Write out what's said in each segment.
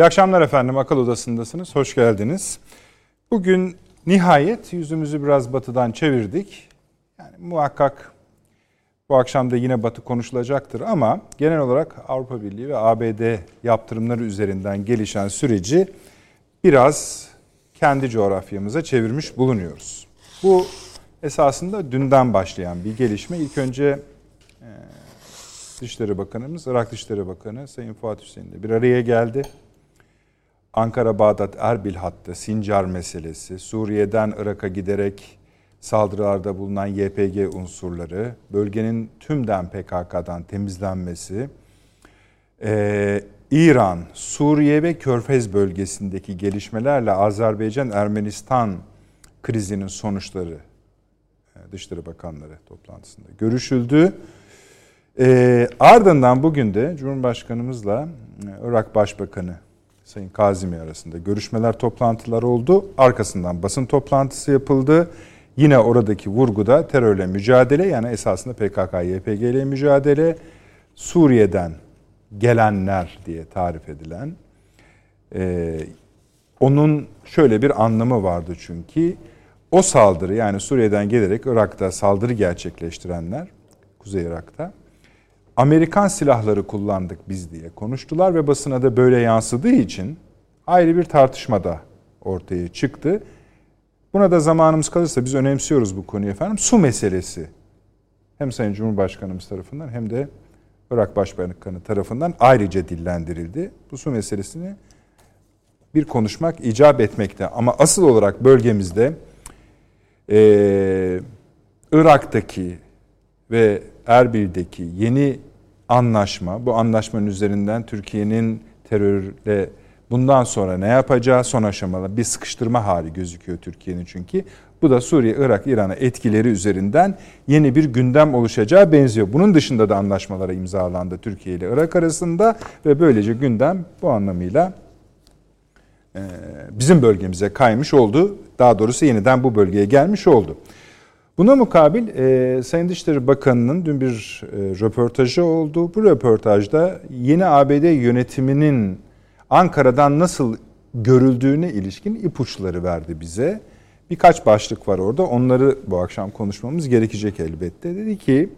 İyi akşamlar efendim. Akıl Odası'ndasınız. Hoş geldiniz. Bugün nihayet yüzümüzü biraz batıdan çevirdik. Yani muhakkak bu akşam da yine batı konuşulacaktır ama genel olarak Avrupa Birliği ve ABD yaptırımları üzerinden gelişen süreci biraz kendi coğrafyamıza çevirmiş bulunuyoruz. Bu esasında dünden başlayan bir gelişme. İlk önce e, Dışişleri Bakanımız, Irak Dışişleri Bakanı Sayın Fuat Hüseyin de bir araya geldi. Ankara-Bağdat Erbil hattı, Sincar meselesi, Suriye'den Irak'a giderek saldırılarda bulunan YPG unsurları, bölgenin tümden PKK'dan temizlenmesi, ee, İran, Suriye ve Körfez bölgesindeki gelişmelerle Azerbaycan-Ermenistan krizinin sonuçları e, Dışişleri Bakanları toplantısında görüşüldü. E, ardından bugün de Cumhurbaşkanımızla e, Irak Başbakanı Sayın Kazimi arasında görüşmeler, toplantılar oldu. Arkasından basın toplantısı yapıldı. Yine oradaki vurguda terörle mücadele yani esasında PKK, YPG ile mücadele, Suriye'den gelenler diye tarif edilen e, onun şöyle bir anlamı vardı çünkü o saldırı yani Suriye'den gelerek Irak'ta saldırı gerçekleştirenler Kuzey Irak'ta Amerikan silahları kullandık biz diye konuştular ve basına da böyle yansıdığı için ayrı bir tartışma da ortaya çıktı. Buna da zamanımız kalırsa biz önemsiyoruz bu konuyu efendim. Su meselesi hem Sayın Cumhurbaşkanımız tarafından hem de Irak Başbakanı tarafından ayrıca dillendirildi. Bu su meselesini bir konuşmak icap etmekte. Ama asıl olarak bölgemizde e, Irak'taki ve Erbil'deki yeni anlaşma, bu anlaşmanın üzerinden Türkiye'nin terörle bundan sonra ne yapacağı son aşamalı bir sıkıştırma hali gözüküyor Türkiye'nin çünkü. Bu da Suriye, Irak, İran'a etkileri üzerinden yeni bir gündem oluşacağı benziyor. Bunun dışında da anlaşmalara imzalandı Türkiye ile Irak arasında ve böylece gündem bu anlamıyla bizim bölgemize kaymış oldu. Daha doğrusu yeniden bu bölgeye gelmiş oldu. Buna mukabil e, Sayın Dışişleri Bakanı'nın dün bir e, röportajı oldu. Bu röportajda yeni ABD yönetiminin Ankara'dan nasıl görüldüğüne ilişkin ipuçları verdi bize. Birkaç başlık var orada. Onları bu akşam konuşmamız gerekecek elbette. Dedi ki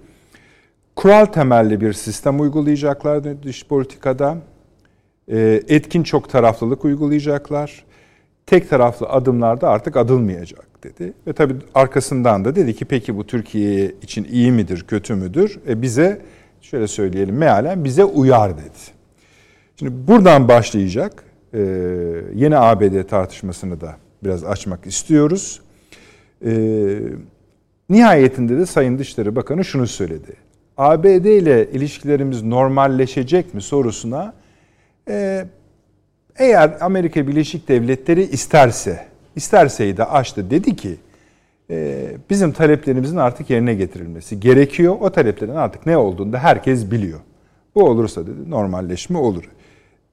kural temelli bir sistem uygulayacaklar dış politikada. E, etkin çok taraflılık uygulayacaklar. Tek taraflı adımlarda artık adılmayacak dedi. Ve tabii arkasından da dedi ki peki bu Türkiye için iyi midir, kötü müdür? E bize şöyle söyleyelim mealen bize uyar dedi. Şimdi buradan başlayacak e, yeni ABD tartışmasını da biraz açmak istiyoruz. E, nihayetinde de Sayın Dışişleri Bakanı şunu söyledi. ABD ile ilişkilerimiz normalleşecek mi sorusuna e, eğer Amerika Birleşik Devletleri isterse İsterseydi açtı. Dedi ki e, bizim taleplerimizin artık yerine getirilmesi gerekiyor. O taleplerin artık ne olduğunu da herkes biliyor. Bu olursa dedi normalleşme olur.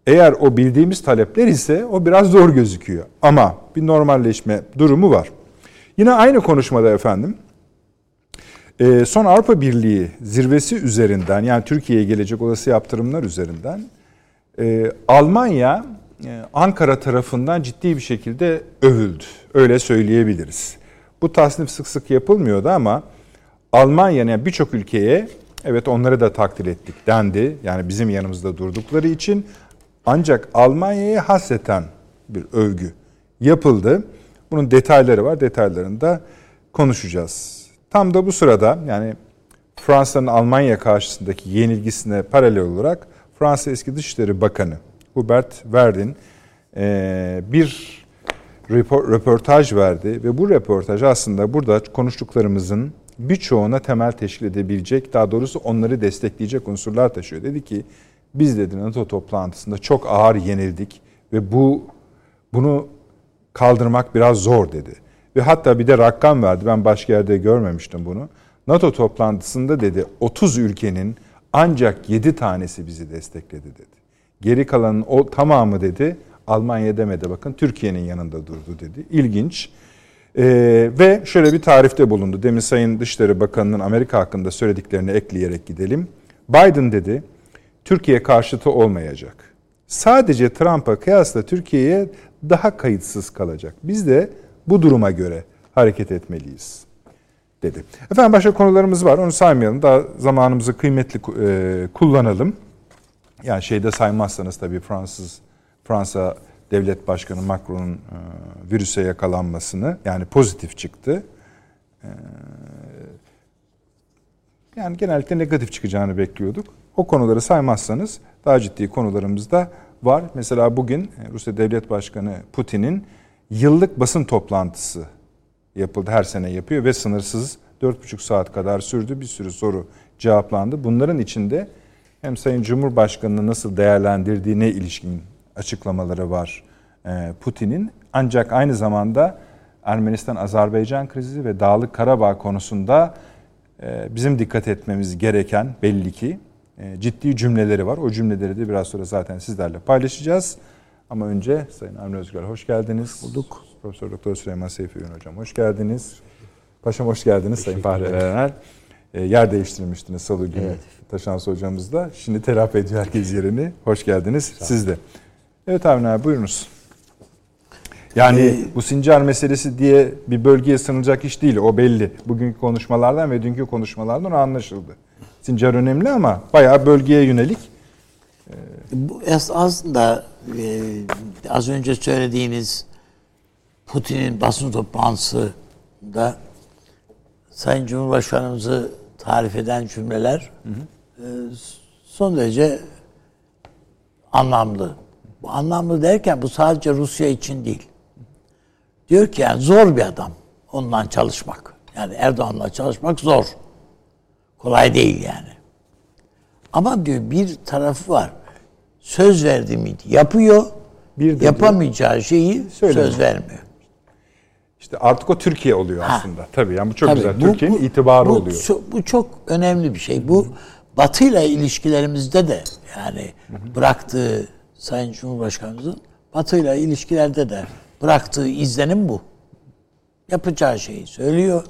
Eğer o bildiğimiz talepler ise o biraz zor gözüküyor. Ama bir normalleşme durumu var. Yine aynı konuşmada efendim e, son Avrupa Birliği zirvesi üzerinden yani Türkiye'ye gelecek olası yaptırımlar üzerinden e, Almanya Ankara tarafından ciddi bir şekilde övüldü. Öyle söyleyebiliriz. Bu tasnif sık sık yapılmıyordu ama Almanya'nın yani birçok ülkeye evet onları da takdir ettik dendi. Yani bizim yanımızda durdukları için ancak Almanya'ya hasreten bir övgü yapıldı. Bunun detayları var. Detaylarını da konuşacağız. Tam da bu sırada yani Fransa'nın Almanya karşısındaki yenilgisine paralel olarak Fransa eski Dışişleri Bakanı Hubert Verdin e, bir röportaj verdi ve bu röportaj aslında burada konuştuklarımızın birçoğuna temel teşkil edebilecek, daha doğrusu onları destekleyecek unsurlar taşıyor. Dedi ki biz dedi NATO toplantısında çok ağır yenildik ve bu bunu kaldırmak biraz zor dedi. Ve hatta bir de rakam verdi. Ben başka yerde görmemiştim bunu. NATO toplantısında dedi 30 ülkenin ancak 7 tanesi bizi destekledi dedi. Geri kalanın o tamamı dedi Almanya demedi bakın Türkiye'nin yanında durdu dedi. İlginç. Ee, ve şöyle bir tarifte bulundu. Demin Sayın Dışişleri Bakanı'nın Amerika hakkında söylediklerini ekleyerek gidelim. Biden dedi Türkiye karşıtı olmayacak. sadece Trump'a kıyasla Türkiye'ye daha kayıtsız kalacak. Biz de bu duruma göre hareket etmeliyiz dedi. Efendim başka konularımız var. Onu saymayalım. Daha zamanımızı kıymetli e, kullanalım. Yani şeyde saymazsanız tabii Fransız Fransa Devlet Başkanı Macron'un e, virüse yakalanmasını yani pozitif çıktı. E, yani genellikle negatif çıkacağını bekliyorduk. O konuları saymazsanız daha ciddi konularımız da var. Mesela bugün e, Rusya Devlet Başkanı Putin'in yıllık basın toplantısı yapıldı. Her sene yapıyor ve sınırsız 4,5 saat kadar sürdü. Bir sürü soru cevaplandı. Bunların içinde hem Sayın Cumhurbaşkanı'nı nasıl değerlendirdiğine ilişkin açıklamaları var e, Putin'in. Ancak aynı zamanda Ermenistan-Azerbaycan krizi ve Dağlık Karabağ konusunda e, bizim dikkat etmemiz gereken belli ki e, ciddi cümleleri var. O cümleleri de biraz sonra zaten sizlerle paylaşacağız. Ama önce Sayın Avni Özgür hoş geldiniz. Bulduk. Profesör Doktor Süleyman Seyfi Ün Hocam hoş geldiniz. Paşam hoş geldiniz Sayın Fahri Erener. Yer değiştirmiştiniz salı günü evet. Taşans hocamız da. Şimdi telafi ediyor herkes yerini. Hoş geldiniz siz de. Evet Avni abi buyurunuz. Yani ee, bu Sincar meselesi diye bir bölgeye sınıracak iş değil. O belli. Bugünkü konuşmalardan ve dünkü konuşmalardan anlaşıldı. Sincar önemli ama bayağı bölgeye yönelik. Bu aslında e, az önce söylediğiniz Putin'in basın toplantısında Sayın Cumhurbaşkanımızı tarif eden cümleler hı hı. E, son derece anlamlı. Bu anlamlı derken bu sadece Rusya için değil. Diyor ki yani zor bir adam ondan çalışmak. Yani Erdoğan'la çalışmak zor. Kolay değil yani. Ama diyor bir tarafı var. Söz verdi miydi? Yapıyor. Bir de yapamayacağı diyor, şeyi söylemiyor. söz vermiyor. İşte artık o Türkiye oluyor ha. aslında. Tabii yani bu çok Tabii, güzel. Türkiye'nin itibarı bu, oluyor. Bu çok önemli bir şey. Bu Batı ile ilişkilerimizde de yani bıraktığı Sayın Cumhurbaşkanımızın Batı ile ilişkilerde de bıraktığı izlenim bu. Yapacağı şeyi söylüyor,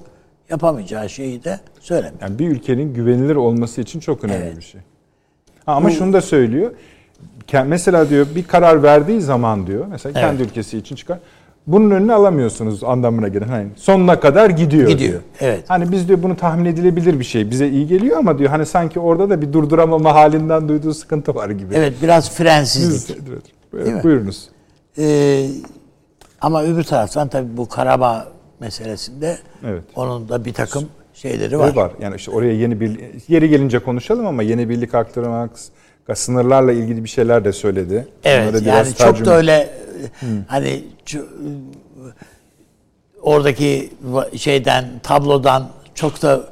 yapamayacağı şeyi de söylemiyor. Yani bir ülkenin güvenilir olması için çok önemli evet. bir şey. Ha, ama bu, şunu da söylüyor. Mesela diyor bir karar verdiği zaman diyor mesela evet. kendi ülkesi için çıkar bunun önüne alamıyorsunuz anlamına gelen. Hani sonuna kadar gidiyor. Gidiyor. Diyor. Evet. Hani biz diyor bunu tahmin edilebilir bir şey. Bize iyi geliyor ama diyor hani sanki orada da bir durduramama halinden duyduğu sıkıntı var gibi. Evet biraz frensizlik. Evet, evet. Buyurunuz. Ee, ama öbür taraftan tabii bu Karabağ meselesinde evet. onun da bir takım şeyleri var. var. Yani işte oraya yeni bir yeri gelince konuşalım ama yeni birlik aktarmak, sınırlarla ilgili bir şeyler de söyledi. Evet yani çok da öyle hmm. hani oradaki şeyden tablodan çok da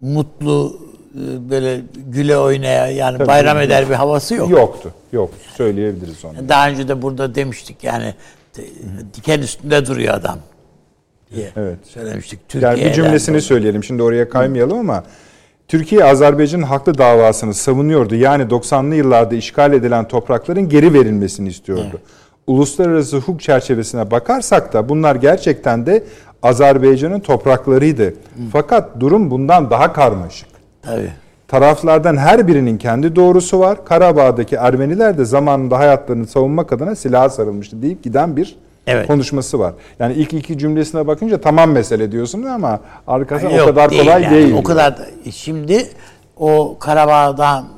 mutlu e, böyle güle oynaya yani Tabii bayram değil. eder bir havası yok. Yoktu. Yok. Söyleyebiliriz onu. Daha önce de burada demiştik yani diken üstünde duruyor adam diye evet. söylemiştik. Türkiye'den yani bir cümlesini söyleyelim. Şimdi oraya kaymayalım ama Türkiye Azerbaycan'ın haklı davasını savunuyordu. Yani 90'lı yıllarda işgal edilen toprakların geri verilmesini istiyordu. Evet. Uluslararası hukuk çerçevesine bakarsak da bunlar gerçekten de Azerbaycan'ın topraklarıydı. Hı. Fakat durum bundan daha karmaşık. Tabii. Taraflardan her birinin kendi doğrusu var. Karabağ'daki Ermeniler de zamanında hayatlarını savunmak adına silaha sarılmıştı deyip giden bir evet. konuşması var. Yani ilk iki cümlesine bakınca tamam mesele diyorsunuz ama arkası o kadar değil kolay yani. değil. O kadar da, şimdi o Karabağ'dan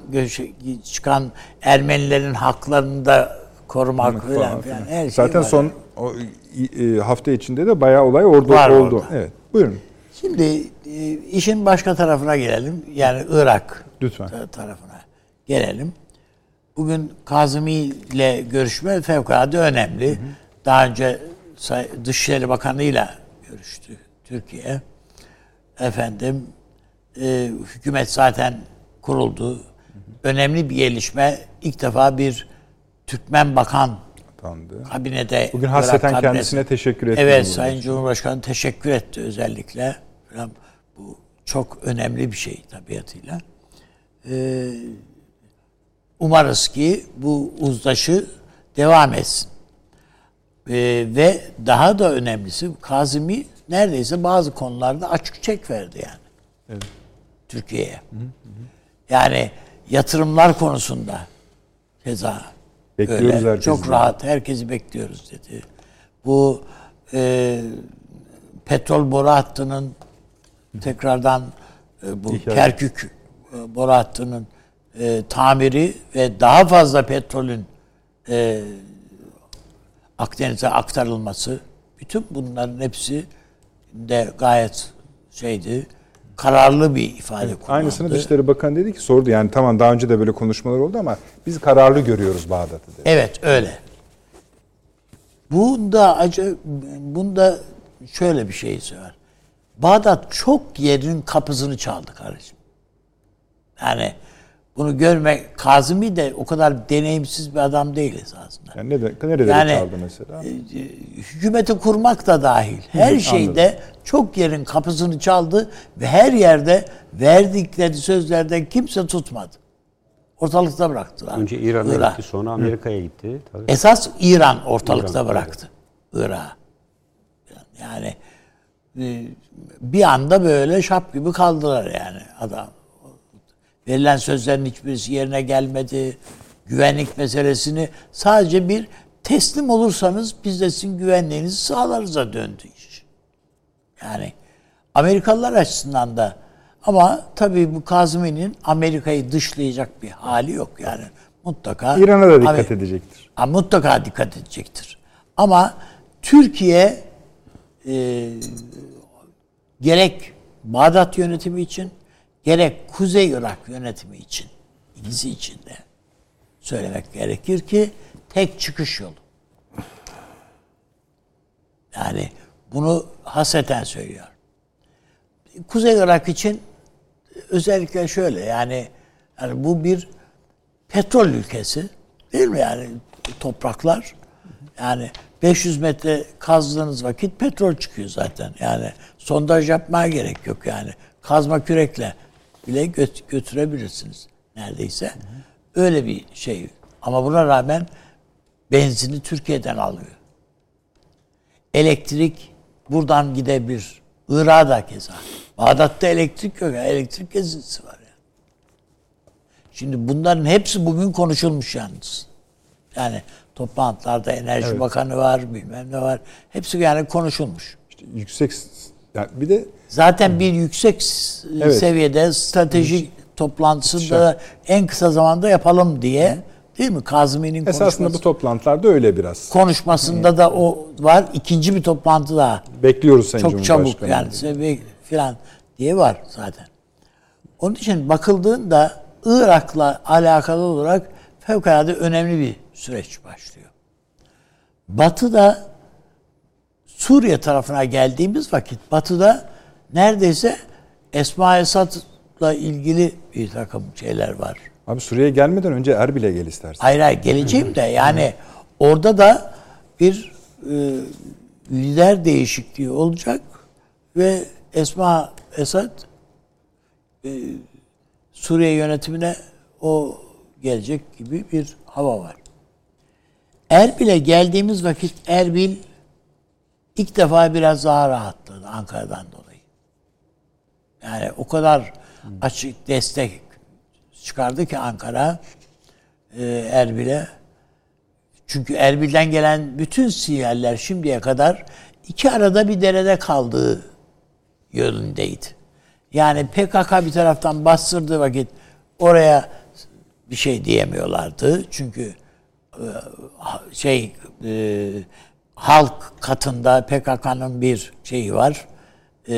çıkan Ermenilerin haklarını da korumak falan, falan, falan. Her şey Zaten var son o, e, hafta içinde de bayağı olay orada var oldu. Orada. Evet. Buyurun. Şimdi e, işin başka tarafına gelelim. Yani Irak Lütfen. tarafına gelelim. Bugün Kazımi ile görüşme fevkalade önemli. Hı hı. Daha önce Dışişleri Bakanı ile görüştü Türkiye. Efendim e, hükümet zaten kuruldu. Hı hı. Önemli bir gelişme. İlk defa bir Türkmen Bakan atandı. Kabinede Bugün hasreten kendisine teşekkür etti. Evet Sayın Cumhurbaşkanı teşekkür etti özellikle. Bu çok önemli bir şey tabiatıyla. Ee, umarız ki bu uzlaşı devam etsin. Ee, ve daha da önemlisi Kazimi neredeyse bazı konularda açık çek verdi yani. Evet. Türkiye'ye. Yani yatırımlar konusunda keza Bekliyoruz öyle. herkesi. Çok rahat herkesi bekliyoruz dedi. Bu e, petrol boru hattının tekrardan e, bu Hikaye. Kerkük e, boru hattının e, tamiri ve daha fazla petrolün e, Akdeniz'e aktarılması bütün bunların hepsi de gayet şeydi kararlı bir ifade kullandı. Aynısını Dışişleri Bakanı dedi ki sordu yani tamam daha önce de böyle konuşmalar oldu ama biz kararlı görüyoruz Bağdat'ı dedi. Evet öyle. Bunda acı bunda şöyle bir şey var. Bağdat çok yerin kapısını çaldı kardeşim. Yani bunu görmek Kazımi de o kadar deneyimsiz bir adam değil esasında. Yani ne de, nerede Yani- kaldı mesela? E, Hükümeti kurmak da dahil. Her şeyde çok yerin kapısını çaldı ve her yerde verdikleri sözlerden kimse tutmadı. Ortalıkta bıraktılar. Önce İran'a Irak. gitti, sonra Amerika'ya gitti. Tabii. Esas İran ortalıkta İran, bıraktı. Irak'ı. Yani e, bir anda böyle şap gibi kaldılar yani adam. Verilen sözlerin hiçbirisi yerine gelmedi. Güvenlik meselesini sadece bir teslim olursanız biz de sizin güvenliğinizi sağlarız'a döndü iş. Yani Amerikalılar açısından da ama tabii bu Kazımi'nin Amerika'yı dışlayacak bir hali yok yani. Mutlaka İran'a da dikkat Amer- edecektir. Ha, mutlaka dikkat edecektir. Ama Türkiye e, gerek Bağdat yönetimi için gerek Kuzey Irak yönetimi için ikisi için de söylemek gerekir ki tek çıkış yolu. Yani bunu hasreten söylüyor. Kuzey Irak için özellikle şöyle yani, yani bu bir petrol ülkesi değil mi yani topraklar yani 500 metre kazdığınız vakit petrol çıkıyor zaten yani sondaj yapmaya gerek yok yani kazma kürekle bile göt- götürebilirsiniz neredeyse öyle bir şey ama buna rağmen benzini Türkiye'den alıyor elektrik buradan gidebilir Irak'a da keza Bağdat'ta elektrik yok yani elektrik kesintisi var yani. Şimdi bunların hepsi bugün konuşulmuş yalnız. Yani toplantılarda Enerji Bakanı var, bilmem ne var. Hepsi yani konuşulmuş. İşte yüksek yani bir de Zaten bir yüksek Evet. seviyede stratejik toplantısında da en kısa zamanda yapalım diye değil mi? Kazımi'nin esasında bu konuşması, toplantılarda öyle biraz. konuşmasında da o var. İkinci bir toplantı daha. Bekliyoruz Sayın Çok çabuk yani filan diye var zaten. Onun için bakıldığında Irak'la alakalı olarak fevkalade önemli bir süreç başlıyor. Batı'da Suriye tarafına geldiğimiz vakit Batı'da neredeyse Esma Esad'la ilgili bir takım şeyler var. Abi Suriye'ye gelmeden önce Erbil'e gel istersen. Hayır hayır geleceğim de yani orada da bir e, lider değişikliği olacak ve Esma Esad e, Suriye yönetimine o gelecek gibi bir hava var. Erbil'e geldiğimiz vakit Erbil ilk defa biraz daha rahatladı Ankara'dan dolayı. Yani o kadar açık destek çıkardı ki Ankara e, Erbil'e. Çünkü Erbil'den gelen bütün sinyaller şimdiye kadar iki arada bir derede kaldığı yönündeydi. Yani PKK bir taraftan bastırdığı vakit oraya bir şey diyemiyorlardı. Çünkü e, şey e, halk katında PKK'nın bir şeyi var. E,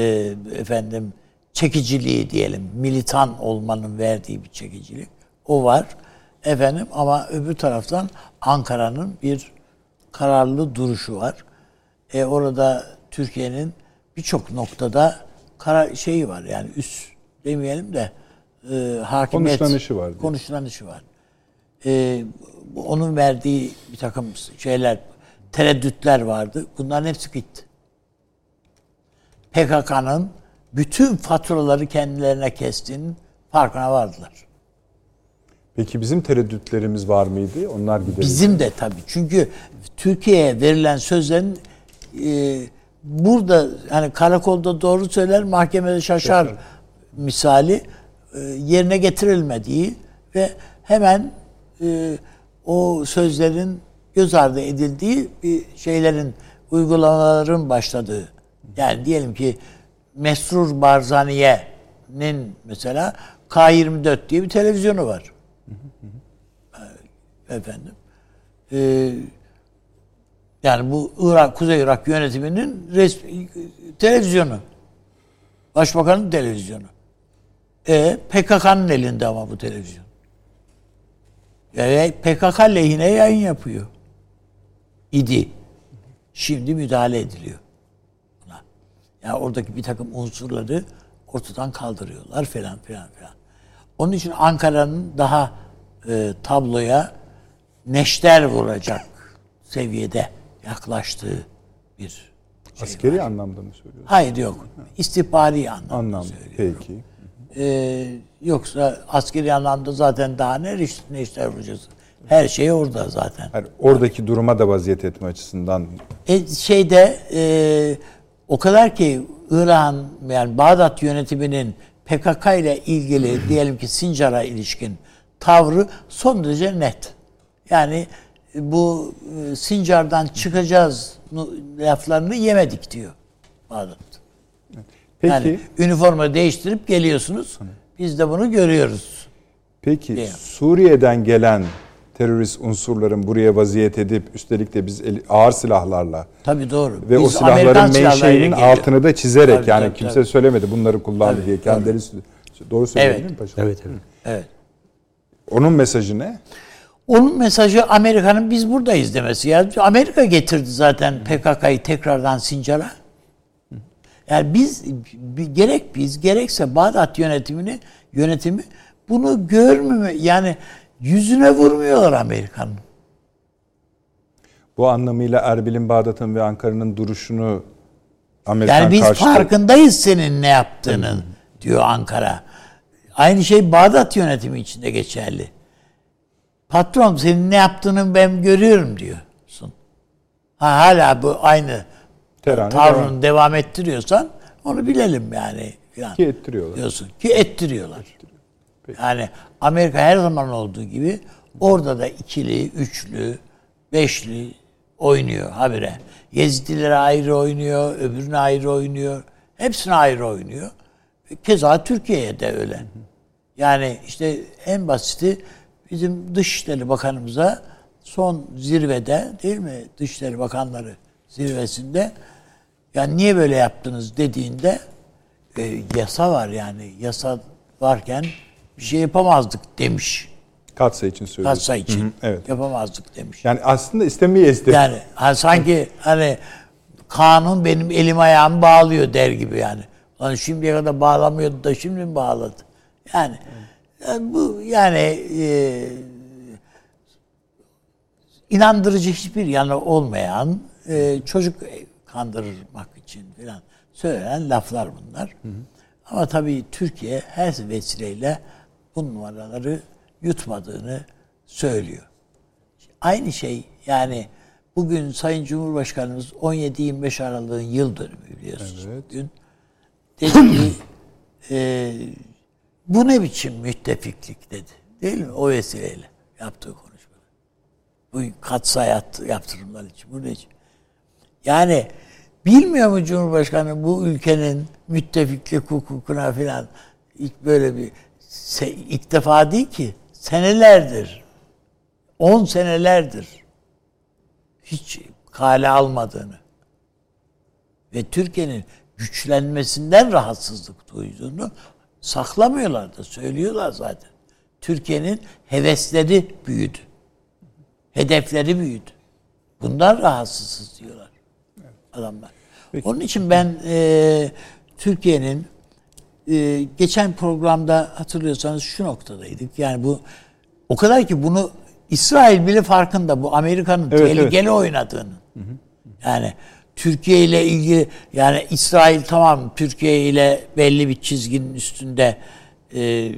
efendim çekiciliği diyelim. Militan olmanın verdiği bir çekicilik. O var. Efendim ama öbür taraftan Ankara'nın bir kararlı duruşu var. E orada Türkiye'nin birçok noktada kara şeyi var yani üst demeyelim de e, hakimiyet Konuşlanışı var diye. konuşlanışı var. E, onun verdiği bir takım şeyler tereddütler vardı. Bunların hepsi gitti. PKK'nın bütün faturaları kendilerine kestiğinin farkına vardılar. Peki bizim tereddütlerimiz var mıydı? Onlar giderildi. Bizim de tabii. Çünkü Türkiye'ye verilen sözlerin e, burada hani karakolda doğru söyler, mahkemede şaşar misali e, yerine getirilmediği ve hemen e, o sözlerin göz ardı edildiği bir şeylerin uygulamaların başladığı. Yani diyelim ki Mesrur Barzaniye'nin mesela K24 diye bir televizyonu var. Efendim. Ee, yani bu Irak, Kuzey Irak yönetiminin resmi televizyonu. Başbakanın televizyonu. E PKK'nın elinde ama bu televizyon. Yani PKK lehine yayın yapıyor. İdi. Şimdi müdahale ediliyor buna. Yani oradaki bir takım unsurları ortadan kaldırıyorlar falan filan filan. Onun için Ankara'nın daha e, tabloya neşter vuracak seviyede yaklaştığı bir şey Askeri var. anlamda mı söylüyorsun? Hayır yok. İstihbari anlamda Anlamda. söylüyorum. Peki. Ee, yoksa askeri anlamda zaten daha ne, iş- ne işler vuracağız? Her şey orada zaten. Yani oradaki duruma da vaziyet etme açısından E, şeyde e, o kadar ki İran yani Bağdat yönetiminin PKK ile ilgili diyelim ki Sincar'a ilişkin tavrı son derece net. Yani bu e, Sincar'dan çıkacağız laflarını yemedik diyor Bağdat. Peki, Yani üniforma değiştirip geliyorsunuz. Biz de bunu görüyoruz. peki Diyor. Suriye'den gelen terörist unsurların buraya vaziyet edip üstelik de biz el- ağır silahlarla Tabii doğru. ve o Biz Amerikan silahların menşeinin altını da çizerek Tabii, yani tabii, kimse tabii. söylemedi bunları kullandı Tabii, diye kendileri doğru söylüyor değil mi paşam? Evet evet. Evet. Onun mesajı ne? Onun mesajı Amerika'nın biz buradayız demesi. Ya Amerika getirdi zaten PKK'yı tekrardan Sincar'a. Yani biz bi- gerek biz gerekse Bağdat yönetimini yönetimi bunu görmüyor. Yani yüzüne vurmuyorlar Amerika'nın. Bu anlamıyla Erbil'in, Bağdat'ın ve Ankara'nın duruşunu Amerikan Yani biz karşıtı- farkındayız senin ne yaptığının diyor Ankara. Aynı şey Bağdat yönetimi için de geçerli. Patron senin ne yaptığını ben görüyorum diyorsun. Ha, hala bu aynı Terane tavrını devam. devam. ettiriyorsan onu bilelim yani. Falan Ki ettiriyorlar. diyorsun ki ettiriyorlar. Yani Amerika her zaman olduğu gibi orada da ikili, üçlü, beşli oynuyor habire. Yezidilere ayrı oynuyor, öbürüne ayrı oynuyor. Hepsine ayrı oynuyor. Keza Türkiye'ye de öyle. Yani işte en basiti bizim Dışişleri Bakanımıza son zirvede değil mi? Dışişleri Bakanları zirvesinde yani niye böyle yaptınız dediğinde e, yasa var yani. Yasa varken bir şey yapamazdık demiş. Katsa için söylüyorum. Katsa için. Hı hı, evet. Yapamazdık demiş. Yani aslında istemeyiz de. Yani ha, sanki hani kanun benim elim ayağımı bağlıyor der gibi yani. Lan şimdiye kadar bağlamıyordu da şimdi mi bağladı? Yani, yani bu yani e, inandırıcı hiçbir yanı olmayan e, çocuk kandırmak için falan söylenen laflar bunlar. Ama tabii Türkiye her vesileyle bu numaraları yutmadığını söylüyor. Aynı şey yani bugün Sayın Cumhurbaşkanımız 17-25 Aralık'ın yıl dönümü biliyorsunuz Evet. bugün. Dedi ki e, bu ne biçim müttefiklik dedi. Değil mi? O vesileyle yaptığı konuşmada. Bu katsayı yat- yaptırımlar için. Bu ne için? Yani bilmiyor mu Cumhurbaşkanı bu ülkenin müttefiklik hukukuna filan ilk böyle bir se- ilk defa değil ki senelerdir 10 senelerdir hiç kale almadığını ve Türkiye'nin güçlenmesinden rahatsızlık duyduğunu saklamıyorlar da söylüyorlar zaten. Türkiye'nin hevesleri büyüdü. Hedefleri büyüdü. Bundan rahatsızız diyorlar adamlar. Onun için ben e, Türkiye'nin e, geçen programda hatırlıyorsanız şu noktadaydık. Yani bu o kadar ki bunu İsrail bile farkında bu Amerika'nın Evet, tehlikeli oynadığını. Yani Türkiye ile ilgili yani İsrail tamam Türkiye ile belli bir çizginin üstünde e,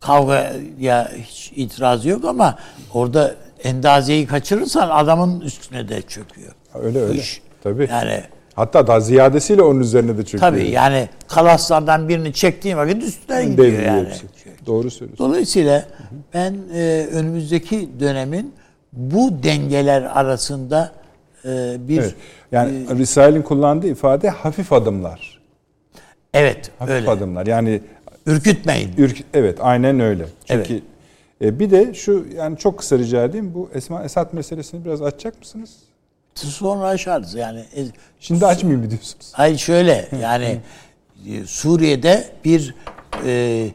kavgaya hiç itiraz yok ama orada endazeyi kaçırırsan adamın üstüne de çöküyor. Öyle öyle. iş. Tabii. Yani Hatta daha ziyadesiyle onun üzerine de çöküyor. tabii yani kalaslardan birini çektiğin vakit üstüne gidiyor Devriyor yani. hepsi. Doğru söylüyorsun. Dolayısıyla ben e, önümüzdeki dönemin bu dengeler arasında e, bir Evet. Yani Risale'nin kullandığı ifade hafif adımlar. evet Hafif öyle. adımlar. Yani Ürkütmeyin. ürk evet aynen öyle. Çünkü e, bir de şu yani çok kısa rica edeyim bu Esma Esat meselesini biraz açacak mısınız? Sonra aşarız yani. E, Şimdi açmayayım mı diyorsunuz? Hayır şöyle yani e, Suriye'de bir e,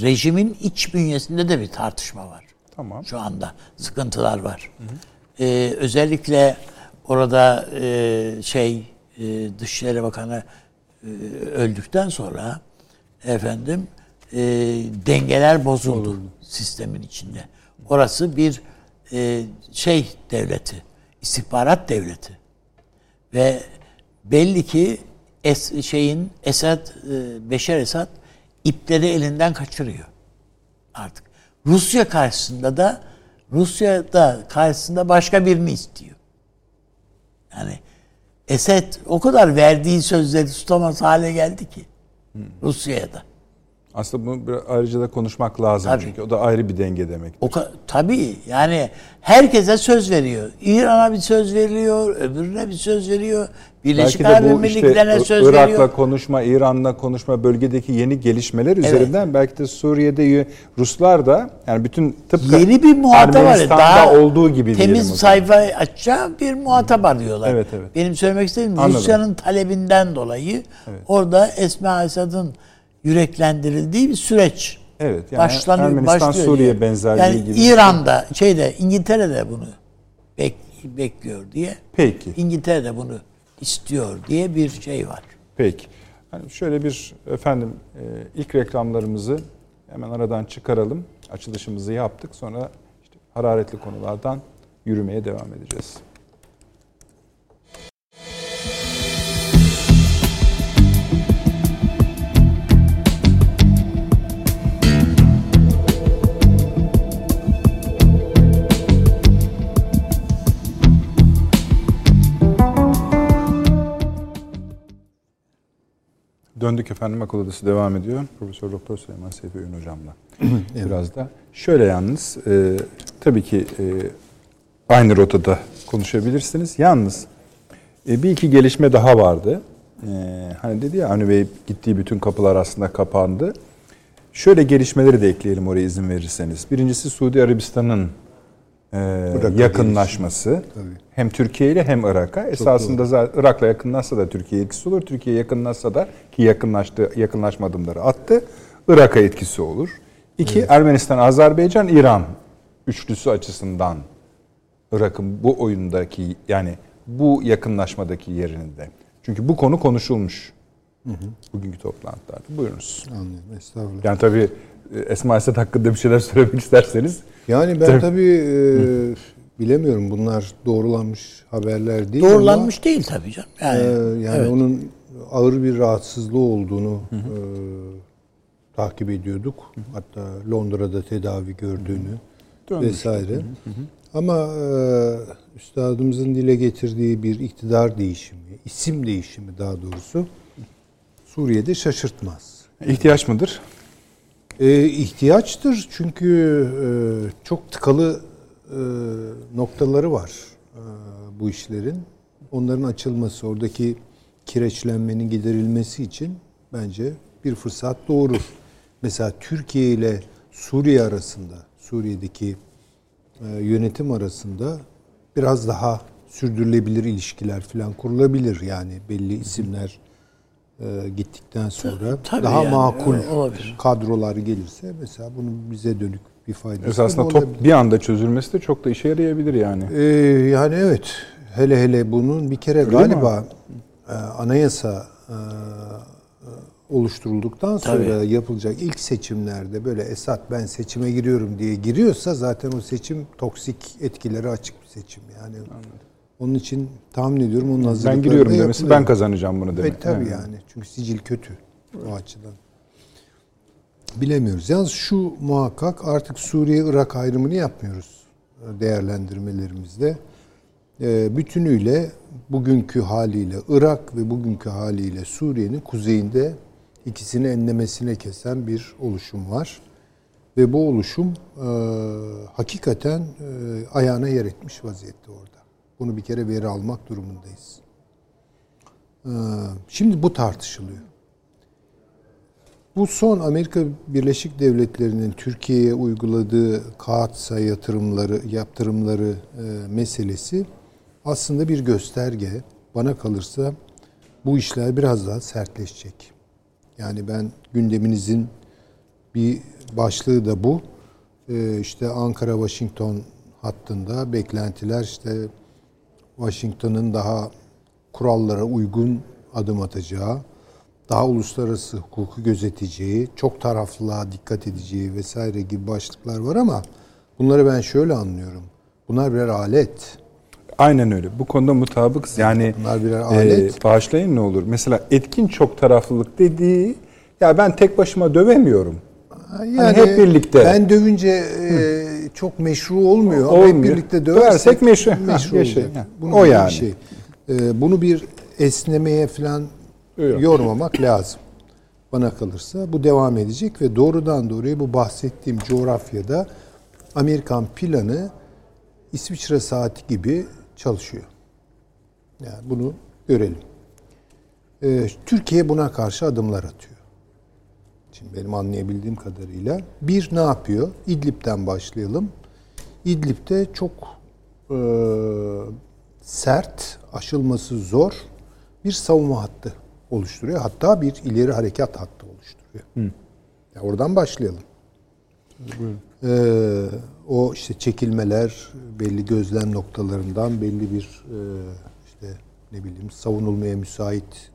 rejimin iç bünyesinde de bir tartışma var. Tamam. Şu anda sıkıntılar var. E, özellikle orada e, şey e, Dışişleri Bakanı e, öldükten sonra efendim e, dengeler bozuldu sistemin içinde. Orası bir e, şey devleti, istihbarat devleti ve belli ki es, şeyin Esad e, Beşer Esad ipleri elinden kaçırıyor artık. Rusya karşısında da Rusya da karşısında başka birini istiyor. Yani Esed o kadar verdiği sözleri tutamaz hale geldi ki Rusya'ya da. Aslında bunu biraz ayrıca da konuşmak lazım Tabii. çünkü o da ayrı bir denge demek. O tabii yani herkese söz veriyor. İran'a bir söz veriyor, öbürüne bir söz veriyor. Birleşik Arap bu işte Emirlikleri'ne söz Irak'la veriyor. konuşma, İran'la konuşma, bölgedeki yeni gelişmeler üzerinden belki de Suriye'de Ruslar da yani bütün tıpkı Yeni bir muhatap var. Daha olduğu gibi temiz sayfa açacağım bir muhatap arıyorlar. Evet, evet. Benim söylemek istediğim. Rusya'nın talebinden dolayı orada Esma Esad'ın yüreklendirildiği bir süreç. Evet, yani başlanıyor, Ermenistan, başlıyor Suriye benzerliği yani gibi. İran'da şeyde İngiltere'de bunu bek, bekliyor diye. Peki. İngiltere bunu istiyor diye bir şey var. Peki. Yani şöyle bir efendim e, ilk reklamlarımızı hemen aradan çıkaralım. Açılışımızı yaptık. Sonra işte hararetli konulardan yürümeye devam edeceğiz. Döndük efendim akıl odası devam ediyor. Profesör Doktor Süleyman Seyfi Öğün hocamla. Biraz da şöyle yalnız e, tabii ki e, aynı rotada konuşabilirsiniz. Yalnız e, bir iki gelişme daha vardı. E, hani dedi ya Avni Bey gittiği bütün kapılar aslında kapandı. Şöyle gelişmeleri de ekleyelim oraya izin verirseniz. Birincisi Suudi Arabistan'ın e, yakınlaşması. Hem Türkiye ile hem Irak'a. Esasında Irak'la yakınlaşsa da Türkiye etkisi olur. Türkiye yakınlaşsa da ki yakınlaştı, yakınlaşma adımları attı. Irak'a etkisi olur. İki, Ermenistan, Azerbaycan, İran üçlüsü açısından Irak'ın bu oyundaki yani bu yakınlaşmadaki yerinde. Çünkü bu konu konuşulmuş. Bugünkü toplantılarda. Buyurunuz. Anlıyorum. Estağfurullah. Yani tabii Esma Esed hakkında bir şeyler söylemek isterseniz. Yani ben Tabii. tabii e, bilemiyorum bunlar doğrulanmış haberler değil Doğrulanmış değil tabii canım. ama Yani, e, yani evet. onun ağır bir rahatsızlığı olduğunu e, takip ediyorduk. Hatta Londra'da tedavi gördüğünü Dönmüş. vesaire. Ama e, üstadımızın dile getirdiği bir iktidar değişimi, isim değişimi daha doğrusu Suriye'de şaşırtmaz. İhtiyaç mıdır? E, ihtiyaçtır çünkü e, çok tıkalı e, noktaları var e, bu işlerin. Onların açılması, oradaki kireçlenmenin giderilmesi için bence bir fırsat doğurur. Mesela Türkiye ile Suriye arasında, Suriye'deki e, yönetim arasında biraz daha sürdürülebilir ilişkiler falan kurulabilir. Yani belli isimler e, gittikten sonra Tabii daha yani, makul e, olabilir. kadrolar gelirse mesela bunun bize dönük bir faydası Esasında olabilir. top bir anda çözülmesi de çok da işe yarayabilir yani. Ee, yani evet. Hele hele bunun bir kere Öyle galiba e, anayasa e, oluşturulduktan sonra Tabii. yapılacak ilk seçimlerde böyle Esat ben seçime giriyorum diye giriyorsa zaten o seçim toksik etkileri açık bir seçim yani. Onun için tahmin ediyorum onun hazırlıkları Ben giriyorum demesi yapılıyor. ben kazanacağım bunu demek. Evet tabii Evet. yani. Çünkü sicil kötü o açıdan. Bilemiyoruz. Yalnız şu muhakkak artık Suriye-Irak ayrımını yapmıyoruz e, değerlendirmelerimizde. E, Bütünüyle bugünkü haliyle Irak ve bugünkü haliyle Suriye'nin kuzeyinde ikisini enlemesine kesen bir oluşum var. Ve bu oluşum e, hakikaten e, ayağına yer etmiş vaziyette orada. Bunu bir kere veri almak durumundayız. E, şimdi bu tartışılıyor. Bu son Amerika Birleşik Devletleri'nin Türkiye'ye uyguladığı kağıtsa yatırımları, yaptırımları e, meselesi aslında bir gösterge. Bana kalırsa bu işler biraz daha sertleşecek. Yani ben gündeminizin bir başlığı da bu. E, işte Ankara-Washington hattında beklentiler işte Washington'ın daha kurallara uygun adım atacağı, daha uluslararası hukuku gözeteceği, çok taraflılığa dikkat edeceği vesaire gibi başlıklar var ama bunları ben şöyle anlıyorum. Bunlar birer alet. Aynen öyle. Bu konuda mutabıkız. Yani Bunlar birer e, alet. bağışlayın ne olur. Mesela etkin çok taraflılık dediği ya ben tek başıma dövemiyorum. Yani hep birlikte. Ben dövünce e, çok meşru olmuyor ama hep Olmuyor. birlikte döversek, Döversek meşru. Meşru olacak. Ha, Bunun o yani. Bir şey. E, bunu bir esnemeye falan Yok. yormamak lazım. Bana kalırsa bu devam edecek ve doğrudan doğruya bu bahsettiğim coğrafyada Amerikan planı İsviçre saati gibi çalışıyor. Yani bunu görelim. E, Türkiye buna karşı adımlar atıyor. Şimdi benim anlayabildiğim kadarıyla bir ne yapıyor? İdlib'den başlayalım. İdlib'de çok e, sert, aşılması zor bir savunma hattı oluşturuyor. Hatta bir ileri harekat hattı oluşturuyor. Ya oradan başlayalım. Ee, o işte çekilmeler belli gözlem noktalarından belli bir e, işte ne bileyim savunulmaya müsait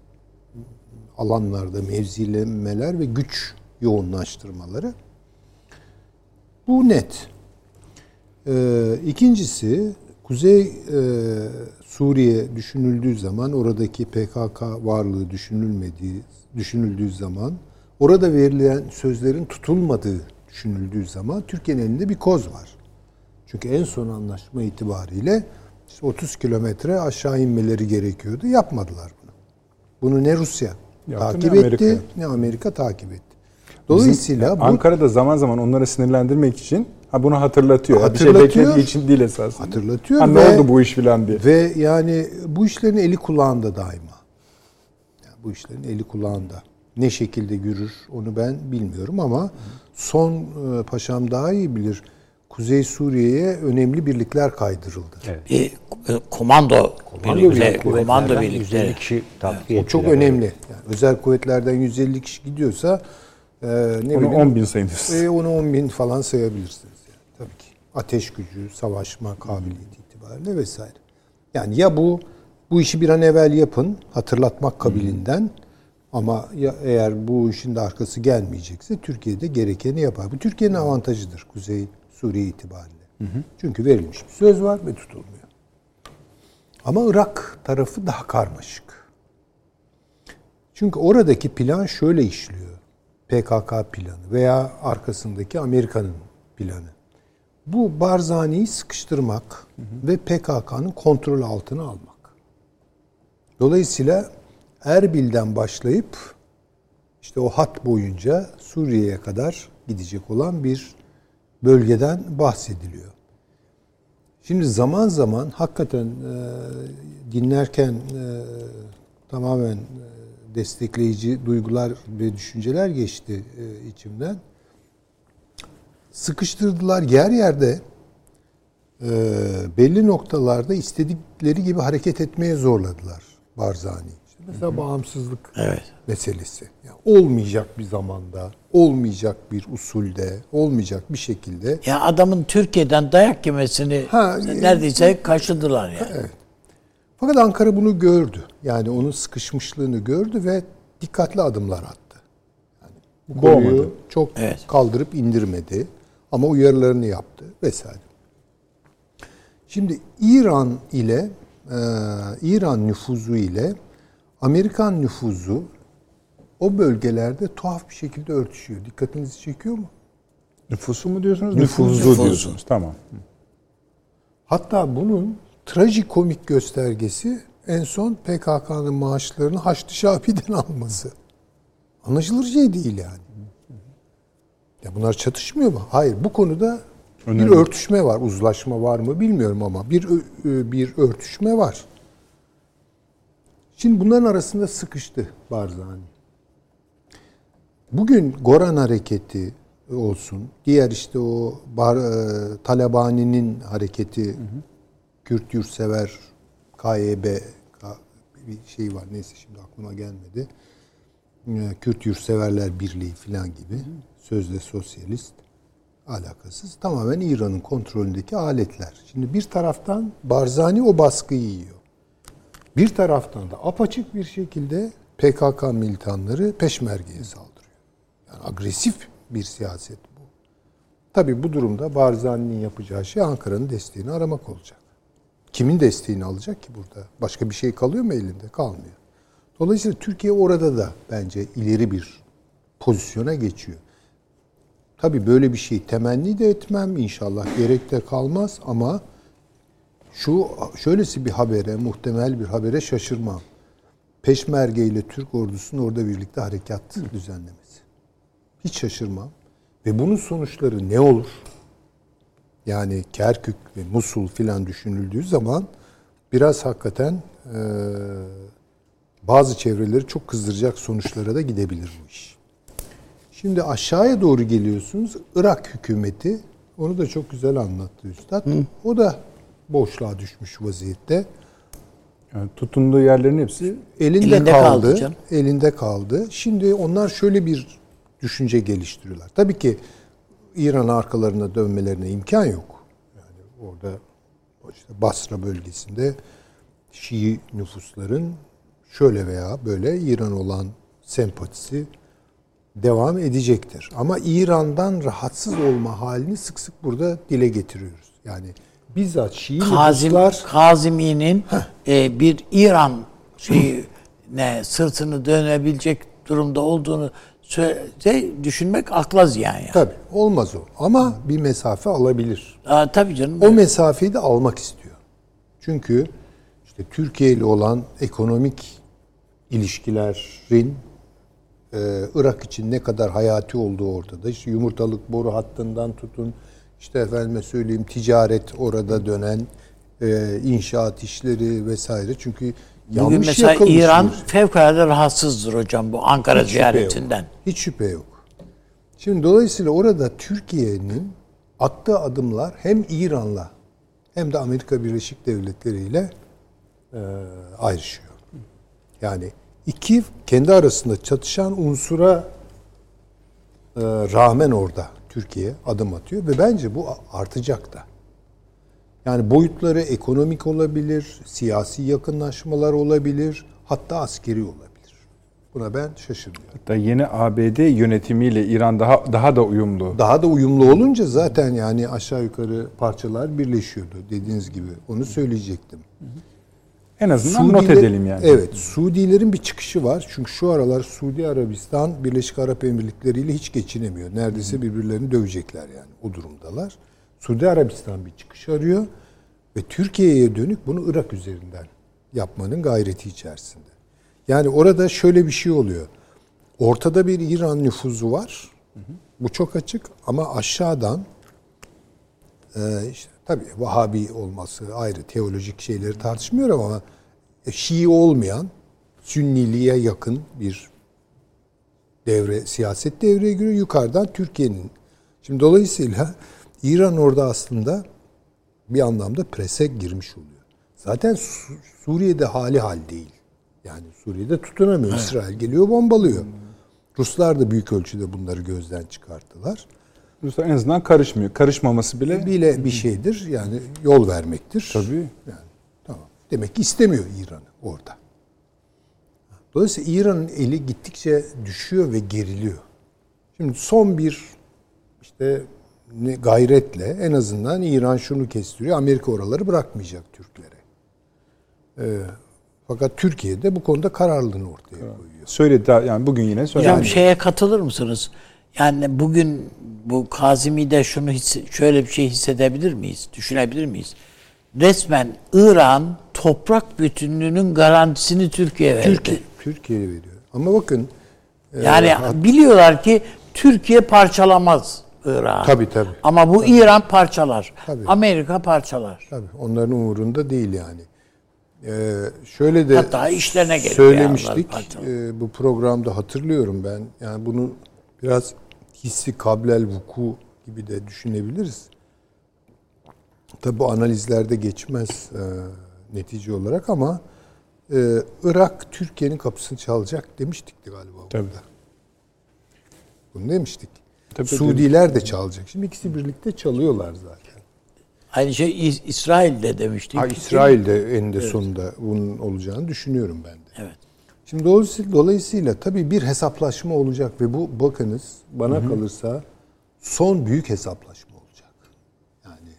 alanlarda mevzilemeler ve güç yoğunlaştırmaları. Bu net. Ee, ikincisi Kuzey e, Suriye düşünüldüğü zaman oradaki PKK varlığı düşünülmediği düşünüldüğü zaman orada verilen sözlerin tutulmadığı düşünüldüğü zaman Türkiye'nin elinde bir koz var. Çünkü en son anlaşma itibariyle işte 30 kilometre aşağı inmeleri gerekiyordu. Yapmadılar bunu. Bunu ne Rusya Yaptı, takip ne etti Amerika. ne Amerika takip etti. Dolayısıyla Bizim, bu Ankara'da zaman zaman onları sinirlendirmek için ha bunu hatırlatıyor. Ha, Bir şey Hatırlatıyor. beklediği için değil esasında. Hatırlatıyor Ha, ne ve- oldu bu iş filan diye. Ve yani bu işlerin eli kulağında daima. Yani bu işlerin eli kulağında. Ne şekilde yürür onu ben bilmiyorum ama son e, paşam daha iyi bilir. Kuzey Suriye'ye önemli birlikler kaydırıldı. Evet. Bir e, komando, birlikleri, birlikleri, komando birlikleri. 150 kişi takviye O çok önemli. Yani özel kuvvetlerden 150 kişi gidiyorsa e, ne Onu bileyim 10 bin sayıyoruz. e, onu 10 bin falan sayabilirsiniz. Yani. Tabii ki. Ateş gücü, savaşma kabiliyeti itibariyle vesaire. Yani ya bu bu işi bir an evvel yapın, hatırlatmak kabilinden ama ya eğer bu işin de arkası gelmeyecekse Türkiye'de gerekeni yapar. Bu Türkiye'nin avantajıdır Kuzey Suriye itibariyle. Çünkü verilmiş bir söz var ve tutulmuyor. Ama Irak tarafı daha karmaşık. Çünkü oradaki plan şöyle işliyor. PKK planı veya arkasındaki Amerika'nın planı. Bu Barzani'yi sıkıştırmak ve PKK'nın kontrol altına almak. Dolayısıyla Erbil'den başlayıp işte o hat boyunca Suriye'ye kadar gidecek olan bir bölgeden bahsediliyor. Şimdi zaman zaman hakikaten e, dinlerken e, tamamen e, destekleyici duygular ve düşünceler geçti e, içimden. Sıkıştırdılar yer yerde e, belli noktalarda istedikleri gibi hareket etmeye zorladılar Barzani. İşte mesela bağımsızlık Evet. meselesi. Yani olmayacak bir zamanda, olmayacak bir usulde, olmayacak bir şekilde Ya adamın Türkiye'den dayak yemesini Ha, neredeyse kaçırdılar yani. Fakat Ankara bunu gördü. Yani onun sıkışmışlığını gördü ve dikkatli adımlar attı. Yani bu Boğmadı. konuyu çok Evet. kaldırıp indirmedi ama uyarılarını yaptı vesaire. Şimdi İran ile e, İran nüfuzu ile Amerikan nüfuzu o bölgelerde tuhaf bir şekilde örtüşüyor. Dikkatinizi çekiyor mu? Nüfusu mu diyorsunuz? Nüfuzu. Nüfuzu Nüfuzu. diyorsunuz. Tamam. Hatta bunun trajikomik göstergesi en son PKK'nın maaşlarını Haçlı Şabi'den alması. Anlaşılır şey değil yani. Ya bunlar çatışmıyor mu? Hayır. Bu konuda Önemli. bir örtüşme var. Uzlaşma var mı bilmiyorum ama bir ö- bir örtüşme var. Şimdi bunların arasında sıkıştı Barzani. Bugün Goran hareketi olsun, diğer işte o Bar, e, Talabani'nin hareketi, Kürt yurtsever, KYB bir şey var neyse şimdi aklıma gelmedi. E, Kürt yurtseverler birliği falan gibi sözde sosyalist alakasız tamamen İran'ın kontrolündeki aletler. Şimdi bir taraftan Barzani o baskıyı yiyor. Bir taraftan da apaçık bir şekilde PKK militanları peşmergeye saldırıyor. Yani agresif bir siyaset bu. Tabii bu durumda Barzani'nin yapacağı şey Ankara'nın desteğini aramak olacak. Kimin desteğini alacak ki burada? Başka bir şey kalıyor mu elinde? Kalmıyor. Dolayısıyla Türkiye orada da bence ileri bir pozisyona geçiyor. Tabii böyle bir şey temenni de etmem inşallah gerek de kalmaz ama şu şöylesi bir habere, muhtemel bir habere şaşırmam. Peşmerge ile Türk ordusunun orada birlikte harekat düzenlemesi. Hiç şaşırmam. Ve bunun sonuçları ne olur? Yani Kerkük ve Musul filan düşünüldüğü zaman biraz hakikaten eee, bazı çevreleri çok kızdıracak sonuçlara da gidebilir bu iş. Şimdi aşağıya doğru geliyorsunuz. Irak hükümeti onu da çok güzel anlattı Üstad. O da boşluğa düşmüş vaziyette. Yani tutunduğu yerlerin hepsi Elinde, Elinde kaldı kaldı. canım. elinde kaldı. Şimdi onlar şöyle bir düşünce geliştiriyorlar. Tabii ki İran arkalarına dönmelerine imkan yok. Yani orada işte Basra bölgesinde Şii nüfusların şöyle veya böyle İran olan sempatisi devam edecektir. Ama İran'dan rahatsız olma halini sık sık burada dile getiriyoruz. Yani bizzat Şii Kazim, nüfuslar Kazimi'nin e, bir İran şeyine sırtını dönebilecek durumda olduğunu söyle, düşünmek akla ziyan yani. tabii olmaz o. Ama bir mesafe alabilir. Aa, tabii canım. O mesafeyi de almak istiyor. Çünkü işte Türkiye ile olan ekonomik ilişkilerin e, Irak için ne kadar hayati olduğu ortada. İşte yumurtalık boru hattından tutun, işte efendime söyleyeyim ticaret orada dönen, e, inşaat işleri vesaire. Çünkü Bugün yanlış mesela İran fevkalade rahatsızdır hocam bu Ankara Hiç şüphe yok. ziyaretinden. Hiç şüphe yok. Şimdi dolayısıyla orada Türkiye'nin attığı adımlar hem İran'la hem de Amerika Birleşik Devletleri ile e, ayrışıyor. Yani iki kendi arasında çatışan unsura e, rağmen orada Türkiye adım atıyor ve bence bu artacak da. Yani boyutları ekonomik olabilir, siyasi yakınlaşmalar olabilir, hatta askeri olabilir. Buna ben şaşırmıyorum. hatta yeni ABD yönetimiyle İran daha daha da uyumlu. Daha da uyumlu olunca zaten yani aşağı yukarı parçalar birleşiyordu dediğiniz gibi. Onu söyleyecektim. En azından not Suudiler- edelim yani. Evet, Suudilerin bir çıkışı var. Çünkü şu aralar Suudi Arabistan Birleşik Arap Emirlikleri ile hiç geçinemiyor. Neredeyse birbirlerini dövecekler yani. O durumdalar. Suudi Arabistan bir çıkış arıyor ve Türkiye'ye dönük bunu Irak üzerinden yapmanın gayreti içerisinde. Yani orada şöyle bir şey oluyor. Ortada bir İran nüfuzu var. Bu çok açık ama aşağıdan e, işte tabii Vahabi olması ayrı teolojik şeyleri tartışmıyorum ama e, Şii olmayan Sünniliğe yakın bir devre siyaset devreye giriyor yukarıdan Türkiye'nin. Şimdi dolayısıyla İran orada aslında bir anlamda prese girmiş oluyor. Zaten Su- Suriye'de hali hal değil. Yani Suriye'de tutunamıyor. İsrail geliyor bombalıyor. Ruslar da büyük ölçüde bunları gözden çıkarttılar. Ruslar en azından karışmıyor. Karışmaması bile Bile bir şeydir. Yani yol vermektir. tabii. Yani tamam. Demek ki istemiyor İran'ı orada. Dolayısıyla İran'ın eli gittikçe düşüyor ve geriliyor. Şimdi son bir işte gayretle en azından İran şunu kestiriyor. Amerika oraları bırakmayacak Türklere. Ee, fakat Türkiye de bu konuda kararlılığını ortaya koyuyor. Söyledi daha yani bugün yine söyledi. Hocam şeye katılır mısınız? Yani bugün bu Kazimi'de şunu hisse- şöyle bir şey hissedebilir miyiz? Düşünebilir miyiz? Resmen İran toprak bütünlüğünün garantisini Türkiye'ye verdi. Türkiye Türkiye veriyor. Ama bakın e, Yani hat- biliyorlar ki Türkiye parçalamaz Irak'ı. Tabii, tabii. Ama bu İran parçalar. Tabii. Amerika parçalar. Tabii onların umurunda değil yani. Ee, şöyle de Hatta işlerine geliyor söylemiştik. Ee, bu programda hatırlıyorum ben. Yani bunu biraz hissi kablel vuku gibi de düşünebiliriz. Tabi bu analizlerde geçmez e, netice olarak ama e, Irak Türkiye'nin kapısını çalacak demiştikti galiba Tabii. burada. Bunu demiştik. Tabii, Suudiler de çalacak. Şimdi ikisi birlikte çalıyorlar zaten. Aynı şey İs- İsrail'de demiştik. Ha, İsrail'de eninde sonunda bunun olacağını düşünüyorum ben de. Evet. Şimdi dolayısıyla, dolayısıyla tabii bir hesaplaşma olacak ve bu bakınız bana kalırsa son büyük hesaplaşma olacak. Yani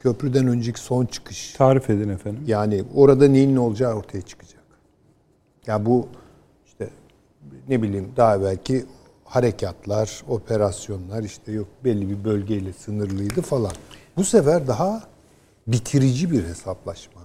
köprüden önceki son çıkış. Tarif edin efendim. Yani orada neyin ne olacağı ortaya çıkacak. Ya bu işte ne bileyim daha belki harekatlar, operasyonlar işte yok belli bir bölgeyle sınırlıydı falan. Bu sefer daha bitirici bir hesaplaşma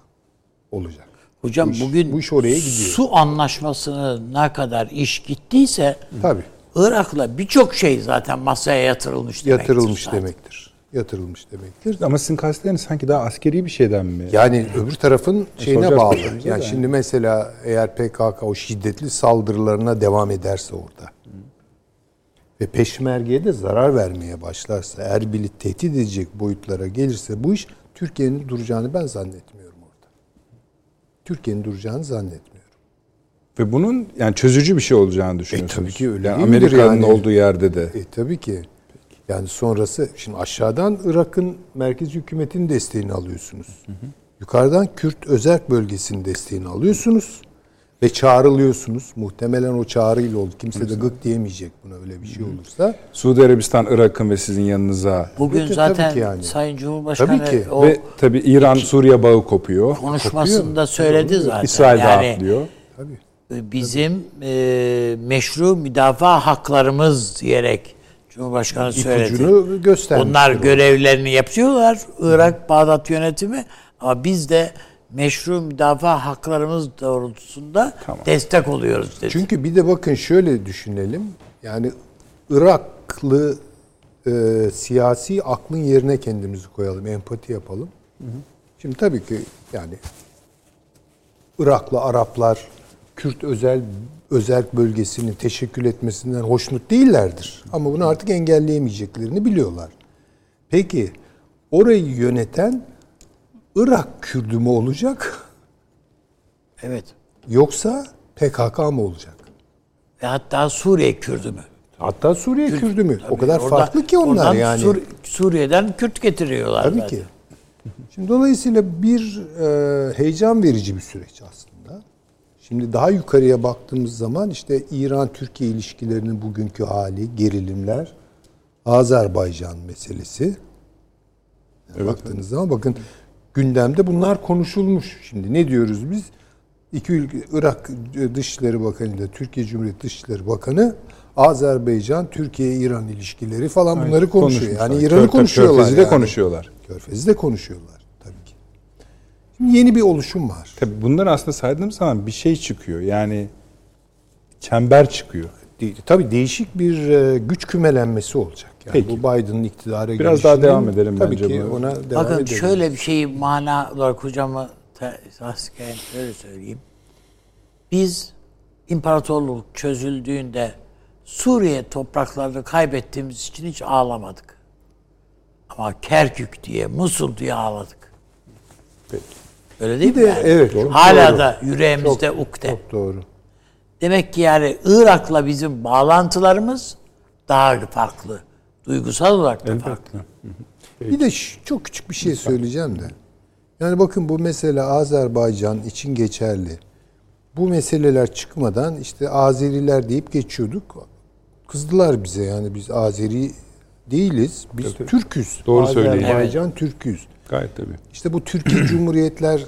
olacak. Hocam Bu iş- bugün bu iş oraya gidiyor. su anlaşmasına ne kadar iş gittiyse Tabii. Irak'la birçok şey zaten masaya yatırılmış demektir Yatırılmış zaten. demektir. Yatırılmış demektir. Ama sizin kastetleriniz sanki daha askeri bir şeyden mi? Yani öbür tarafın şeyine soracak bağlı. Yani şimdi mesela eğer PKK o şiddetli saldırılarına devam ederse orada ve peşmergeye de zarar vermeye başlarsa, Erbil'i tehdit edecek boyutlara gelirse bu iş Türkiye'nin duracağını ben zannetmiyorum orada. Türkiye'nin duracağını zannetmiyorum. Ve bunun yani çözücü bir şey olacağını düşünüyorsunuz. tabii ki öyle Yani Amerika'nın yani? olduğu yerde de. E tabii ki. Yani sonrası şimdi aşağıdan Irak'ın merkez hükümetin desteğini alıyorsunuz. Yukarıdan Kürt özerk bölgesinin desteğini alıyorsunuz ve çağrılıyorsunuz. Muhtemelen o çağrıyla oldu. Kimse de gık diyemeyecek buna öyle bir şey olursa. Suudi Arabistan, Irak'ın ve sizin yanınıza Bugün Evet, zaten tabii ki yani. Sayın Cumhurbaşkanı Tabii ki. o ve tabii İran-Suriye bağı kopuyor. konuşmasında söyledi zaten. İsrail yani rahatlıyor. Tabii. bizim e, meşru müdafaa haklarımız diyerek Cumhurbaşkanı söyledi. İpucunu göstermiş. Onlar görevlerini yapıyorlar. Irak Bağdat yönetimi ama biz de meşru müdafaa haklarımız doğrultusunda Tamam. destek oluyoruz dedi. Çünkü bir de bakın şöyle düşünelim. Yani Iraklı e, siyasi aklın yerine kendimizi koyalım, empati yapalım. Şimdi tabii ki yani Iraklı Araplar Kürt özel özel bölgesinin teşekkül etmesinden hoşnut değillerdir. Ama bunu artık engelleyemeyeceklerini biliyorlar. Peki orayı yöneten Irak Kürdü mü olacak evet. yoksa PKK mı olacak? Ve hatta Suriye Kürdü mü? Hatta Suriye Kürdü mü? o kadar Orada- farklı ki onlar oradan yani. Sur- Suriye'den Kürt getiriyorlar. Tabii zaten. ki. Şimdi dolayısıyla bir e, heyecan verici bir süreç aslında. Şimdi daha yukarıya baktığımız zaman işte İran-Türkiye ilişkilerinin bugünkü hali, gerilimler, Azerbaycan meselesi. Baktığınız zaman bakın gündemde bunlar konuşulmuş. Şimdi ne diyoruz biz? İki ülke, Irak Dışişleri Bakanı ile Türkiye Cumhuriyeti Dışişleri Bakanı Azerbaycan, Türkiye-İran ilişkileri falan bunları konuşuyor. Konuşmuşlar. Yani İran'ı konuşuyorlar. Körfez'i de yani. konuşuyorlar. Körfez'i de konuşuyorlar tabii ki. Şimdi yeni bir oluşum var. Tabii bunlar aslında saydığımız zaman bir şey çıkıyor. Yani çember çıkıyor. Tabii değişik bir e, güç kümelenmesi olacak. Yani Peki. bu Biden'ın iktidara Biraz daha devam edelim tabii bence ki bu. ona devam Bakın edelim. şöyle bir şeyi mana olarak hocama tasdiken şöyle söyleyeyim. Biz imparatorluk çözüldüğünde Suriye topraklarını kaybettiğimiz için hiç ağlamadık. Ama Kerkük diye, Musul diye ağladık. Peki. Öyle değil Bir mi? de yani? evet, çok Hala doğru. da yüreğimizde ukde. Çok doğru. Demek ki yani Irak'la bizim bağlantılarımız daha farklı. Duygusal olarak da farklı. Bir de ş- çok küçük bir şey söyleyeceğim de. Yani bakın bu mesela Azerbaycan için geçerli. Bu meseleler çıkmadan işte Azeriler deyip geçiyorduk. Kızdılar bize yani biz Azeri değiliz. Biz Evet, evet. Türküz. Doğru söyleyin. Azerbaycan Türküz. Gayet tabii. İşte bu Türkiye Cumhuriyetler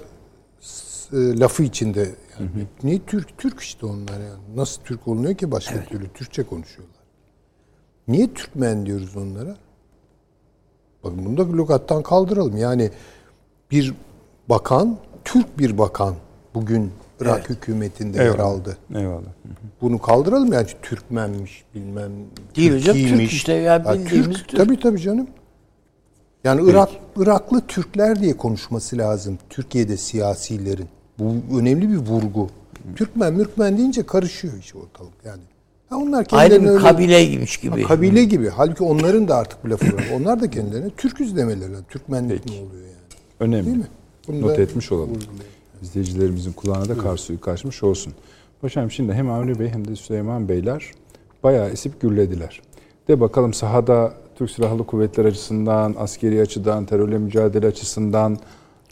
e, lafı içinde yani niye Türk Türk işte onlar yani. Nasıl Türk olunuyor ki başka türlü Türkçe konuşuyorlar. Niye Türkmen diyoruz onlara? Bakın bunu da lügattan kaldıralım. Yani bir bakan, Türk bir bakan bugün Irak Evet. hükümetinde yer Eyvallah. aldı. Eyvallah. Bunu kaldıralım yani Türkmenmiş bilmem Değil hocam, Türk işte ya bildiğimiz Türk. Türk. Tabii tabii canım. Yani Irak Iraklı Türkler diye konuşması lazım Türkiye'de siyasilerin. Bu önemli bir vurgu. Türkmen Mürkmen deyince karışıyor iş ortalık yani. Ha onlar Ayrı bir öyle kabileymiş gibi. Ha, kabile gibi. Halbuki onların da artık bir lafı var. Onlar da kendilerine Türküz demeleri. lazım. Türkmenlik mi oluyor yani? Önemli. Değil mi? Bunu Not etmiş olalım. vurgulayalım. İzleyicilerimizin kulağına da kar suyu kaçmış olsun. Paşam şimdi hem Avni Bey hem de Süleyman Beyler bayağı esip gürlediler. De bakalım sahada Türk Silahlı Kuvvetler açısından, askeri açıdan, terörle mücadele açısından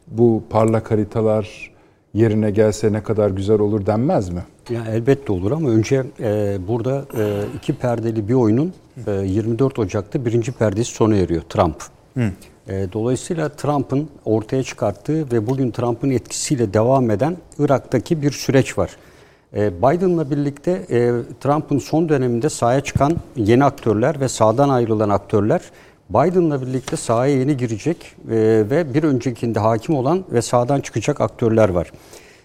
bu parlak haritalar yerine gelse ne kadar güzel olur denmez mi? Ya elbette olur ama önce e, burada e, iki perdeli bir oyunun e, 24 Ocak'ta birinci perdesi sona eriyor Trump. E, dolayısıyla Trump'ın ortaya çıkarttığı ve bugün Trump'ın etkisiyle devam eden Irak'taki bir süreç var. E, Biden'la birlikte e, Trump'ın son döneminde sahaya çıkan yeni aktörler ve sağdan ayrılan aktörler Biden'la birlikte sahaya yeni girecek e, ve bir öncekinde hakim olan ve sağdan çıkacak aktörler var.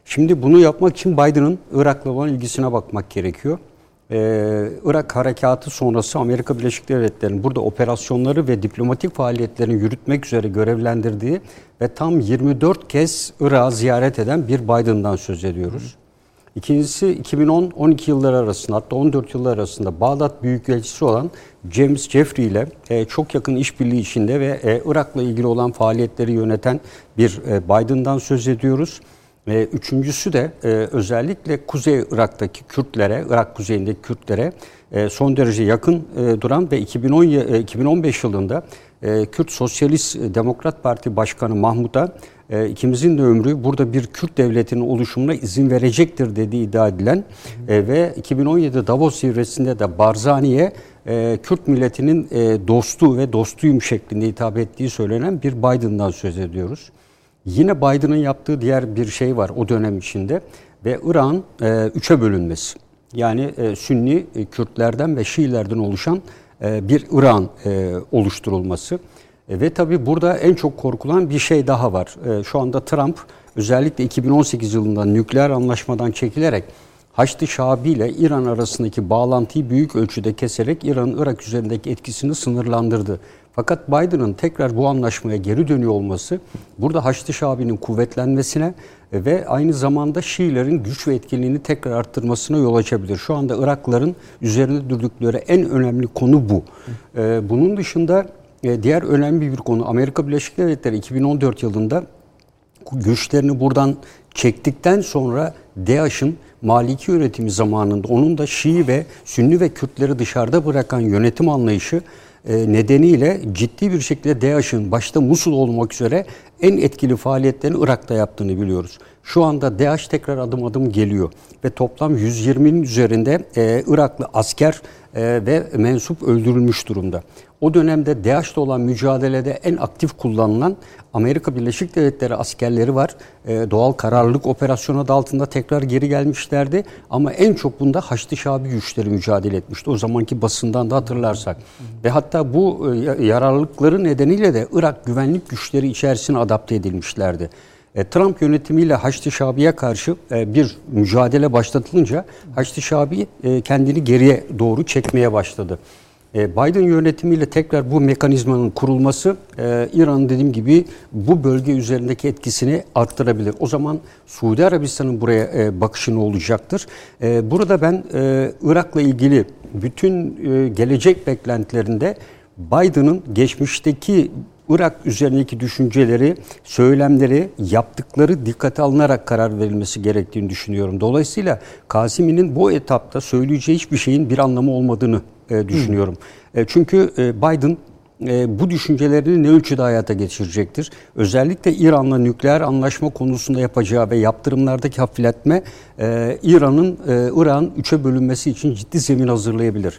Şimdi bunu yapmak için Biden'ın Irak'la olan ilgisine bakmak gerekiyor. Ee, Irak harekatı sonrası Amerika Birleşik Devletleri'nin burada operasyonları ve diplomatik faaliyetlerini yürütmek üzere görevlendirdiği ve tam 24 kez Irak'ı ziyaret eden bir Biden'dan söz ediyoruz. İkincisi 2010-12 yılları arasında hatta 14 yıllar arasında Bağdat Büyükelçisi olan James Jeffrey ile e, çok yakın işbirliği içinde ve e, Irak'la ilgili olan faaliyetleri yöneten bir e, Biden'dan söz ediyoruz. E, üçüncüsü de e, özellikle Kuzey Irak'taki Kürtlere, Irak kuzeyindeki Kürtlere e, son derece yakın e, duran ve 2010 ye- e, 2015 yılında e, Kürt Sosyalist Demokrat Parti Başkanı Mahmut'a e, ikimizin de ömrü burada bir Kürt devletinin oluşumuna izin verecektir dediği iddia edilen e, ve 2017 Davos zirvesinde de Barzani'ye e, Kürt milletinin e, dostu ve dostuyum şeklinde hitap ettiği söylenen bir Biden'dan söz ediyoruz. Yine Biden'ın yaptığı diğer bir şey var o dönem içinde ve İran e, üçe bölünmesi. Yani e, Sünni e, Kürtlerden ve Şiilerden oluşan e, bir İran e, oluşturulması. E, ve tabii burada en çok korkulan bir şey daha var. E, şu anda Trump özellikle 2018 yılında nükleer anlaşmadan çekilerek Haçlı Şabi ile İran arasındaki bağlantıyı büyük ölçüde keserek İran'ın Irak üzerindeki etkisini sınırlandırdı. Fakat Biden'ın tekrar bu anlaşmaya geri dönüyor olması burada Haçlı Şabi'nin kuvvetlenmesine ve aynı zamanda Şiilerin güç ve etkinliğini tekrar arttırmasına yol açabilir. Şu anda Iraklıların üzerinde durdukları en önemli konu bu. Ee, Bunun dışında e, diğer önemli bir konu Amerika Birleşik Devletleri 2014 yılında güçlerini buradan çektikten sonra DAEŞ'in Maliki yönetimi zamanında onun da Şii ve Sünni ve Kürtleri dışarıda bırakan yönetim anlayışı e, nedeniyle ciddi bir şekilde DAEŞ'in başta Musul olmak üzere en etkili faaliyetlerini Irak'ta yaptığını biliyoruz. Şu anda DAEŞ tekrar adım adım geliyor ve toplam 120'nin üzerinde e, Iraklı asker e, ve mensup öldürülmüş durumda. O dönemde DAEŞ'le olan mücadelede en aktif kullanılan Amerika Birleşik Devletleri askerleri var. E, doğal kararlılık operasyonu adı altında tekrar geri gelmişlerdi. Ama en çok bunda Haçlı Şabi güçleri mücadele etmişti. O zamanki basından da hatırlarsak. Ve hatta bu e, yararlılıkları nedeniyle de Irak güvenlik güçleri içerisine adapte edilmişlerdi. E, Trump yönetimiyle Haçlı Şabi'ye karşı e, bir mücadele başlatılınca Haçlı Şabi e, kendini geriye doğru çekmeye başladı. E, Biden yönetimiyle tekrar bu mekanizmanın kurulması e, İran'ın dediğim gibi bu bölge üzerindeki etkisini arttırabilir. O zaman Suudi Arabistan'ın buraya e, bakışı ne olacaktır? E, burada ben e, Irak'la ilgili bütün e, gelecek beklentilerinde Biden'ın geçmişteki Irak üzerindeki düşünceleri, söylemleri, yaptıkları dikkate alınarak karar verilmesi gerektiğini düşünüyorum. Dolayısıyla Kasimi'nin bu etapta söyleyeceği hiçbir şeyin bir anlamı olmadığını e, düşünüyorum. E, çünkü e, Biden e, bu düşüncelerini ne ölçüde hayata geçirecektir? Özellikle İran'la nükleer anlaşma konusunda yapacağı ve yaptırımlardaki hafifletme e, İran'ın e, İran üçe bölünmesi için ciddi zemin hazırlayabilir.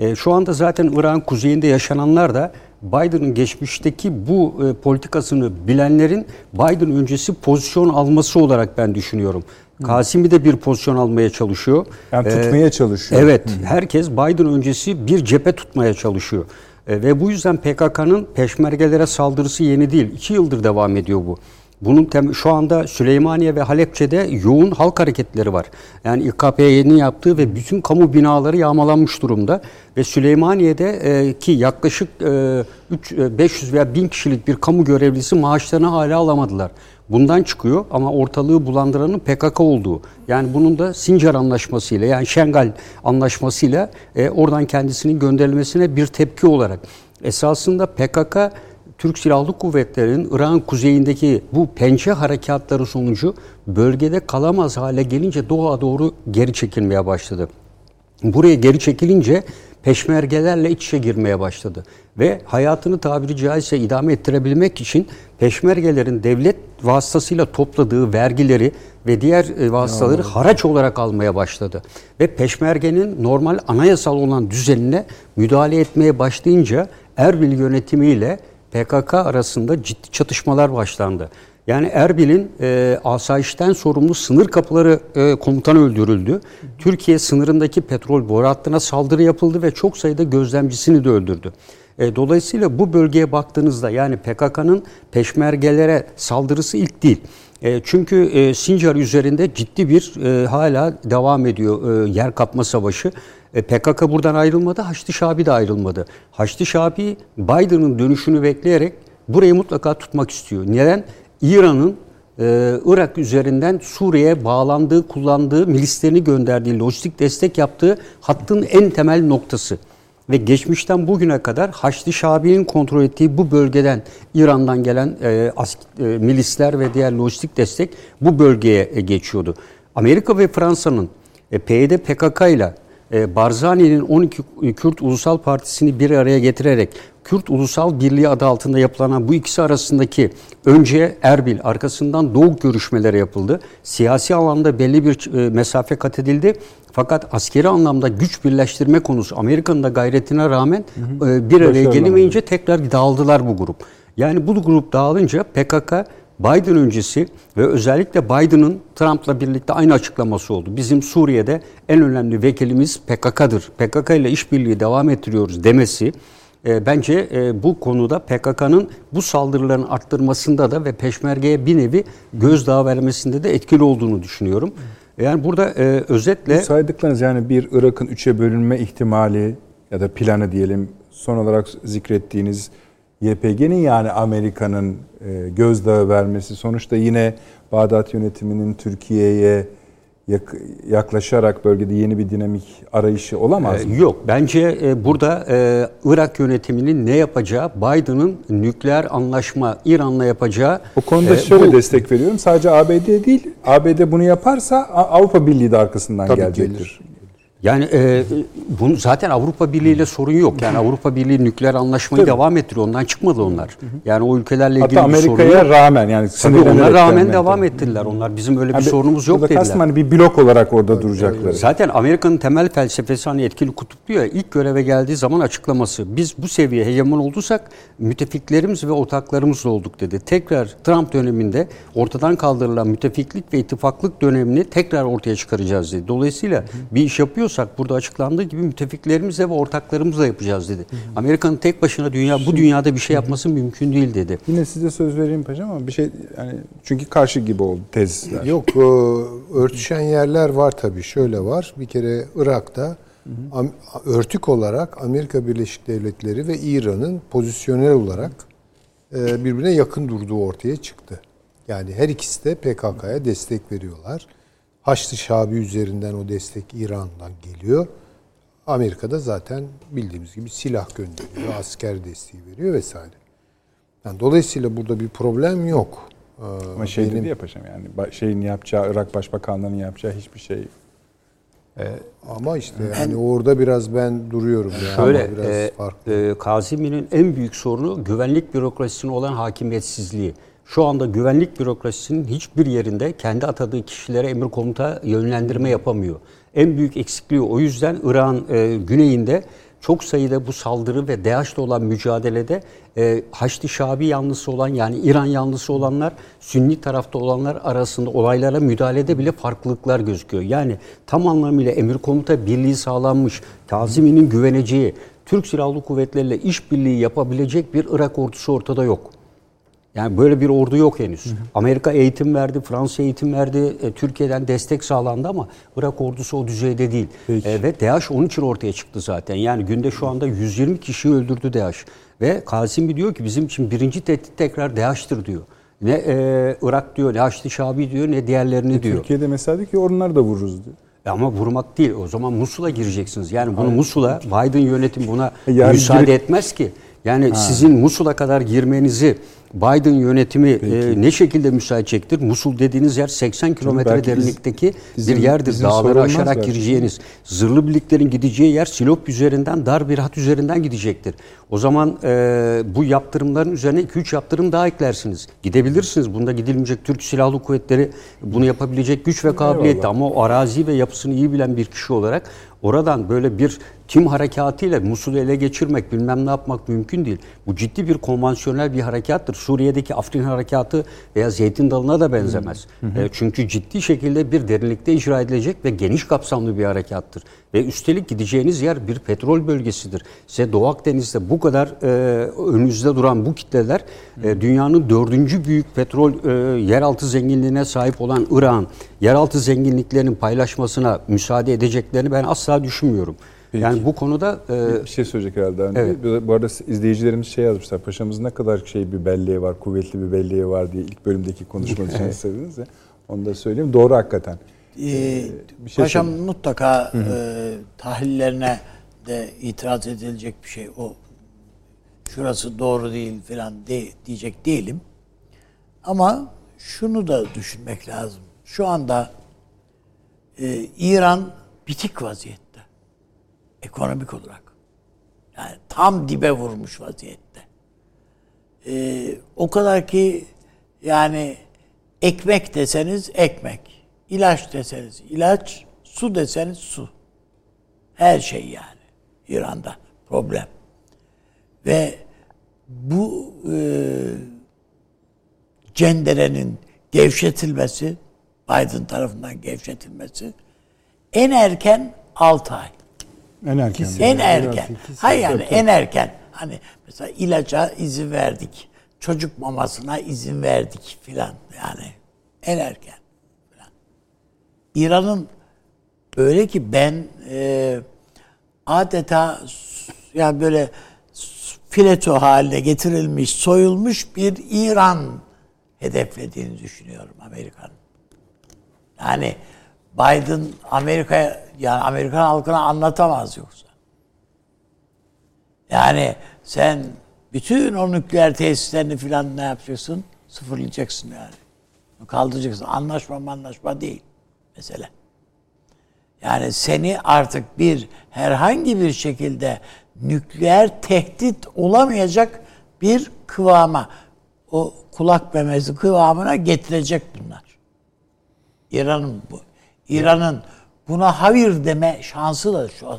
E, şu anda zaten İran kuzeyinde yaşananlar da Biden'ın geçmişteki bu e, politikasını bilenlerin Biden öncesi pozisyon alması olarak ben düşünüyorum. Kasimi de bir pozisyon almaya çalışıyor. Yani Ee, tutmaya çalışıyor. Evet, herkes Biden öncesi bir cephe tutmaya çalışıyor. E, ve bu yüzden PKK'nın peşmergelere saldırısı yeni değil. İki yıldır devam ediyor bu. Bunun tem- şu anda Süleymaniye ve Halepçe'de yoğun halk hareketleri var. Yani İKP'nin yaptığı ve bütün kamu binaları yağmalanmış durumda. Ve Süleymaniye'de e, ki yaklaşık e, 3, e, 500 veya 1000 kişilik bir kamu görevlisi maaşlarını hala alamadılar. Bundan çıkıyor ama ortalığı bulandıranın PKK olduğu. Yani bunun da Sincar Anlaşması'yla yani Şengal Anlaşması'yla e, oradan kendisinin gönderilmesine bir tepki olarak. Esasında PKK Türk Silahlı Kuvvetleri'nin İran kuzeyindeki bu pençe harekatları sonucu bölgede kalamaz hale gelince Doğu'ya doğru geri çekilmeye başladı. Buraya geri çekilince peşmergelerle iç içe girmeye başladı. Ve hayatını tabiri caizse idame ettirebilmek için peşmergelerin devlet vasıtasıyla topladığı vergileri ve diğer e, vasıtaları haraç olarak almaya başladı. Ve peşmergenin normal anayasal olan düzenine müdahale etmeye başlayınca Erbil yönetimiyle PKK arasında ciddi çatışmalar başlandı. Yani Erbil'in e, asayişten sorumlu sınır kapıları e, komutanı öldürüldü. Türkiye sınırındaki petrol boru hattına saldırı yapıldı ve çok sayıda gözlemcisini de öldürdü. E, dolayısıyla bu bölgeye baktığınızda yani PKK'nın peşmergelere saldırısı ilk değil. E, çünkü e, Sincar üzerinde ciddi bir e, hala devam ediyor e, yer kapma savaşı. E, PKK buradan ayrılmadı, Haçlı Şabi de ayrılmadı. Haçlı Şabi Biden'ın dönüşünü bekleyerek burayı mutlaka tutmak istiyor. Neden? İran'ın e, Irak üzerinden Suriye'ye bağlandığı, kullandığı, milislerini gönderdiği, lojistik destek yaptığı hattın en temel noktası. Ve geçmişten bugüne kadar Haçlı Şabi'nin kontrol ettiği bu bölgeden İran'dan gelen e, ask, e, milisler ve diğer lojistik destek bu bölgeye e, geçiyordu. Amerika ve Fransa'nın e, PYD PKK ile Barzani'nin 12 Kürt Ulusal Partisi'ni bir araya getirerek Kürt Ulusal Birliği adı altında yapılan bu ikisi arasındaki önce Erbil arkasından Doğu görüşmeleri yapıldı. Siyasi alanda belli bir e, mesafe kat edildi. Fakat askeri anlamda güç birleştirme konusu Amerika'nın da gayretine rağmen hı hı. E, bir araya gelemeyince tekrar dağıldılar bu grup. Yani bu grup dağılınca PKK Biden öncesi ve özellikle Biden'ın Trump'la birlikte aynı açıklaması oldu. Bizim Suriye'de en önemli vekilimiz PKK'dır. PKK ile işbirliği devam ettiriyoruz demesi e, bence e, bu konuda PKK'nın bu saldırıların arttırmasında da ve peşmergeye bir nevi gözdağı vermesinde de etkili olduğunu düşünüyorum. Yani burada e, özetle... Bu saydıklarınız yani bir Irak'ın üçe bölünme ihtimali ya da planı diyelim son olarak zikrettiğiniz YPG'nin yani Amerika'nın e, gözdağı vermesi sonuçta yine Bağdat yönetiminin Türkiye'ye yaklaşarak bölgede yeni bir dinamik arayışı olamaz mı? Ee, yok. Bence e, burada e, Irak yönetiminin ne yapacağı, Biden'ın nükleer anlaşma İran'la yapacağı... O konuda e, şöyle bu, destek veriyorum. Sadece ABD değil, ABD bunu yaparsa Avrupa Birliği de arkasından gelecektir. Gelir. Yani e, bunu zaten Avrupa Birliği ile sorun yok. Yani Avrupa Birliği nükleer anlaşmayı Tabii. devam ettiriyor. Ondan çıkmadı onlar. Yani o ülkelerle ilgili Hatta bir sorun yok. Amerika'ya rağmen yani Tabii ona rağmen devam ettiler. Onlar bizim öyle bir yani sorunumuz yok dediler. Kastım hani bir blok olarak orada duracakları. Zaten Amerika'nın temel felsefesi hani etkili kutup diyor ya ilk göreve geldiği zaman açıklaması. Biz bu seviye hegemon olduysak müttefiklerimiz ve ortaklarımızla olduk dedi. Tekrar Trump döneminde ortadan kaldırılan müttefiklik ve ittifaklık dönemini tekrar ortaya çıkaracağız dedi. Dolayısıyla bir iş yapıyorsa yapıyorsak burada açıklandığı gibi müttefiklerimizle ve ortaklarımızla yapacağız dedi. Amerika'nın tek başına dünya bu dünyada bir şey yapması mümkün değil dedi. Yine size söz vereyim paşam ama bir şey yani çünkü karşı gibi oldu tezler. Yok örtüşen yerler var tabii. Şöyle var. Bir kere Irak'ta örtük olarak Amerika Birleşik Devletleri ve İran'ın pozisyonel olarak e, birbirine yakın durduğu ortaya çıktı. Yani her ikisi de PKK'ya destek veriyorlar. Haçlı Şabi üzerinden o destek İran'dan geliyor. Amerika'da zaten bildiğimiz gibi silah gönderiyor, asker desteği veriyor vesaire. Yani dolayısıyla burada bir problem yok. Ee, Ama şey Benim, dedi ya paşam yani şeyin yapacağı, Irak Başbakanlığı'nın yapacağı hiçbir şey ee, ama işte yani orada biraz ben duruyorum. Yani şöyle, biraz e, farklı. E, Kazimi'nin en büyük sorunu güvenlik bürokrasisine olan hakimiyetsizliği. Şu anda güvenlik bürokrasisinin hiçbir yerinde kendi atadığı kişilere emir komuta yönlendirme yapamıyor. En büyük eksikliği o yüzden İran e, güneyinde çok sayıda bu saldırı ve DAEŞ'le olan mücadelede e, Haçlı Şabi yanlısı olan yani İran yanlısı olanlar Sünni tarafta olanlar arasında olaylara müdahalede bile farklılıklar gözüküyor. Yani tam anlamıyla emir komuta birliği sağlanmış, Kazimi'nin güveneceği, Türk Silahlı Kuvvetleriyle işbirliği yapabilecek bir Irak ordusu ortada yok. Yani böyle bir ordu yok henüz. Amerika eğitim verdi, Fransa eğitim verdi, e, Türkiye'den destek sağlandı ama Irak ordusu o düzeyde değil. E, ve DAEŞ onun için ortaya çıktı zaten. Yani günde şu anda 120 kişiyi öldürdü DAEŞ. Ve Kasimi diyor ki bizim için birinci tehdit tekrar DAEŞ'tir diyor. Ne e, Irak diyor, ne Haçlı Şabi diyor, ne diğerlerini diyor. Türkiye'de mesela diyor ki onlar da vururuz diyor. E Ama vurmak değil. O zaman Musul'a gireceksiniz. Yani bunu Musul'a Biden yönetim buna Yani müsaade girip- etmez ki. Yani sizin Musul'a kadar girmenizi Biden yönetimi e, ne şekilde müsaade edecektir? Musul dediğiniz yer 80 kilometre derinlikteki bizim- bir yerdir. bizim Dağları aşarak belki. gireceğiniz. Zırhlı birliklerin gideceği yer Silop üzerinden dar bir hat üzerinden gidecektir. O zaman e, bu yaptırımların üzerine 2-3 yaptırım daha eklersiniz. Gidebilirsiniz. Bunda gidilmeyecek Türk Silahlı Kuvvetleri bunu yapabilecek güç ve kabiliyeti ama o arazi ve yapısını iyi bilen bir kişi olarak oradan böyle bir tim harekatıyla Musul'u ele geçirmek bilmem ne yapmak mümkün değil. Bu ciddi bir konvansiyonel bir harekattır. Suriye'deki Afrin harekatı veya Zeytin Dalı'na da benzemez. E, çünkü ciddi şekilde bir derinlikte icra edilecek ve geniş kapsamlı bir harekattır. Ve üstelik gideceğiniz yer bir petrol bölgesidir. Size Doğu Akdeniz'de bu kadar e, önünüzde duran bu kitleler e, dünyanın dördüncü büyük petrol e, yeraltı zenginliğine sahip olan Irak'ın yeraltı zenginliklerinin paylaşmasına müsaade edeceklerini ben asla düşünmüyorum. Yani bu konuda e, Bir şey söyleyecek herhalde. Hani Evet. Bu arada izleyicilerimiz şey yazmışlar. Paşamız ne kadar şey bir belleği var, kuvvetli bir belleği var diye ilk bölümdeki konuşma için söylediniz ya. Onu da söyleyeyim. Doğru hakikaten. Ee, bir şey paşam söyle. mutlaka e, tahlillerine de itiraz edilecek bir şey o. Şurası doğru değil falan de, diyecek değilim. Ama şunu da düşünmek lazım. Şu anda e, İran bitik vaziyette. Ekonomik olarak. Yani tam dibe vurmuş vaziyette. E, o kadar ki yani ekmek deseniz ekmek, ilaç deseniz ilaç, su deseniz su. Her şey yani İran'da problem. Ve bu e, cenderenin gevşetilmesi, Biden tarafından gevşetilmesi en erken 6 ay. En erken. En erken. Hayır yani en erken. Hani mesela ilaca izin verdik. Çocuk mamasına izin verdik filan yani. En erken. İran'ın öyle ki ben e, adeta yani böyle fileto haline getirilmiş, soyulmuş bir İran hedeflediğini düşünüyorum Amerika'nın. Yani Biden Amerika'ya yani Amerikan halkına anlatamaz yoksa. Yani sen bütün o nükleer tesislerini filan ne yapacaksın? Sıfırlayacaksın yani. Kaldıracaksın. Anlaşma anlaşma değil mesele. Yani seni artık bir herhangi bir şekilde nükleer tehdit olamayacak bir kıvama o kulak memesi kıvamına getirecek bunlar. İran'ın bu İran'ın buna hayır deme şansı da şu an.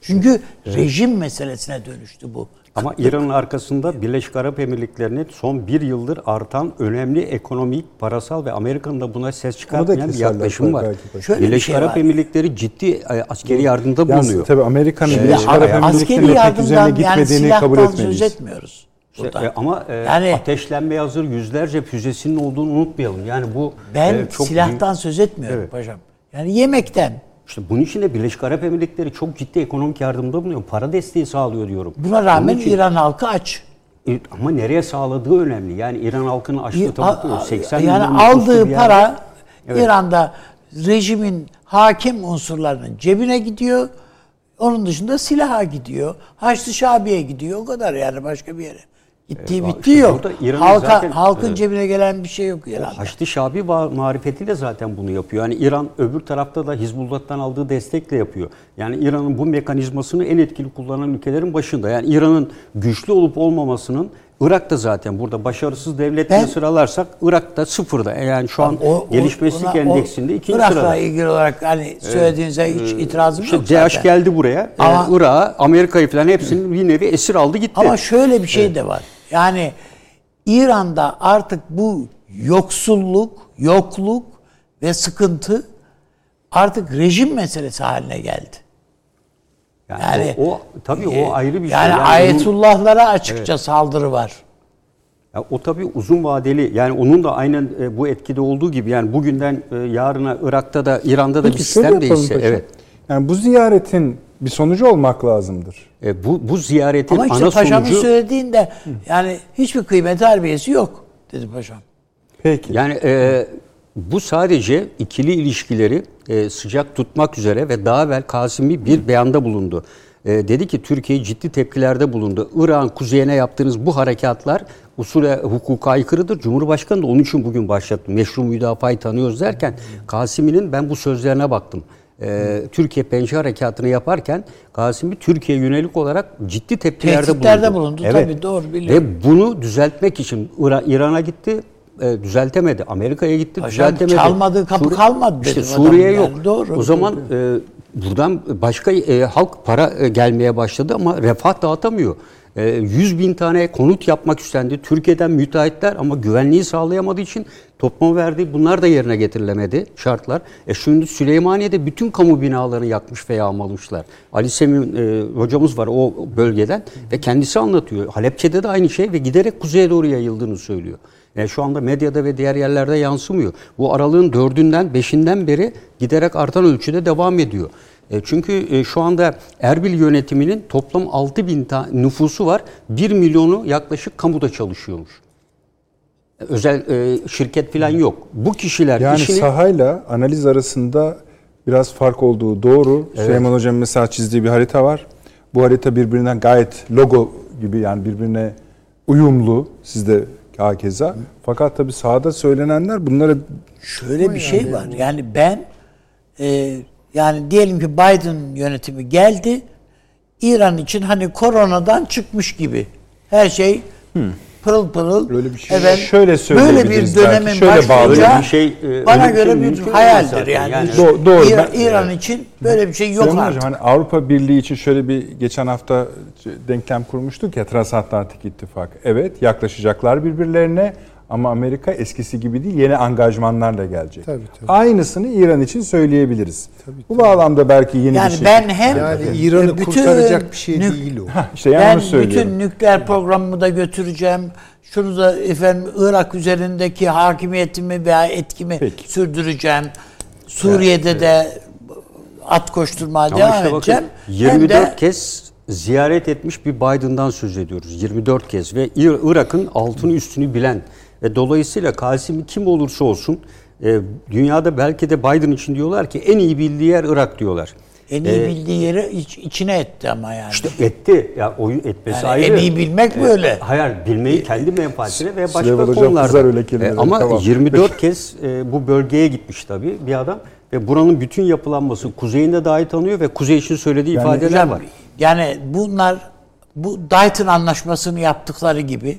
Çünkü rejim meselesine dönüştü bu. Ama İran'ın arkasında Birleşik Arap Emirlikleri'nin son bir yıldır artan önemli ekonomik, parasal ve Amerika'nın da buna ses çıkartmayan bir yaklaşım var. Şöyle bir Birleşik şey Arap var. Emirlikleri ciddi e, askeri yardımda bulunuyor. tabii Amerika'nın Şimdi Birleşik Arap askeri Emirlikleri'nin pek üzerine yardımdan yani gitmediğini kabul silahtan söz etmeliyiz. etmiyoruz. İşte, burada. e, ama e, Yani- ateşlenmeye hazır yüzlerce füzesinin olduğunu unutmayalım. Yani bu ben e, çok silahtan söz etmiyorum Evet. paşam. Yani yemekten. İşte bunun için de Birleşik Arap Emirlikleri çok ciddi ekonomik yardımda bulunuyor. Para desteği sağlıyor diyorum. Buna rağmen için- İran halkı aç. E, ama nereye sağladığı önemli. Yani İran halkının açlığı tabii A- a- 80 yani aldığı para Evet. İran'da rejimin hakim unsurlarının cebine gidiyor. Onun dışında silaha gidiyor. Haçlı Şabi'ye gidiyor. O kadar yani başka bir yere. Gittiği E, bitti işte yok. Halka, zaten- halkın Evet. cebine gelen bir şey yok İran'da. Haçlı Şabi marifetiyle zaten bunu yapıyor. Yani İran öbür tarafta da Hizbullah'tan aldığı destekle yapıyor. Yani İran'ın bu mekanizmasını en etkili kullanan ülkelerin başında. Yani İran'ın güçlü olup olmamasının Irak'ta zaten burada başarısız devlet diye Ben- sıralarsak Irak'ta sıfırda. Yani şu an O- gelişmesizlik ona- o endeksinde ikinci Irak'la sırada. ilgili olarak hani söylediğinize hiç itirazım İşte yok DH zaten. geldi buraya. Ama- Ama, Irak'a, Amerika'yı falan hepsini bir nevi esir aldı gitti. Ama şöyle bir şey de var. Yani İran'da artık bu yoksulluk, yokluk ve sıkıntı artık rejim meselesi haline geldi. yani, Yani o, o tabii o ayrı bir şey. yani ayetullahlara açıkça saldırı var. Ya o tabii uzun vadeli yani onun da aynen e, bu etkide olduğu gibi yani bugünden e, yarına Irak'ta da İran'da da Peki bir sistem değişse evet. Yani bu ziyaretin bir sonucu olmak lazımdır. E, bu bu ziyaretin Ama işte ana paşamın sonucu söylediğinde yani hiçbir kıymet harbiyesi yok dedi paşam. Peki. Yani e, bu sadece ikili ilişkileri e, sıcak tutmak üzere ve daha evvel Kasimi bir beyanda bulundu. E, dedi ki Türkiye ciddi tepkilerde bulundu. İran kuzeyine yaptığınız bu harekatlar usule hukuka aykırıdır. Cumhurbaşkanı da onun için bugün başlattı. Meşru müdafayı tanıyoruz derken Kasimi'nin ben bu sözlerine baktım. E, Türkiye Pençe Harekatı'nı yaparken Kasimi Türkiye yönelik olarak ciddi tepkilerde Tehditlerde bulundu. bulundu, tabii, doğru, biliyorum. Ve bunu düzeltmek için İra- İran'a gitti, e, düzeltemedi. Amerika'ya gitti, Paşam, düzeltemedi. çalmadığı kapı kalmadı İşte dedim adam Suriye yani, yok. doğru. o zaman e, buradan başka e, halk para e, gelmeye başladı ama refah dağıtamıyor. E, 100 bin tane konut yapmak istendi. Türkiye'den müteahhitler ama güvenliği sağlayamadığı için toplum verdiği bunlar da yerine getirilemedi şartlar. E şimdi Süleymaniye'de bütün kamu binalarını yakmış ve yağmalamışlar. Ali Semih e, hocamız var o bölgeden ve kendisi anlatıyor. Halepçe'de de aynı şey ve giderek kuzeye doğru yayıldığını söylüyor. Yani şu anda medyada ve diğer yerlerde yansımıyor. Bu aralığın dördünden, beşinden beri giderek artan ölçüde devam ediyor. E, çünkü e, şu anda Erbil yönetiminin toplam 6 bin ta- nüfusu var. 1 milyonu yaklaşık kamuda çalışıyormuş. Özel e, şirket falan yok. Bu kişiler Yani işini... sahayla analiz arasında biraz fark olduğu doğru. Süleyman Hocam'ın mesela çizdiği bir harita var. Bu harita birbirinden gayet logo gibi yani birbirine uyumlu. Sizde hakeza. Fakat tabii sahada söylenenler bunları Şöyle bir şey var. Yani ben e, yani diyelim ki Biden yönetimi geldi. İran için hani koronadan çıkmış gibi. Her şey pırıl pırıl. Öyle bir şey- efendim, şöyle Böyle bir belki. dönemin Şöyle başlayacağı. Bir şey, e, bana bir göre şey bir hayaldir yani. Yani- Do- doğru. İran, Ben- İran için böyle bir şey yok Süleyman artık. Hocam hani Avrupa Birliği için şöyle bir geçen hafta denklem kurmuştuk ya Transatlantik İttifak. Evet yaklaşacaklar birbirlerine ama Amerika eskisi gibi değil yeni angajmanlarla gelecek. Tabii, tabii. Aynısını İran için söyleyebiliriz. Bu bağlamda belki yeni Yani bir şey. ben hem Yani İran'ı bütün kurtaracak bir şey nük- değil o. işte yani ben bütün nükleer programımı da götüreceğim. Şunu da efendim Irak üzerindeki hakimiyetimi veya etkimi Peki. sürdüreceğim. Suriye'de de at koşturmaya devam işte bakın edeceğim. Hem 24 de kez ziyaret etmiş bir Biden'dan söz ediyoruz. 24 kez ve İr- Irak'ın altını üstünü bilen ve dolayısıyla Kasimi kim olursa olsun e, dünyada belki de Biden için diyorlar ki en iyi bildiği yer Irak diyorlar. en iyi bildiği yeri iç- içine etti ama yani. İşte etti. Ya oyun etmesi Yani ayrı. en iyi bilmek böyle. Hayır, bilmeyi kendi menfaatine ve başka Süleyman konularda. öyle kelimelere, ama tamam. 24 kez e, bu bölgeye gitmiş tabii bir adam ve buranın bütün yapılanması kuzeyinde dahi tanıyor ve kuzey için söylediği ifadeler Hocam, var. Yani bunlar bu Dayton anlaşmasını yaptıkları gibi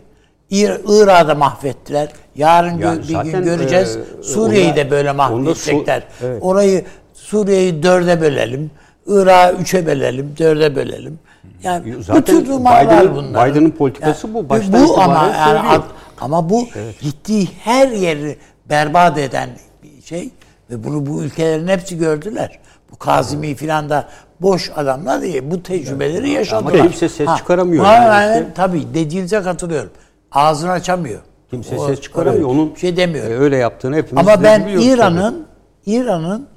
İr- Irak'ı da mahvettiler. Yarın Yani bir gün göreceğiz. e, Suriye'yi onda- de böyle mahvedecekler. Su- evet. Orayı Suriye'yi dörde bölelim. Irak'ı üçe bölelim, dörde bölelim. Yani Zaten bütün numaralar Biden'ın- bunlar. Biden'ın politikası bu. Baştan bu ama yani ad- ama bu gittiği her yeri berbat eden bir şey ve bunu bu ülkelerin hepsi gördüler. Bu Kazimi filan da boş adamlar değil. Bu tecrübeleri yaşadılar. Ama kimse ses çıkaramıyor Ha, yani işte. tabii dediğinize katılıyorum. Ağzını açamıyor. Kimse O- ses çıkaramıyor. Onun bir şey demiyor. e, öyle yaptığını hepimiz Ama ben İran'ın İran'ın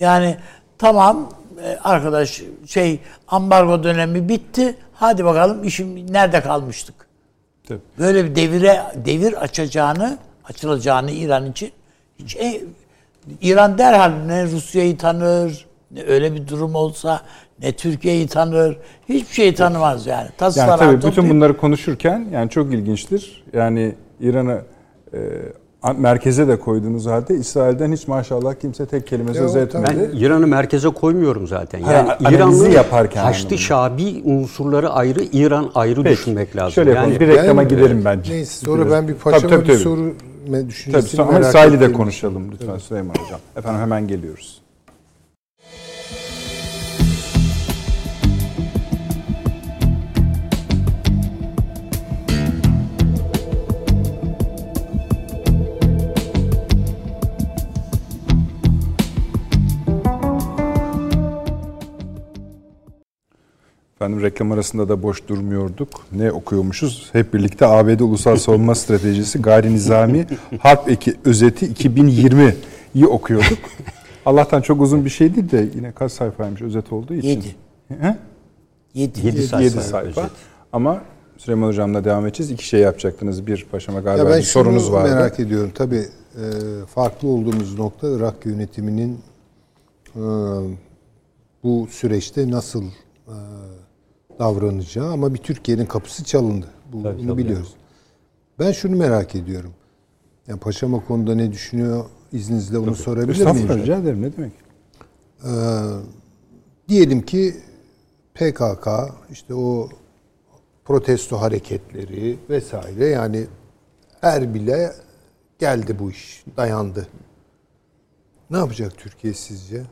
yani tamam e, arkadaş şey ambargo dönemi bitti. Hadi bakalım işim nerede kalmıştık? Tabii. Böyle bir devire devir açacağını, açılacağını İran için hiç e, İran derhal ne Rusya'yı tanır, ne öyle bir durum olsa ne Türkiye'yi tanır, hiçbir şeyi tanımaz yani. Tas Yani tabii bütün bunları konuşurken yani çok ilginçtir. Yani İran'ı e, merkeze de koyduğunuz halde İsrail'den hiç maşallah kimse tek kelime söz etmedi. Ben İran'ı merkeze koymuyorum zaten. Ha, Yani analizi İran'ın yaparken Haçlı. Şabi unsurları ayrı, İran ayrı Peki. düşünmek lazım. Şöyle yapalım. yani Bir reklama Ben- gidelim bence. Neyse sonra Biraz. ben bir paşama Tabii, tabii, bir tabii. soru me- Tabii düşüncesini sonra merak İsrail'i de konuşalım lütfen Süleyman Hocam. Efendim hemen geliyoruz. Efendim reklam arasında da boş durmuyorduk. Ne okuyormuşuz? Hep birlikte ABD Ulusal Savunma Stratejisi Gayri Nizami Harp Eki Özeti 2020'yi okuyorduk. Allah'tan çok uzun bir şey değil de yine kaç sayfaymış özet olduğu için. Yedi. He? Yedi. Yedi sayfa. 7 sayfa. özet. Ama Süleyman Hocam'la devam edeceğiz. İki şey yapacaktınız. Bir paşama galiba Ya ben bir sorunuz vardı. merak ediyorum. Tabii e, farklı olduğumuz nokta Irak yönetiminin e, bu süreçte nasıl e, davranacağı ama bir Türkiye'nin kapısı çalındı. Bu, Tabii, bunu tabii. biliyoruz. Ben şunu merak ediyorum. Yani paşam o konuda ne düşünüyor? İzninizle onu sorabilir miyim? Estağfurullah rica ederim. Ne demek? Ee, diyelim ki PKK işte o protesto hareketleri vesaire yani Erbil'e geldi bu iş, dayandı. Ne yapacak Türkiye sizce?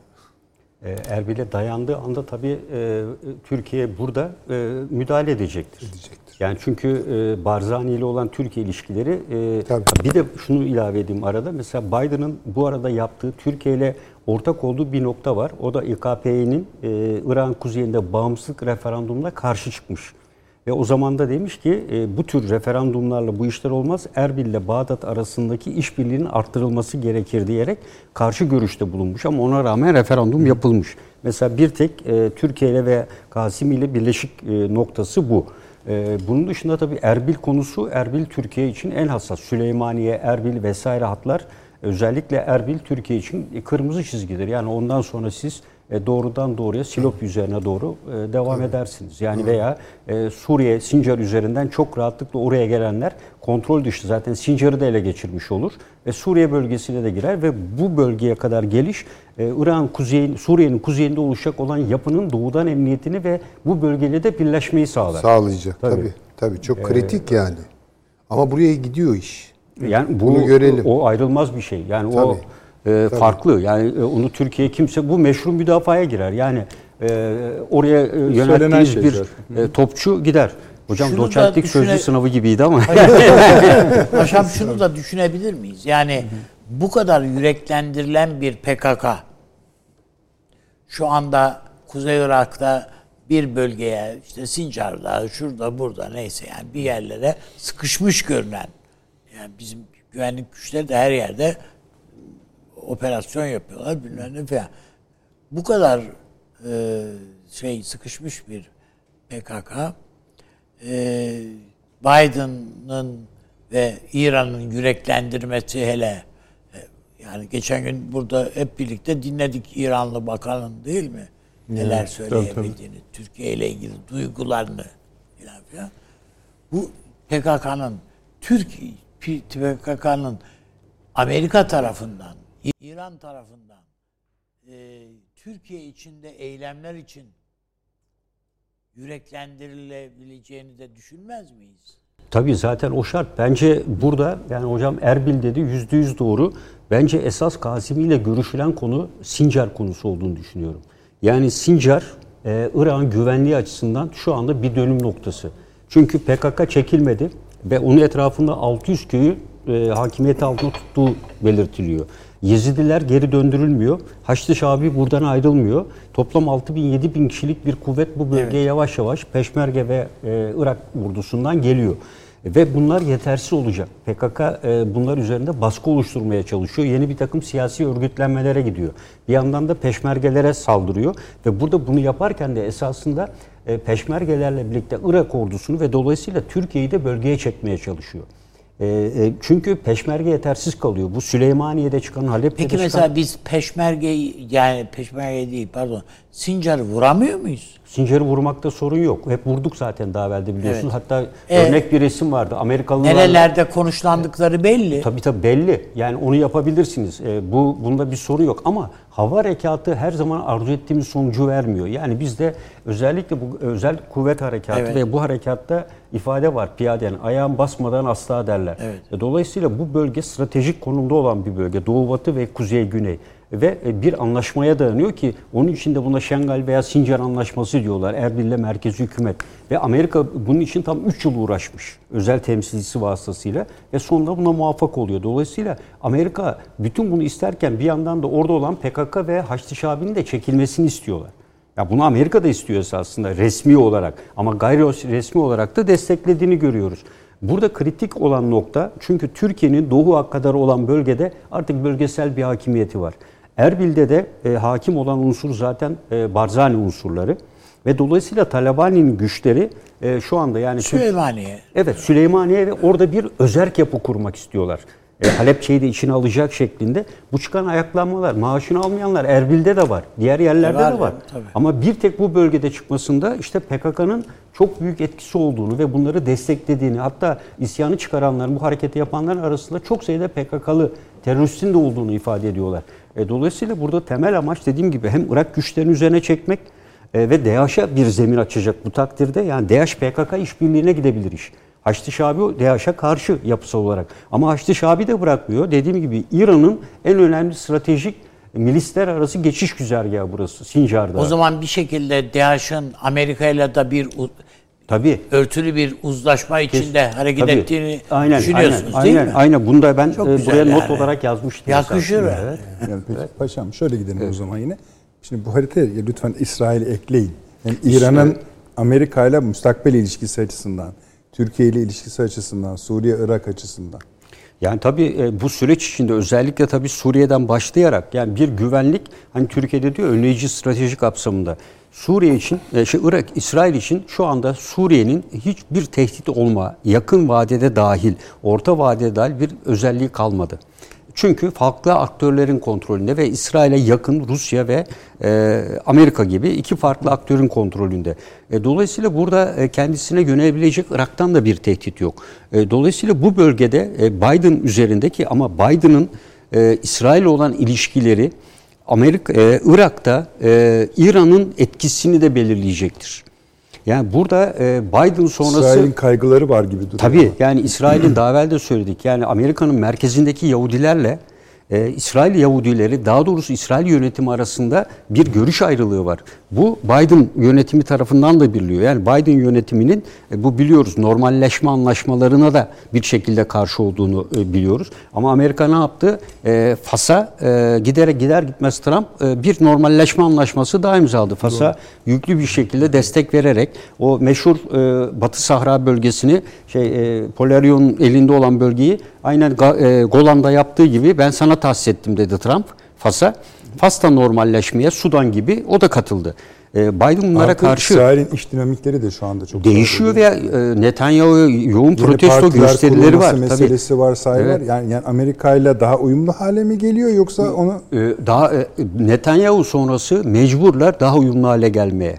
E, Erbil'e dayandığı anda tabii e, Türkiye burada e, müdahale edecektir. Edecektir. Yani çünkü e, Barzani ile olan Türkiye ilişkileri Tabii. bir de şunu ilave edeyim arada. Mesela Biden'ın bu arada yaptığı Türkiye ile ortak olduğu bir nokta var. O da İKP'nin İran kuzeyinde bağımsızlık referandumuna karşı çıkmış. Ve o zaman da demiş ki e, bu tür referandumlarla bu işler olmaz. Erbil ile Bağdat arasındaki işbirliğinin arttırılması gerekir diyerek karşı görüşte bulunmuş. Ama ona rağmen referandum yapılmış. Mesela bir tek e, Türkiye ile ve Kasım ile birleşik e, noktası bu. E, bunun dışında tabii Erbil konusu Erbil Türkiye için en hassas. Süleymaniye, Erbil vesaire hatlar özellikle Erbil Türkiye için kırmızı çizgidir. Yani ondan sonra siz e, doğrudan doğruya Silop üzerine doğru e, devam edersiniz. Yani veya e, Suriye, Sincar üzerinden çok rahatlıkla oraya gelenler kontrol dışı zaten Sincar'ı da ele geçirmiş olur. Ve Suriye bölgesine de girer ve bu bölgeye kadar geliş e, İran kuzeyin, Suriye'nin kuzeyinde oluşacak olan yapının doğudan emniyetini ve bu bölgeyle de birleşmeyi sağlar. Sağlayacak Tabii. tabii. Tabii, çok kritik yani. Ama buraya gidiyor iş. Yani bu Bunu görelim. o ayrılmaz bir şey. Yani o Tabii. E, farklı. Yani e, onu Türkiye kimse bu meşru müdafaya girer. Yani e, oraya e, yönelttiğiniz şey bir zaten. e, topçu gider. Hocam Şunu doçentlik düşüne- sözlü sınavı gibiydi ama. Paşam şunu da düşünebilir miyiz? Yani bu kadar yüreklendirilen bir PKK şu anda Kuzey Irak'ta bir bölgeye işte Sincar'da, şurada, burada neyse yani bir yerlere sıkışmış görünen yani bizim güvenlik güçleri de her yerde operasyon yapıyorlar bilmem ne falan. Bu kadar e, şey sıkışmış bir PKK e, Biden'ın ve İran'ın yüreklendirmesi hele e, yani geçen gün burada hep birlikte dinledik İranlı bakanın değil mi? Neler söyleyebildiğini, Türkiye ile ilgili duygularını filan filan. Bu PKK'nın Türk PKK'nın Amerika tarafından, İran tarafından e, Türkiye içinde eylemler için yüreklendirilebileceğini de düşünmez miyiz? Tabii zaten o şart. Bence burada yani hocam Erbil dedi yüzde yüz doğru. Bence esas Kasimi ile görüşülen konu Sincar konusu olduğunu düşünüyorum. Yani Sincar e, İran güvenliği açısından şu anda bir dönüm noktası. Çünkü PKK çekilmedi ve onun etrafında 600 köyü e, hakimiyeti altında tuttuğu belirtiliyor. Yezidiler geri döndürülmüyor. Haçlı Şabi buradan ayrılmıyor. Toplam 6 bin 7 bin kişilik bir kuvvet bu bölgeye yavaş yavaş Peşmerge ve e, Irak ordusundan geliyor. Ve bunlar yetersiz olacak. PKK e, bunlar üzerinde baskı oluşturmaya çalışıyor. Yeni bir takım siyasi örgütlenmelere gidiyor. Bir yandan da peşmergelere saldırıyor. Ve burada bunu yaparken de esasında e, peşmergelerle birlikte Irak ordusunu ve dolayısıyla Türkiye'yi de bölgeye çekmeye çalışıyor. E, e, çünkü peşmerge yetersiz kalıyor. Bu Süleymaniye'de çıkan, Halep'te Peki çıkan... mesela biz peşmergeyi yani peşmerge değil pardon Sincar'ı vuramıyor muyuz? Sincar'ı vurmakta sorun yok. Hep vurduk zaten daha evvelde biliyorsunuz. Evet. Hatta Ee, örnek bir resim vardı. Amerikalılar Nerelerde konuşlandıkları belli. Tabii tabii belli. Yani onu yapabilirsiniz. Ee, bu bunda bir soru yok ama hava harekatı her zaman arzu ettiğimiz sonucu vermiyor. Yani bizde özellikle bu özel kuvvet harekatı Evet. ve bu harekatta ifade var piyadenin ayağın basmadan asla derler. Evet. E, Dolayısıyla bu bölge stratejik konumda olan bir bölge. Doğu batı ve kuzey güney. Ve e, bir anlaşmaya dayanıyor ki onun için de buna Şengal veya Sincar Anlaşması diyorlar. Erbil'le merkezi hükümet. Ve Amerika bunun için tam 3 yıl uğraşmış. Özel temsilcisi vasıtasıyla. Ve sonunda buna muvaffak oluyor. Dolayısıyla Amerika bütün bunu isterken bir yandan da orada olan PKK ve Haçlı Şabi'nin de çekilmesini istiyorlar. Ya bunu Amerika da istiyor esasında resmi olarak ama gayri resmi olarak da desteklediğini görüyoruz. Burada kritik olan nokta çünkü Türkiye'nin Doğu kadar olan bölgede artık bölgesel bir hakimiyeti var. Erbil'de de e, hakim olan unsur zaten e, Barzani unsurları ve dolayısıyla Talabani'nin güçleri e, şu anda yani Süleymaniye. Evet Süleymaniye ve orada bir özerk yapı kurmak istiyorlar. E, Halepçe'yi de içine alacak şeklinde. Bu çıkan ayaklanmalar, maaşını almayanlar Erbil'de de var. Diğer yerlerde var, de var. tabii. Ama bir tek bu bölgede çıkmasında işte PKK'nın çok büyük etkisi olduğunu ve bunları desteklediğini hatta isyanı çıkaranların, bu hareketi yapanların arasında çok sayıda PKK'lı teröristin de olduğunu ifade ediyorlar. E, dolayısıyla burada temel amaç dediğim gibi hem Irak güçlerini üzerine çekmek e, ve DAEŞ'e bir zemin açacak bu takdirde. Yani DAEŞ PKK işbirliğine gidebilir iş. Haçlı Şabi DAEŞ'e karşı yapısal olarak. Ama Haçlı Şabi de bırakmıyor. Dediğim gibi İran'ın en önemli stratejik milisler arası geçiş güzergahı burası Sincar'da. O zaman bir şekilde DAEŞ'in Amerika ile de bir Tabii. örtülü bir uzlaşma içinde Kes, hareket tabii. ettiğini aynen, düşünüyorsunuz aynen, değil aynen, mi? Aynen. Bunu da ben Çok e, buraya yani. not olarak yazmıştım. Yakışır. Evet. Yani peki, evet. Paşam şöyle gidelim evet. o zaman yine. Şimdi bu haritaya lütfen İsrail'i ekleyin. Yani İran'ın Amerika ile müstakbel ilişkisi açısından, Türkiye ile ilişkisi açısından, Suriye-Irak açısından. Yani tabii e, bu süreç içinde özellikle tabii Suriye'den başlayarak yani bir güvenlik hani Türkiye'de diyor önleyici strateji kapsamında Suriye için, şey, Irak, İsrail için şu anda Suriye'nin hiçbir tehdit olma, yakın vadede dahil, orta vadede dahil bir özelliği kalmadı. Çünkü farklı aktörlerin kontrolünde ve İsrail'e yakın Rusya ve e, Amerika gibi iki farklı aktörün kontrolünde. E, dolayısıyla burada e, kendisine yönelebilecek Irak'tan da bir tehdit yok. E, dolayısıyla bu bölgede e, Biden üzerindeki ama Biden'ın e, İsrail olan ilişkileri Amerika, e, Irak'ta e, İran'ın etkisini de belirleyecektir. Yani burada e, Biden sonrası... İsrail'in kaygıları var gibi duruyor. Tabii yani İsrail'in daha evvel de söyledik. Yani Amerika'nın merkezindeki Yahudilerle e, İsrail Yahudileri daha doğrusu İsrail yönetimi arasında bir görüş ayrılığı var. Bu Biden yönetimi tarafından da biliniyor. Yani Biden yönetiminin e, bu biliyoruz normalleşme anlaşmalarına da bir şekilde karşı olduğunu e, biliyoruz. Ama Amerika ne yaptı? E, Fas'a e, giderek gider gitmez Trump e, bir normalleşme anlaşması daha imzaladı. Fas'a yüklü bir şekilde destek vererek o meşhur e, Batı Sahra bölgesini şey e, Polarion'un elinde olan bölgeyi aynen e, Golan'da yaptığı gibi ben sana tahsis ettim dedi Trump Fas'a. Fas da normalleşmeye Sudan gibi o da katıldı. E, Biden bunlara Artık karşı İsrail'in iç dinamikleri de şu anda çok değişiyor ve e, Netanyahu yoğun protesto gösterileri var. meselesi Tabii. var, say evet. var. Yani, yani Amerika ile daha uyumlu hale mi geliyor yoksa onu e, daha e, Netanyahu sonrası mecburlar daha uyumlu hale gelmeye.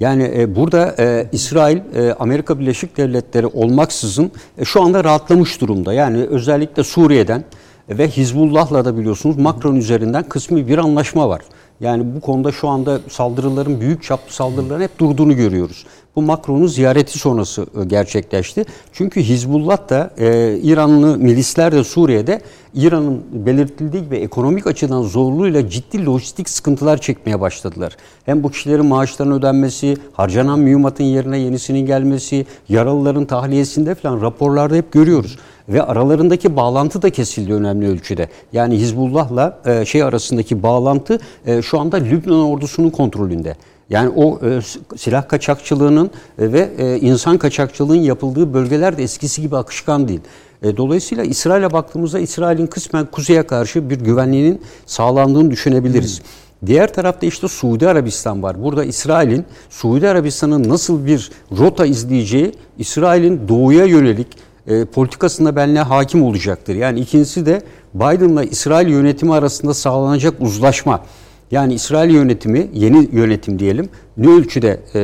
Yani e, burada e, İsrail, e, Amerika Birleşik Devletleri olmaksızın e, şu anda rahatlamış durumda. Yani özellikle Suriye'den ve Hizbullah'la da biliyorsunuz Macron üzerinden kısmi bir anlaşma var. Yani bu konuda şu anda saldırıların büyük çaplı saldırıların hep durduğunu görüyoruz. Bu Macron'un ziyareti sonrası e, gerçekleşti. Çünkü Hizbullah da e, İranlı milisler de Suriye'de İran'ın belirtildiği gibi ekonomik açıdan zorluğuyla ciddi lojistik sıkıntılar çekmeye başladılar. Hem bu kişilerin maaşlarının ödenmesi, harcanan mühimmatın yerine yenisinin gelmesi, yaralıların tahliyesinde falan raporlarda hep görüyoruz ve aralarındaki bağlantı da kesildi önemli ölçüde. Yani Hizbullah'la e, şey arasındaki bağlantı e, şu anda Lübnan ordusunun kontrolünde. Yani o e, silah kaçakçılığının e, ve e, insan kaçakçılığının yapıldığı bölgeler de eskisi gibi akışkan değil. E, dolayısıyla İsrail'e baktığımızda İsrail'in kısmen kuzeye karşı bir güvenliğinin sağlandığını düşünebiliriz. Hmm. Diğer tarafta işte Suudi Arabistan var. Burada İsrail'in Suudi Arabistan'ın nasıl bir rota izleyeceği İsrail'in doğuya yönelik e, politikasında benle hakim olacaktır. Yani ikincisi de Biden'la İsrail yönetimi arasında sağlanacak uzlaşma. Yani İsrail yönetimi, yeni yönetim diyelim, ne ölçüde e,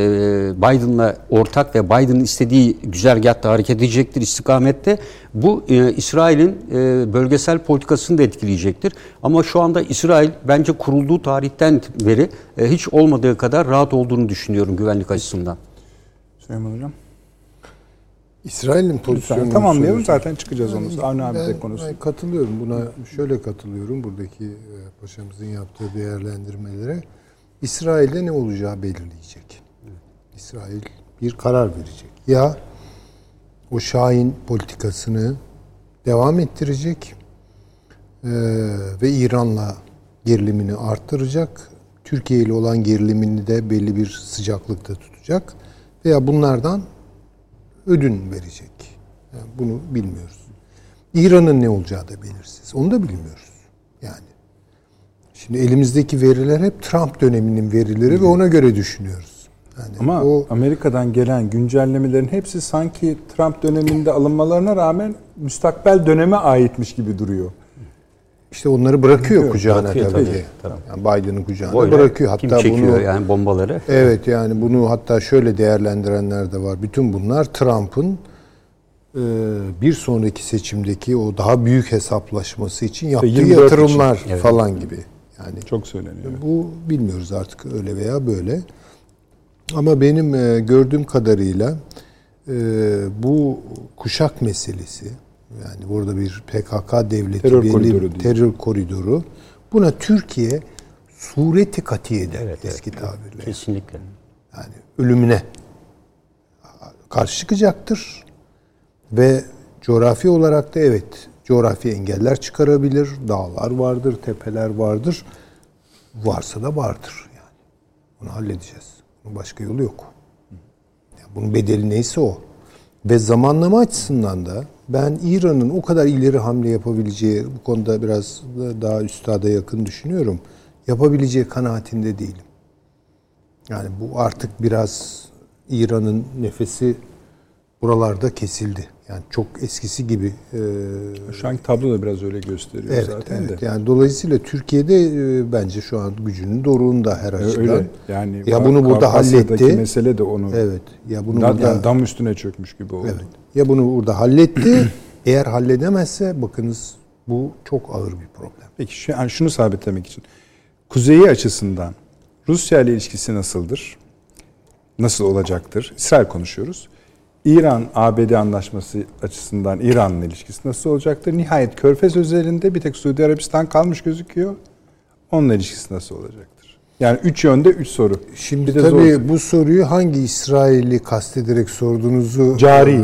Biden'la ortak ve Biden'ın istediği güzergahta hareket edecektir istikamette. Bu e, İsrail'in e, bölgesel politikasını da etkileyecektir. Ama şu anda İsrail bence kurulduğu tarihten beri e, hiç olmadığı kadar rahat olduğunu düşünüyorum güvenlik açısından. Süleyman Hocam. İsrail'in pozisyonu tamamlayalım zaten çıkacağız onu. Avni abi de konusu. Ben katılıyorum buna. Şöyle katılıyorum buradaki e, paşamızın yaptığı değerlendirmelere. İsrail'de ne olacağı belirleyecek. İsrail bir karar verecek. Ya o Şahin politikasını devam ettirecek e, ve İran'la gerilimini arttıracak Türkiye ile olan gerilimini de belli bir sıcaklıkta tutacak veya bunlardan ödün verecek. Yani bunu bilmiyoruz. İran'ın ne olacağı da belirsiz. Onu da bilmiyoruz. Yani şimdi elimizdeki veriler hep Trump döneminin verileri ve ona göre düşünüyoruz. Yani Ama o Amerika'dan gelen güncellemelerin hepsi sanki Trump döneminde alınmalarına rağmen müstakbel döneme aitmiş gibi duruyor. İşte onları bırakıyor kucağına bırakıyor tabii. tabii, ki. tabii. Yani Biden'ın kucağına Böyle bırakıyor. kim Hatta çekiyor bunu yani bombaları? Evet yani bunu hatta şöyle değerlendirenler de var. Bütün bunlar Trump'ın e, bir sonraki seçimdeki o daha büyük hesaplaşması için yaptığı 24 yatırımlar için. falan gibi. Yani Çok söyleniyor. bu bilmiyoruz artık öyle veya böyle. Ama benim e, gördüğüm kadarıyla e, bu kuşak meselesi yani burada bir PKK devleti Terör belli koridoru terör koridoru buna Türkiye sureti katiye der Evet, eski tabirle. Kesinlikle. Yani ölümüne karşı çıkacaktır. Ve coğrafi olarak da evet coğrafi engeller çıkarabilir. Dağlar vardır, tepeler vardır. Varsa da vardır yani. Bunu halledeceğiz. Bunun başka yolu yok. Yani bunun bedeli neyse o. Ve zamanlama açısından da ben İran'ın o kadar ileri hamle yapabileceği bu konuda biraz da- daha üstada yakın düşünüyorum. Yapabileceği kanaatinde değilim. Yani bu artık biraz İran'ın nefesi buralarda kesildi. Yani çok eskisi gibi. e, Şu anki tablo da biraz öyle gösteriyor evet, zaten evet. de. Yani dolayısıyla Türkiye'de e, bence şu an gücünün doruğunda her açıdan. Öyle. Yani Ya bunu burada halletti. mesele de onu Evet. Ya bunu da- burada yani dam üstüne çökmüş gibi oldu. evet. Ya bunu burada halletti. Eğer halledemezse bakınız bu çok ağır bir problem. Peki şu, yani şunu sabitlemek için. Kuzeyi açısından Rusya ile ilişkisi nasıldır? Nasıl olacaktır? İsrail konuşuyoruz. İran-ABD anlaşması açısından İran'la ilişkisi nasıl olacaktır? Nihayet Körfez özelinde bir tek Suudi Arabistan kalmış gözüküyor. Onunla ilişkisi nasıl olacaktır? Yani üç yönde üç soru. Şimdi tabii zor- bu soruyu hangi İsrail'i kastederek sorduğunuzu Cari.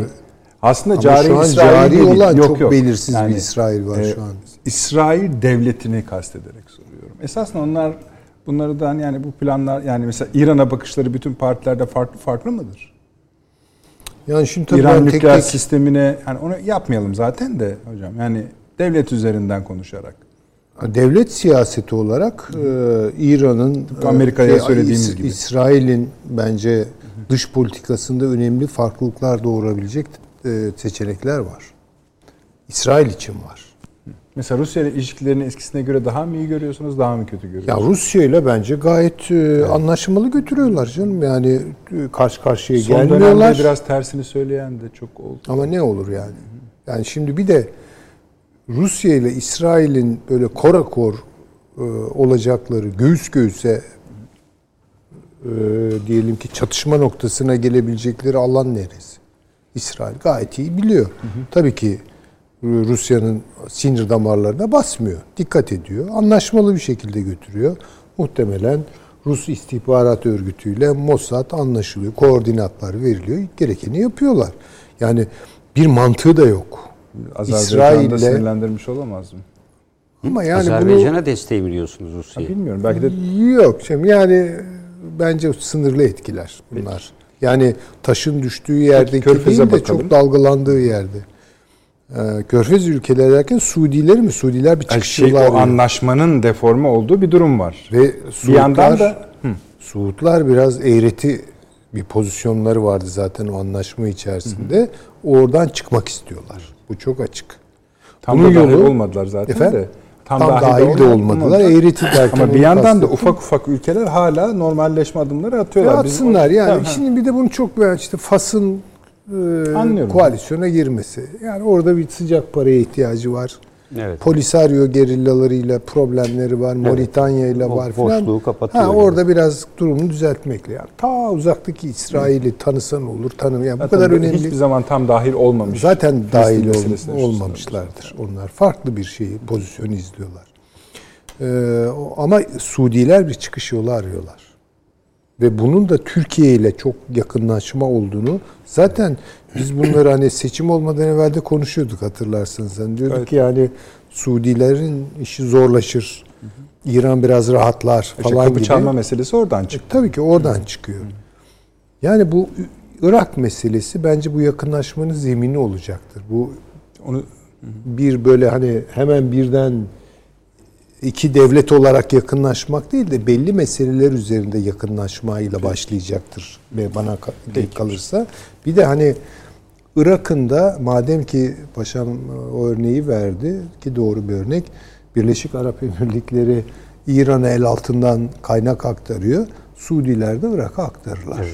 Aslında Ama cari şu an İsrail cari değil. olan Yok, çok yok. belirsiz Yani, bir İsrail var e, şu an. İsrail devletini kastederek soruyorum. Esasında onlar bunlardan yani bu planlar yani mesela İran'a bakışları bütün partilerde farklı farklı mıdır? Yani şimdi tabii İran nükleer tek sistemine yani onu yapmayalım zaten de hocam. Yani devlet üzerinden konuşarak. devlet siyaseti olarak e, İran'ın Amerika'ya e, söylediğimiz İs- gibi. İsrail'in bence dış politikasında önemli farklılıklar doğurabilecek e, seçenekler var. İsrail için var. Mesela Rusya ile ilişkilerini eskisine göre daha mı iyi görüyorsunuz, daha mı kötü Ya görüyorsunuz? Rusya ile bence gayet e, anlaşmalı götürüyorlar canım. Yani e, karşı karşıya Son gelmiyorlar. dönemde biraz tersini söyleyen de çok oldu. Ama ne olur yani? Yani şimdi bir de Rusya ile İsrail'in böyle korakor e, olacakları göğüs göğüse e, diyelim ki çatışma noktasına gelebilecekleri alan neresi? İsrail gayet iyi biliyor. Tabii ki Rusya'nın sinir damarlarına basmıyor. Dikkat ediyor. Anlaşmalı bir şekilde götürüyor. Muhtemelen Rus istihbarat örgütüyle Mossad anlaşılıyor. Koordinatlar veriliyor. Gerekeni yapıyorlar. Yani bir mantığı da yok. Azerbaycan'da İsrail'le- sinirlendirmiş olamaz mı? Ama yani Azerbaycan'a desteği biliyorsunuz Rusya'yı. bilmiyorum. Belki de bunu yok. Şimdi yani bence sınırlı etkiler bunlar. Yani taşın düştüğü yerdeki Körfez'e değil de bakalım. çok dalgalandığı yerde. Ee, Körfez ülkeleri derken Suudiler mi? Suudiler bir çıkış şey, yolu o anlaşmanın deforme olduğu bir durum var. Ve bir yandan Suudlar, da Hı. Suudlar biraz eğreti bir pozisyonları vardı zaten o anlaşma içerisinde. Oradan çıkmak istiyorlar. Bu çok açık. tam Bunun da dahil yolu- olmadılar zaten Efendim? de. Tam, dahil de olmadılar. Eğreti derken Ama bir yandan da ufak ufak ülkeler hala normalleşme adımları Ya atıyorlar. Biz- atsınlar yani. Tamam. Şimdi bir de bunu çok işte Fas'ın e, Anlıyorum. koalisyona girmesi. Yani orada bir sıcak paraya ihtiyacı var. Evet. Polisario gerillalarıyla problemleri var. Moritanya ile var filan. boşluğu kapatıyor Ha, yani. orada biraz durumu düzeltmekle. Yani ta uzaktaki İsrail'i tanısan olur, tanımayan bu Zaten kadar bu önemli. Hiçbir zaman tam dahil olmamış. Zaten dahil ol- olmamışlardır. Onlar farklı bir şeyi, pozisyonu izliyorlar. Ee, ama Suudiler bir çıkış yolu arıyorlar. Ve bunun da Türkiye ile çok yakınlaşma olduğunu zaten biz bunları hani seçim olmadan evvel de konuşuyorduk hatırlarsınız. Hani diyorduk Evet. ki yani Suudilerin işi zorlaşır. İran biraz rahatlar İşte falan kapı gibi. çalma meselesi oradan E, çıktı. tabii ki oradan çıkıyor. Yani bu Irak meselesi bence bu yakınlaşmanın zemini olacaktır. Bu Onu bir böyle hani hemen birden iki devlet olarak yakınlaşmak değil de belli meseleler üzerinde yakınlaşmayla başlayacaktır ve bana denk kalırsa. Bir de hani Irak'ın da madem ki paşam o örneği verdi ki doğru bir örnek. Birleşik Arap Emirlikleri İran'a el altından kaynak aktarıyor. Suudiler de Irak'a aktarırlar.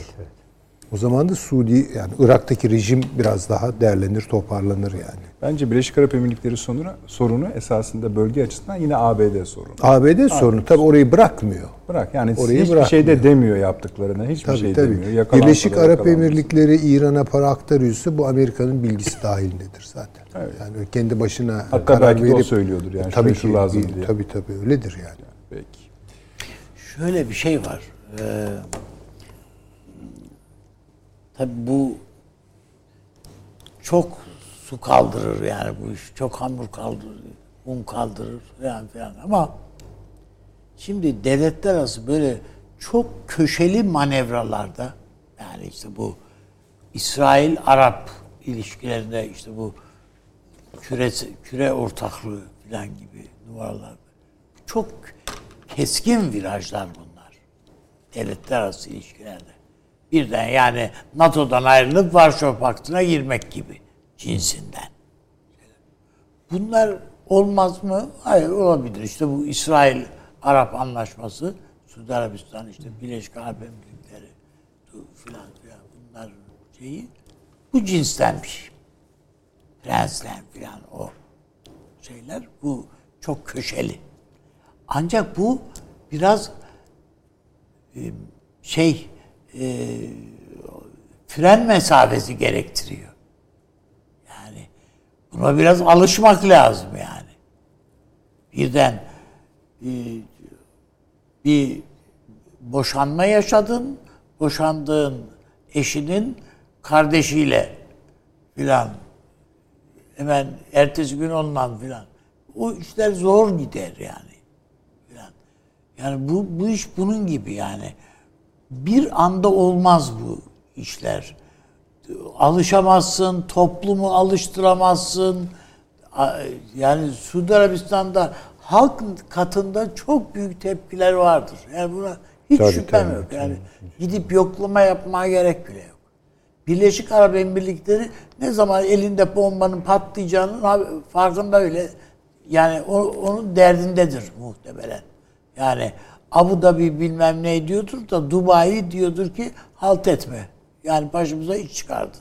O zaman da Suudi yani Irak'taki rejim biraz daha derlenir, toparlanır yani. bence Birleşik Arap Emirlikleri sorunu, sorunu esasında bölge açısından yine ABD sorunu. ABD sorunu tabii orayı bırakmıyor. Bırak yani Orayı hiçbir bırakmıyor. şey de demiyor yaptıklarına. Hiçbir Tabii şey tabii. demiyor. Birleşik Arap. Emirlikleri İran'a para aktarıyorsa bu Amerika'nın bilgisi dahilindedir zaten. Yani kendi başına Hatta karar belki de o verip söylüyordur yani. tabii Tabii ki şu lazım diye. tabii tabii öyledir yani. Peki. Şöyle bir şey var. Ee, tabii bu çok su kaldırır yani bu iş. Çok hamur kaldırır, un kaldırır falan filan ama şimdi devletler arası böyle çok köşeli manevralarda yani işte bu İsrail-Arap ilişkilerinde işte bu küre, küre ortaklığı falan gibi numaralar. Çok keskin virajlar bunlar. Devletler arası ilişkilerde. Birden yani NATO'dan ayrılıp Varşova Paktı'na girmek gibi cinsinden. Bunlar olmaz mı? Hayır olabilir. İşte bu İsrail-Arap anlaşması, Suudi Arabistan işte Birleşik Arap Emirlikleri filan filan bunlar şeyi bu cinstenmiş. Prensler filan o şeyler bu çok köşeli. Ancak bu biraz e, şey e, fren mesafesi gerektiriyor. Yani buna biraz alışmak lazım yani. Birden e, bir boşanma yaşadın, boşandığın eşinin kardeşiyle filan hemen ertesi gün ondan filan. O işler zor gider yani. Yani bu, bu iş bunun gibi yani. Bir anda olmaz bu işler. Alışamazsın, toplumu alıştıramazsın. Yani Suudi Arabistan'da halk katında çok büyük tepkiler vardır. Yani buna hiç Tabii, şüphem tabii, yok. Yani gidip yoklama yapmaya gerek bile yok. Birleşik Arap Emirlikleri ne zaman elinde bombanın patlayacağının farkında öyle. Yani onun derdindedir muhtemelen. Yani Abu Dhabi bilmem ne diyordur da Dubai diyordur ki halt etme. Yani başımıza iş çıkardın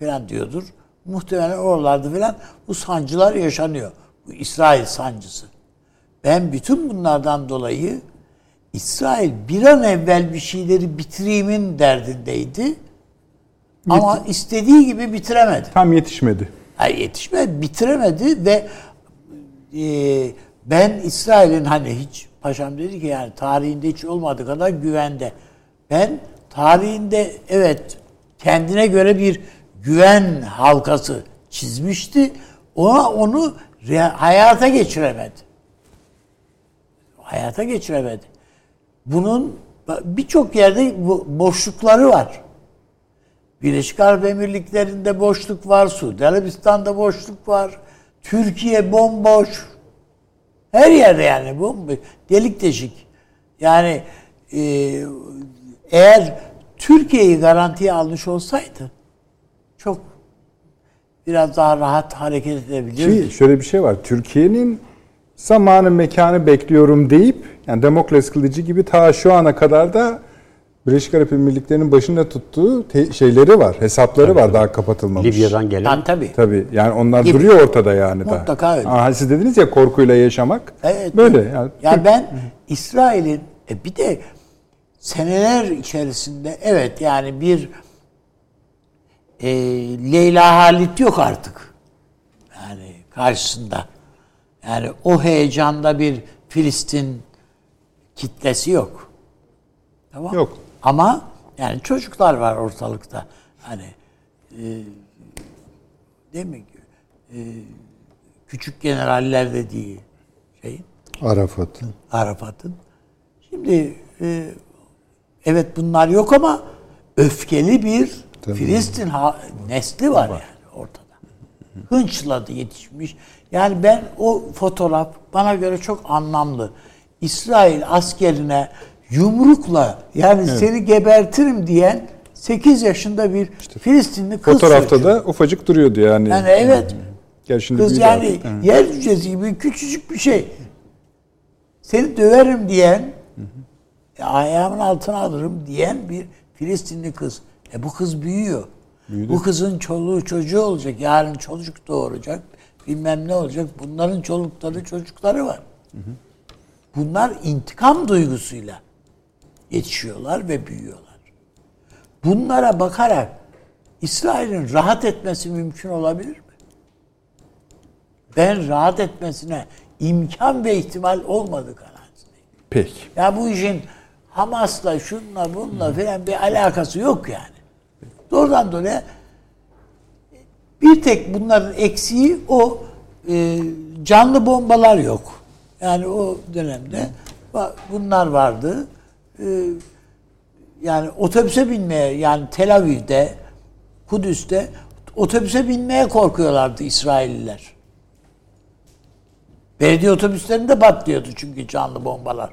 falan diyordur. Muhtemelen oralarda falan bu sancılar yaşanıyor. Bu İsrail sancısı. Ben bütün bunlardan dolayı İsrail bir an evvel bir şeyleri bitirimin derdindeydi. Ama istediği gibi bitiremedi. Tam yetişmedi. Hayır yetişmedi, bitiremedi ve e, ben İsrail'in hani hiç paşam dedi ki yani tarihinde hiç olmadığı kadar güvende. Ben tarihinde evet kendine göre bir güven halkası çizmişti. Ona onu hayata geçiremedi. Hayata geçiremedi. Bunun birçok yerde boşlukları var. Birleşik Arap Emirlikleri'nde boşluk var, Suudi Arabistan'da boşluk var. Türkiye bomboş. Her yerde yani bomboş. Delik deşik. Yani e, eğer Türkiye'yi garantiye almış olsaydı çok biraz daha rahat hareket edebilirdi. Ki şöyle bir şey var. Türkiye'nin zamanı mekanı bekliyorum deyip yani Demokles kılıcı gibi ta şu ana kadar da Birleşik Arap Emirlikleri'nin başında tuttuğu te- şeyleri var. Hesapları var daha kapatılmamış. Libya'dan gelen Yani tabii. Tabii yani onlar Gibi. duruyor ortada yani da. Mutlaka öyle. Aa, siz dediniz ya korkuyla yaşamak. Evet. Böyle yani. Yani ben İsrail'in e bir de seneler içerisinde evet yani bir e, Leyla Halit yok artık. Yani karşısında. Yani o heyecanda bir Filistin kitlesi yok. Tamam. Yok. Ama yani çocuklar var ortalıkta. Hani e, değil mi? E, küçük generaller de değil. Şey. Arafat'ın. Arafat'ın. Şimdi e, evet bunlar yok ama öfkeli bir Tabii. Filistin ha- nesli var, yani ortada. Hınçladı yetişmiş. Yani ben o fotoğraf bana göre çok anlamlı. İsrail askerine yumrukla yani seni gebertirim diyen 8 yaşında bir Filistinli kız Fotoğrafta çocuğu. da ufacık duruyordu yani. Yani evet. Gel şimdi Kız büyüdü yani artık. Hı. yer cücesi gibi küçücük bir şey. Seni döverim diyen, "E, ayağımın altına alırım diyen bir Filistinli kız. E bu kız büyüyor. Bu kızın çoluğu çocuğu olacak. Yarın çocuk doğuracak. Bilmem ne olacak. Bunların çolukları çocukları var. Bunlar intikam duygusuyla yetişiyorlar ve büyüyorlar. Bunlara bakarak İsrail'in rahat etmesi mümkün olabilir mi? Ben rahat etmesine imkan ve ihtimal olmadı kanaatindeyim. Peki. Ya bu işin Hamas'la şunla bununla falan bir alakası yok yani. Doğrudan dolayı bir tek bunların eksiği o e, canlı bombalar yok. Yani o dönemde bunlar vardı. E, yani otobüse binmeye yani Tel Aviv'de, Kudüs'te otobüse binmeye korkuyorlardı İsrailliler. Belediye otobüslerinde patlıyordu çünkü canlı bombalar.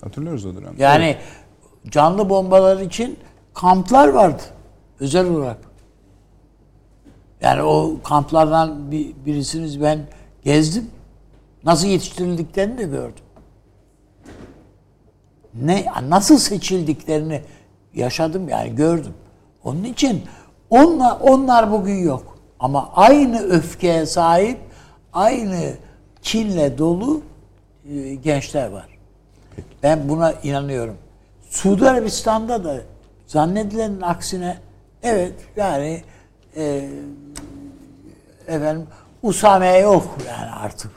Hatırlıyoruz o dönemde. Yani canlı bombalar için kamplar vardı. Özel olarak. Yani o kamplardan bir, birisiniz ben gezdim. Nasıl yetiştirildiklerini de gördüm. Ne nasıl seçildiklerini yaşadım yani gördüm. Onun için onlar, onlar bugün yok. Ama aynı öfkeye sahip, aynı kinle dolu e, gençler var. Ben buna inanıyorum. Suudi Arabistan'da da zannedilenin aksine evet yani e, efendim Usame yok yani artık.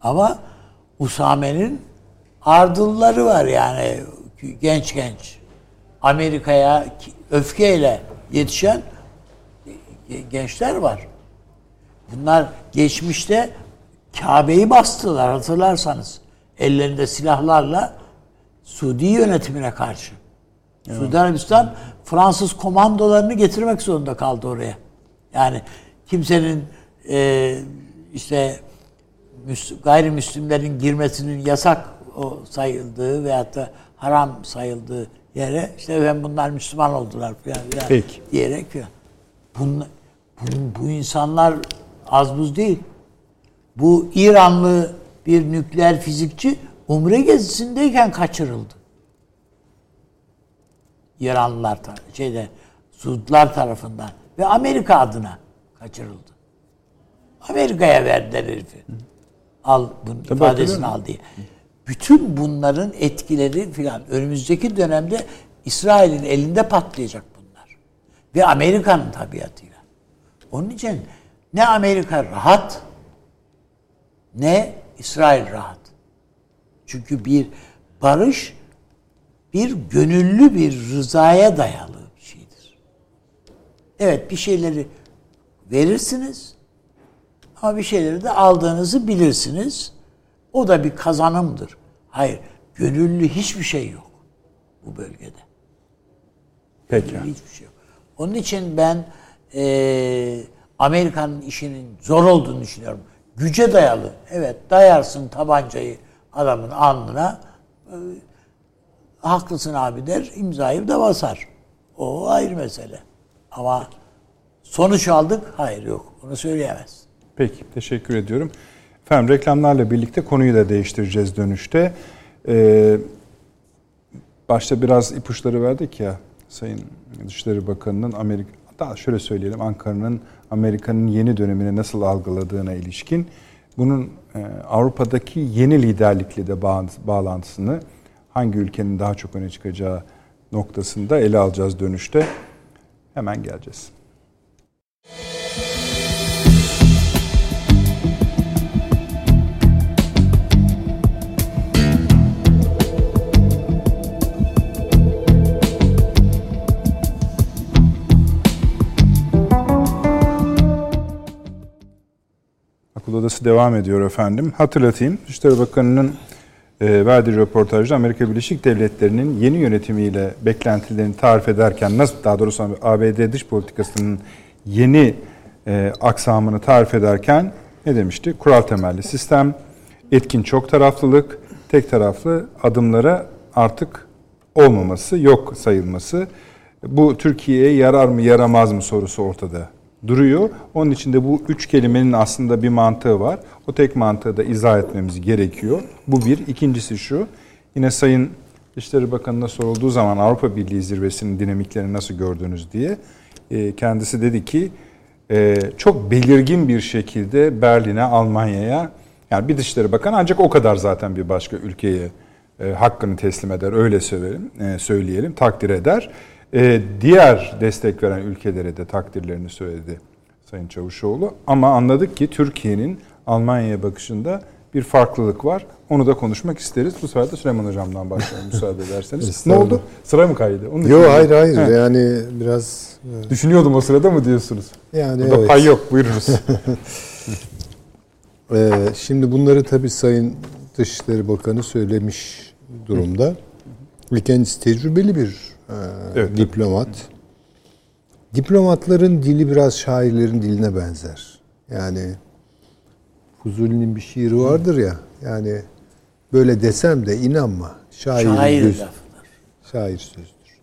Ama Usame'nin ardılları var yani genç genç. Amerika'ya öfkeyle yetişen gençler var. Bunlar geçmişte Kabe'yi bastılar hatırlarsanız. Ellerinde silahlarla Suudi yönetimine karşı. Suudi Arabistan Fransız komandolarını getirmek zorunda kaldı oraya. Yani kimsenin e, işte Müs- gayrimüslimlerin girmesinin yasak o sayıldığı veyahut da haram sayıldığı yere işte ben bunlar Müslüman oldular falan, falan Peki. diyerek falan. Bunla- bu, bu insanlar az buz değil. Bu İranlı bir nükleer fizikçi Umre gezisindeyken kaçırıldı. İranlılar şeyde Suudlar tarafından ve Amerika adına kaçırıldı. Amerika'ya verdiler herifi. Al bunun Tabii ifadesini al diye. Bütün bunların etkileri filan önümüzdeki dönemde İsrail'in elinde patlayacak bunlar. Ve Amerika'nın tabiatıyla. Onun için ne Amerika rahat ne İsrail rahat. Çünkü bir barış bir gönüllü bir rızaya dayalı bir şeydir. Evet bir şeyleri verirsiniz ama bir şeyleri de aldığınızı bilirsiniz. O da bir kazanımdır. Hayır, gönüllü hiçbir şey yok bu bölgede. Peki. Hiçbir şey yok. Onun için ben eee, Amerika'nın işinin zor olduğunu düşünüyorum. Güce dayalı. Evet dayarsın tabancayı adamın alnına. eee, haklısın abi der. imzayı da basar. O ayrı mesele. Ama sonuç aldık. Hayır yok. Onu söyleyemez. Peki, teşekkür ediyorum. Efendim reklamlarla birlikte konuyu da değiştireceğiz dönüşte. Ee, başta biraz ipuçları verdik ya Sayın Dışişleri Bakanı'nın Amerika, daha şöyle söyleyelim Ankara'nın Amerika'nın yeni dönemini nasıl algıladığına ilişkin bunun e, Avrupa'daki yeni liderlikle de bağ- bağlantısını hangi ülkenin daha çok öne çıkacağı noktasında ele alacağız dönüşte. Hemen geleceğiz. Odası devam ediyor efendim. Hatırlatayım. Dışişleri Bakanı'nın e, verdiği röportajda Amerika Birleşik Devletleri'nin yeni yönetimiyle beklentilerini tarif ederken nasıl daha doğrusu ABD dış politikasının yeni e, aksamını tarif ederken ne demişti? Kural temelli sistem, etkin çok taraflılık, tek taraflı adımlara artık olmaması, yok sayılması. Bu Türkiye'ye yarar mı yaramaz mı sorusu ortada duruyor. Onun için de bu üç kelimenin aslında bir mantığı var. O tek mantığı da izah etmemiz gerekiyor. Bu bir. İkincisi şu. Yine Sayın Dışişleri Bakanı'na sorulduğu zaman Avrupa Birliği zirvesinin dinamiklerini nasıl gördünüz diye e, kendisi dedi ki e, çok belirgin bir şekilde Berlin'e, Almanya'ya yani bir Dışişleri Bakanı ancak o kadar zaten bir başka ülkeye e, hakkını teslim eder öyle söyleyelim, söyleyelim takdir eder. E, diğer destek veren ülkelere de takdirlerini söyledi Sayın Çavuşoğlu. Ama anladık ki Türkiye'nin Almanya'ya bakışında bir farklılık var. Onu da konuşmak isteriz. Bu sefer de Süleyman Hocam'dan başlayalım müsaade ederseniz. ne oldu? Sıra mı kaydı? Yok hayır hayır. He. Yani biraz... E, Düşünüyordum o sırada mı diyorsunuz? Yani Burada evet. pay yok. Buyurunuz. ee, şimdi bunları tabii Sayın Dışişleri Bakanı söylemiş durumda. Ve kendisi tecrübeli bir e, evet, diplomat. Evet. Diplomatların dili biraz şairlerin diline benzer. Yani Fuzuli'nin bir şiiri vardır ya. Yani böyle desem de inanma. Şair, şair göz, Şair sözdür.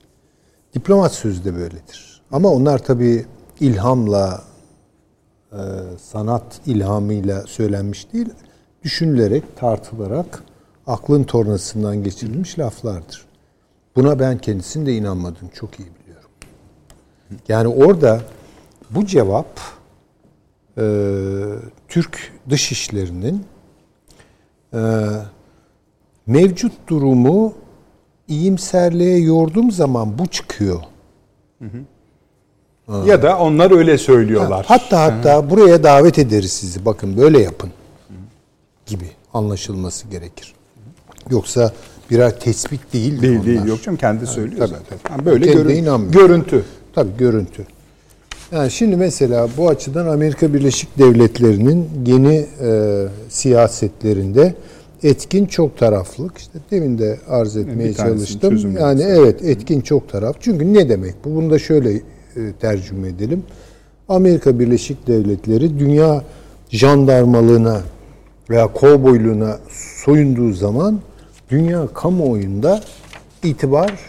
Diplomat sözü de böyledir. Ama onlar tabii ilhamla, e, sanat ilhamıyla söylenmiş değil, düşünülerek, tartılarak aklın tornasından geçirilmiş laflardır. Buna ben kendisinin de inanmadım. Çok iyi biliyorum. Yani orada bu cevap e, Türk dışişlerinin e, mevcut durumu iyimserliğe yorduğum zaman bu çıkıyor. Hı hı. Ya da onlar öyle söylüyorlar. hatta hatta hı. buraya davet ederiz sizi. Bakın böyle yapın. Gibi anlaşılması gerekir. Yoksa birer tespit değil. Değil onlar. değil yok canım kendi söylüyor tabii, zaten. Tabii. Yani böyle görün, görüntü. Tabii görüntü. Yani şimdi mesela bu açıdan Amerika Birleşik Devletleri'nin yeni e, siyasetlerinde etkin çok taraflık işte demin de arz etmeye yani çalıştım. Yani evet etkin çok taraf. Çünkü ne demek bu? Bunu da şöyle e, tercüme edelim. Amerika Birleşik Devletleri dünya jandarmalığına veya kovboyluğuna soyunduğu zaman dünya kamuoyunda itibar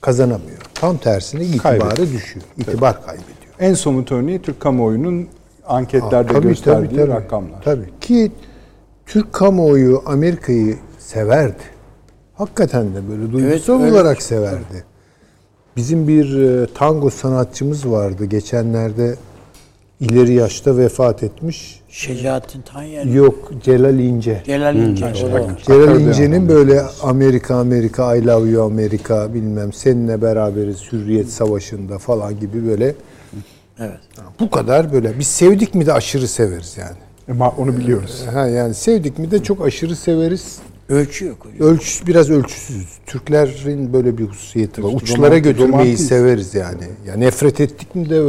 kazanamıyor. Tam tersine itibarı Kaybediyor. düşüyor. İtibar evet. kaybediyor. En somut örneği Türk kamuoyunun anketlerde Aa, tabii, gösterdiği tabii, tabii, rakamlar. Tabii ki Türk kamuoyu Amerika'yı severdi. Hakikaten de böyle duygusal evet, olarak evet. severdi. Bizim bir e, tango sanatçımız vardı geçenlerde ileri yaşta vefat etmiş. Şecaettin Tanyer. Yok Celal İnce. Celal İnce. Hmm. Celal İnce'nin böyle Amerika Amerika I love you Amerika bilmem seninle beraberiz Hürriyet Savaşı'nda falan gibi böyle. Evet. Bu kadar böyle. Biz sevdik mi de aşırı severiz yani. Ama onu biliyoruz. Ha yani sevdik mi de çok aşırı severiz. Ölçü yok hocam. Ölçü biraz ölçüsüz. Türklerin böyle bir hususiyeti var. Uçlara götürmeyi romantiz. severiz yani. Ya nefret ettik mi de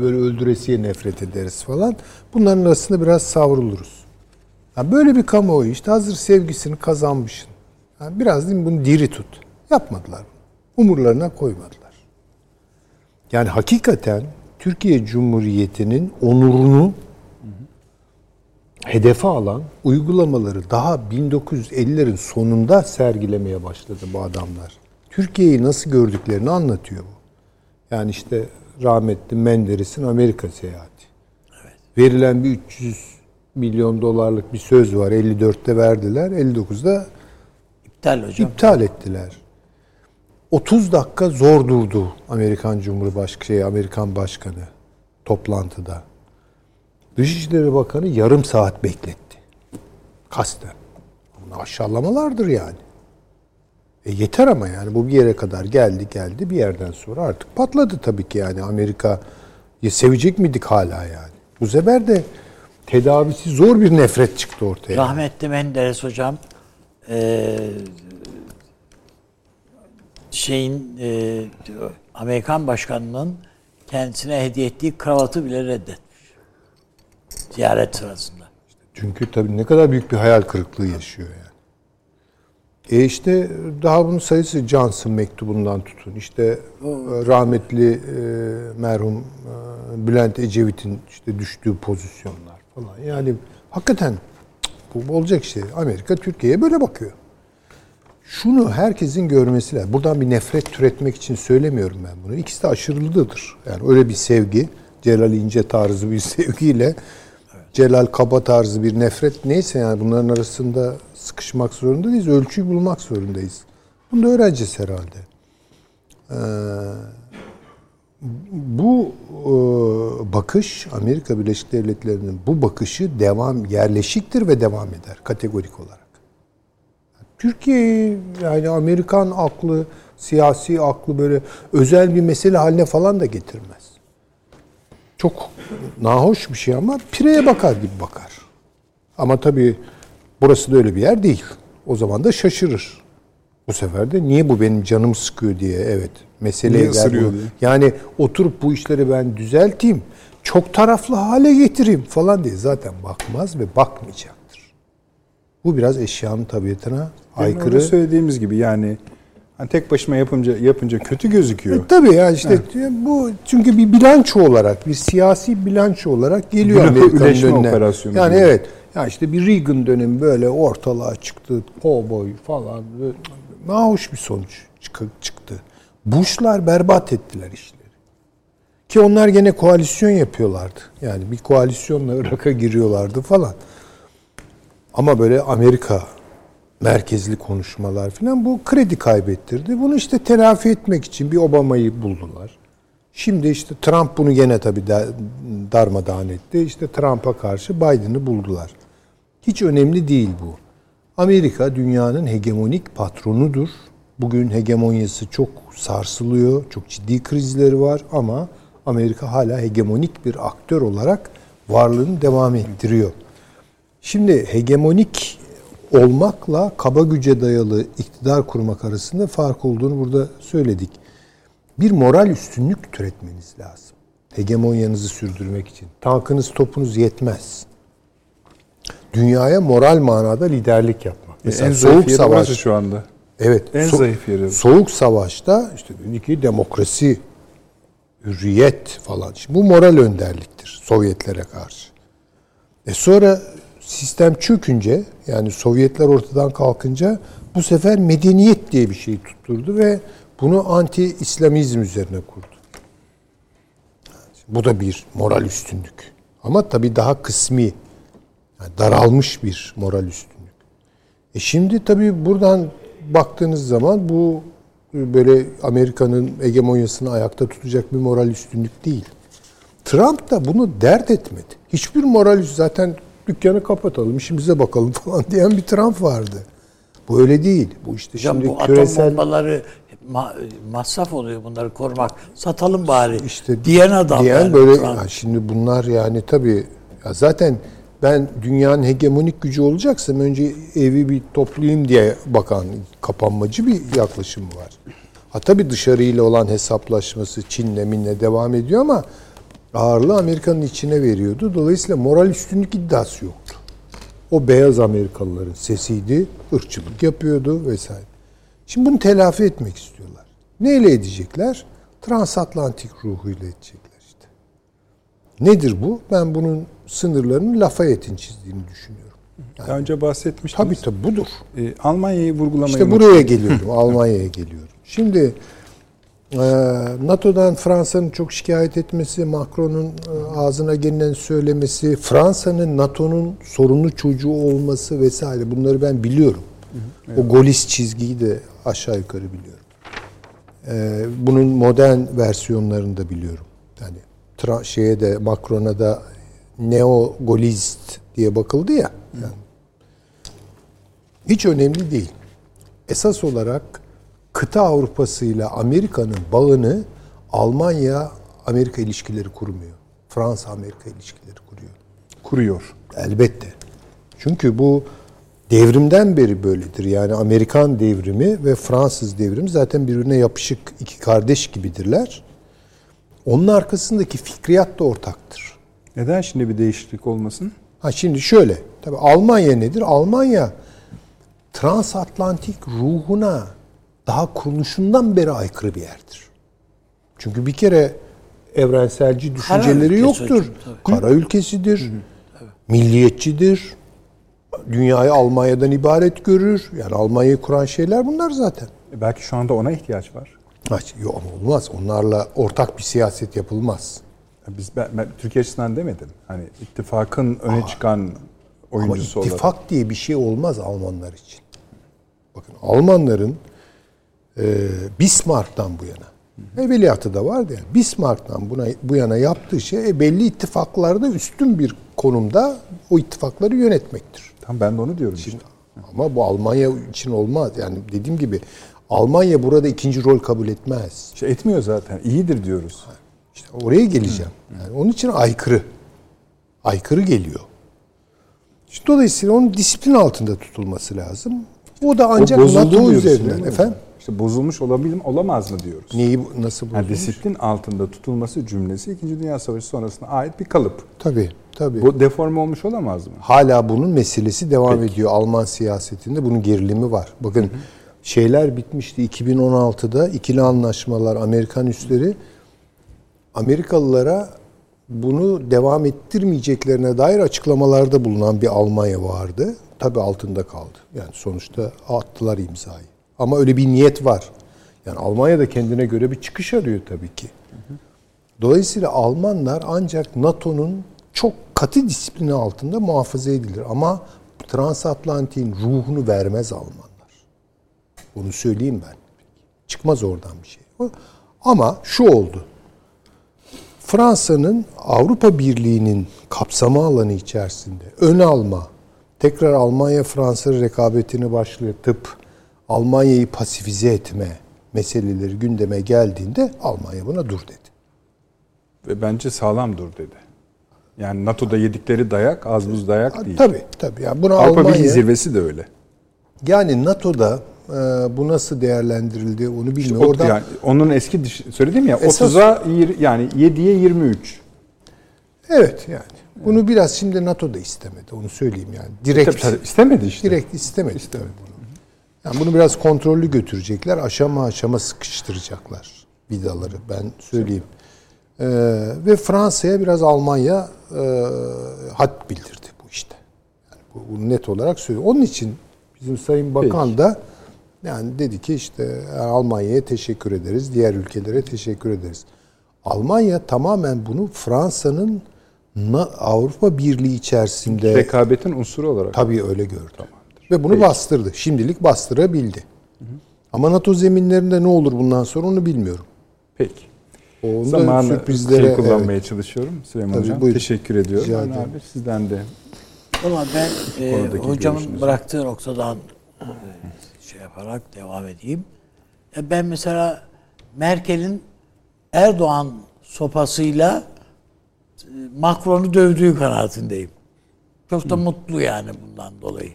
böyle öldüresiye nefret ederiz falan. Bunların arasında biraz savruluruz. Yani böyle bir kamuoyu işte hazır sevgisini kazanmışsın. Yani biraz değil mi bunu diri tut. Yapmadılar. Umurlarına koymadılar. Yani hakikaten Türkiye Cumhuriyeti'nin onurunu hedefe alan uygulamaları daha 1950'lerin sonunda sergilemeye başladı bu adamlar. Türkiye'yi nasıl gördüklerini anlatıyor bu. Yani işte rahmetli Menderes'in Amerika seyahati. Evet. Verilen bir 300 milyon dolarlık bir söz var. 54'te verdiler. 59'da iptal hocam. İptal ettiler. 30 dakika zor durdu Amerikan Cumhurbaşkanı, şey, Amerikan Başkanı toplantıda. Dışişleri Bakanı yarım saat bekletti. Kasten. Bunlar aşağılamalardır yani. E yeter ama yani bu bir yere kadar geldi geldi bir yerden sonra artık patladı tabii ki yani Amerika ya sevecek miydik hala yani. Bu sefer de tedavisi zor bir nefret çıktı ortaya. Rahmetli Menderes hocam e, şeyin e, Amerikan başkanının kendisine hediye ettiği kravatı bile reddetti ziyaret sırasında. Çünkü tabii ne kadar büyük bir hayal kırıklığı yaşıyor yani. E işte daha bunun sayısı Johnson mektubundan tutun. İşte e, rahmetli e, merhum e, Bülent Ecevit'in işte düştüğü pozisyonlar falan. Yani hakikaten bu olacak şey. Amerika Türkiye'ye böyle bakıyor. Şunu herkesin görmesi lazım. Buradan bir nefret türetmek için söylemiyorum ben bunu. İkisi de aşırılıdır. Yani öyle bir sevgi, Celal İnce tarzı bir sevgiyle Celal Kaba tarzı bir nefret neyse yani bunların arasında sıkışmak zorunda değiliz. Ölçüyü bulmak zorundayız. Bunu da öğreneceğiz herhalde. Ee, bu e, bakış Amerika Birleşik Devletleri'nin bu bakışı devam yerleşiktir ve devam eder kategorik olarak. Türkiye yani Amerikan aklı, siyasi aklı böyle özel bir mesele haline falan da getirmez. Çok nahoş bir şey ama pireye bakar gibi bakar. Ama tabii burası da öyle bir yer değil. O zaman da şaşırır. Bu sefer de niye bu benim canım sıkıyor diye evet meseleye Niye gel diye. Yani oturup bu işleri ben düzelteyim, çok taraflı hale getireyim falan diye zaten bakmaz ve bakmayacaktır. Bu biraz eşyanın tabiatına Aykırı. aykırı. söylediğimiz gibi yani hani tek başıma yapınca yapınca kötü gözüküyor. E, tabii ya işte bu çünkü bir bilanço olarak, bir siyasi bilanço olarak geliyor Amerika'nın önüne. operasyonu Yani gibi. evet. Ya işte bir Reagan dönemi böyle ortalığa çıktı, kovboy falan. Nahoş bir sonuç çık- çıktı. Bush'lar berbat ettiler işleri. Ki onlar gene koalisyon yapıyorlardı. Yani bir koalisyonla Irak'a giriyorlardı falan. Ama böyle Amerika merkezli konuşmalar falan bu kredi kaybettirdi. Bunu işte telafi etmek için bir Obama'yı buldular. Şimdi işte Trump bunu gene tabii da- darmadağın etti. İşte Trump'a karşı Biden'ı buldular. Hiç önemli değil bu. Amerika dünyanın hegemonik patronudur. Bugün hegemonyası çok sarsılıyor. Çok ciddi krizleri var ama Amerika hala hegemonik bir aktör olarak varlığını devam ettiriyor. Şimdi hegemonik olmakla kaba güce dayalı iktidar kurmak arasında fark olduğunu burada söyledik. Bir moral üstünlük türetmeniz lazım. Hegemonyanızı sürdürmek için. Tankınız, topunuz yetmez. Dünyaya moral manada liderlik yapmak. Mesela en soğuk savaş şu anda. Evet. En zayıf yeri. Soğuk savaşta işte ki demokrasi, hürriyet falan. Şimdi bu moral önderliktir Sovyetlere karşı. E sonra sistem çökünce yani Sovyetler ortadan kalkınca bu sefer medeniyet diye bir şey tutturdu ve bunu anti-İslamizm üzerine kurdu. Bu da bir moral üstünlük. Ama tabii daha kısmi, yani daralmış bir moral üstünlük. E şimdi tabii buradan baktığınız zaman bu böyle Amerika'nın hegemonyasını ayakta tutacak bir moral üstünlük değil. Trump da bunu dert etmedi. Hiçbir moral zaten dükkanı kapatalım, işimize bakalım falan diyen bir Trump vardı. Bu öyle değil. Bu işte Hocam şimdi bu atom küresel bombaları ma- masraf oluyor bunları korumak. Satalım bari. işte diyen adam. diyen yani böyle ya şimdi bunlar yani tabii ya zaten ben dünyanın hegemonik gücü olacaksam önce evi bir toplayayım diye bakan kapanmacı bir yaklaşım var. Ha tabii dışarıyla olan hesaplaşması Çin'le minle devam ediyor ama ağırlığı Amerika'nın içine veriyordu. Dolayısıyla moral üstünlük iddiası yoktu. O beyaz Amerikalıların sesiydi, ırkçılık yapıyordu vesaire. Şimdi bunu telafi etmek istiyorlar. Neyle edecekler? Transatlantik ruhuyla edecekler işte. Nedir bu? Ben bunun sınırlarını Lafayette'in çizdiğini düşünüyorum. Daha önce bahsetmiştiniz. Tabii tabii budur. Ee, Almanya'yı vurgulamayı İşte buraya geliyorum, Almanya'ya geliyorum. Şimdi NATO'dan Fransa'nın çok şikayet etmesi, Macron'un e, ağzına gelinen söylemesi, Fransa'nın NATO'nun sorunlu çocuğu olması vesaire bunları ben biliyorum. O Golis çizgiyi de aşağı yukarı biliyorum. E, bunun modern versiyonlarını da biliyorum. Yani tra- şeye de Macron'a da neo golist diye bakıldı ya. Yani. Hiç önemli değil. Esas olarak kıta Avrupası ile Amerika'nın bağını Almanya Amerika ilişkileri kurmuyor. Fransa Amerika ilişkileri kuruyor. kuruyor. Elbette. Çünkü bu devrimden beri böyledir. Yani Amerikan devrimi ve Fransız devrimi zaten birbirine yapışık iki kardeş gibidirler. Onun arkasındaki fikriyat da ortaktır. Neden şimdi bir değişiklik olmasın? Ha şimdi şöyle. Tabii Almanya nedir? Almanya transatlantik ruhuna daha kuruluşundan beri aykırı bir yerdir. Çünkü bir kere evrenselci düşünceleri ülkesi yoktur. hocam, tabii. Kara ülkesidir. Milliyetçidir. Dünyayı Almanya'dan ibaret görür. Yani Almanya'yı kuran şeyler bunlar zaten. E, Belki şu anda ona ihtiyaç var. Ha, Yok ama olmaz. Onlarla ortak bir siyaset yapılmaz. Biz ben, ben Türkiye açısından demedim. Hani ittifakın öne çıkan Ama oyuncusu olarak. ittifak diye bir şey olmaz Almanlar için. Bakın Almanların e, Bismarck'tan bu yana evveliyatı da vardı yani. Bismarck'tan buna bu yana yaptığı şey e, belli ittifaklarda üstün bir konumda o ittifakları yönetmektir. Tam ben de onu diyorum. işte. Ama bu Almanya için olmaz. Yani dediğim gibi Almanya burada ikinci rol kabul etmez. İşte etmiyor zaten. İyidir diyoruz. İşte oraya geleceğim. Yani onun için aykırı. Aykırı geliyor. İşte dolayısıyla onun disiplin altında tutulması lazım. O da ancak o NATO üzerinden. Efendim? İşte bozulmuş olabilir mi, olamaz mı diyoruz. Neyi nasıl Yani bozulmuş? disiplin altında tutulması cümlesi 2. Dünya Savaşı sonrasına ait bir kalıp. Tabii, tabii. Bu deforme olmuş olamaz mı? Hala bunun meselesi devam ediyor. Alman siyasetinde bunun gerilimi var. Bakın şeyler bitmişti 2016'da ikili anlaşmalar Amerikan üsleri Amerikalılara bunu devam ettirmeyeceklerine dair açıklamalarda bulunan bir Almanya vardı. Tabii altında kaldı. Yani sonuçta attılar imzayı. Ama öyle bir niyet var. Yani Almanya da kendine göre bir çıkış arıyor tabii ki. Dolayısıyla Almanlar ancak NATO'nun çok katı disiplini altında muhafaza edilir. Ama transatlantiğin ruhunu vermez Almanlar. Bunu söyleyeyim ben. Çıkmaz oradan bir şey. Ama şu oldu. Fransa'nın Avrupa Birliği'nin kapsama alanı içerisinde ön alma, tekrar Almanya-Fransa rekabetini başlatıp Almanya'yı pasifize etme meseleleri gündeme geldiğinde Almanya buna dur dedi. Ve bence sağlam dur dedi. Yani NATO'da yedikleri dayak az buz dayak değil. Tabii tabii. Yani buna Avrupa Almanya Birliği zirvesi de öyle. yani NATO'da e, bu nasıl değerlendirildi onu bilmiyorum. O- Orada yani onun eski söyledim ya Esas- 30'a yir- yani 7'ye 23. evet yani. Bunu biraz şimdi NATO da istemedi. Onu söyleyeyim yani. Direkt Tabii, tabii, istemedi işte. direkt istemedi. bunu. Yani bunu biraz kontrollü götürecekler. Aşama aşama sıkıştıracaklar vidaları ben söyleyeyim. Ee, ve Fransa'ya biraz Almanya e, had bildirdi bu işte. Yani bu, bunu net olarak söylüyor. Onun için bizim Sayın Bakan Peki. da yani dedi ki işte Almanya'ya teşekkür ederiz, diğer ülkelere teşekkür ederiz. Almanya tamamen bunu Fransa'nın Avrupa Birliği içerisinde Rekabetin unsuru olarak. Tabii öyle gördü. Ve bunu bastırdı. Şimdilik bastırabildi. Ama NATO zeminlerinde ne olur bundan sonra onu bilmiyorum. Peki. Onun da Zamanı sürprizlere şey kullanmaya çalışıyorum Süleyman Tabii, Hocam. buyurun. Teşekkür ediyorum. Rica abi sizden de Ama ben e, hocamın görüşünüzü. bıraktığı noktadan e, şey yaparak devam edeyim. Ya ben mesela Merkel'in Erdoğan sopasıyla e, Macron'u dövdüğü kanaatindeyim. Çok da mutlu yani bundan dolayı.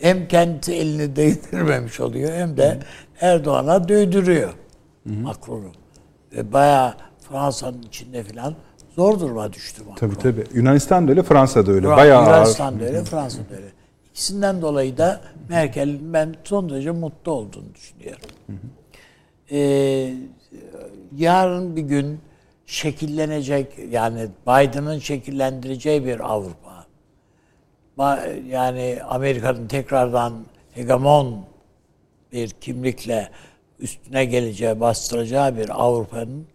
Hem kendi elini değdirmemiş oluyor hem de Erdoğan'a dövdürüyor Macron'u. Ve bayağı Fransa'nın içinde filan zor duruma düştü Macron. tabii tabii. Yunanistan da öyle, Fransa da öyle. Fra- Bayağı. Yunanistan da öyle, Fransa da öyle. İkisinden dolayı da Merkel'in ben son derece mutlu olduğunu düşünüyorum. Ee, yarın bir gün şekillenecek yani Biden'ın şekillendireceği bir Avrupa. Yani Amerika'nın tekrardan hegemon bir kimlikle üstüne geleceği, bastıracağı bir Avrupa'nın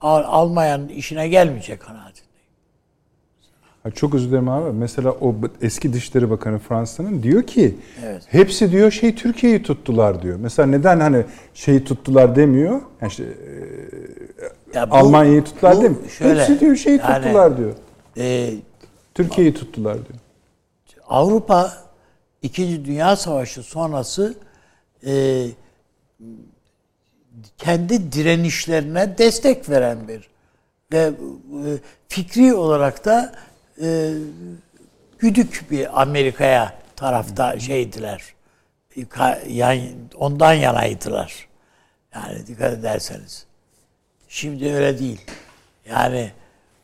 Al- Almanya'nın işine gelmeyecek kanaatindeyim. Çok özür dilerim abi. Mesela o eski Dışişleri Bakanı Fransa'nın diyor ki Evet. hepsi diyor şey Türkiye'yi tuttular diyor. Mesela neden hani şeyi tuttular demiyor? Yani işte, e, Ya bu- Almanya'yı tuttular bu demiyor. şöyle, hepsi diyor şeyi yani- tuttular diyor. Ee, Türkiye'yi tuttular diyor. Avrupa İkinci Dünya Savaşı sonrası e, kendi direnişlerine destek veren bir ve e, fikri olarak da e, güdük bir Amerika'ya tarafta şeydiler. Ka- yan- ondan yanaydılar. Yani dikkat ederseniz. Şimdi öyle değil. Yani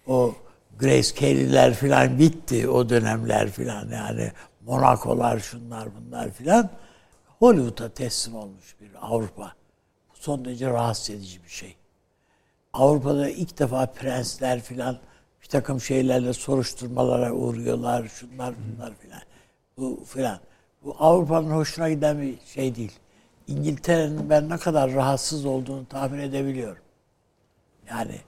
o Grace Kelly'ler filan bitti o dönemler filan yani Monaco'lar şunlar bunlar filan Hollywood'a teslim olmuş bir Avrupa. Son derece rahatsız edici bir şey. Avrupa'da ilk defa prensler filan bir takım şeylerle soruşturmalara uğruyorlar. Şunlar bunlar filan. Bu filan. Bu Avrupa'nın hoşuna giden bir şey değil. İngiltere'nin ben ne kadar rahatsız olduğunu tahmin edebiliyorum. Yani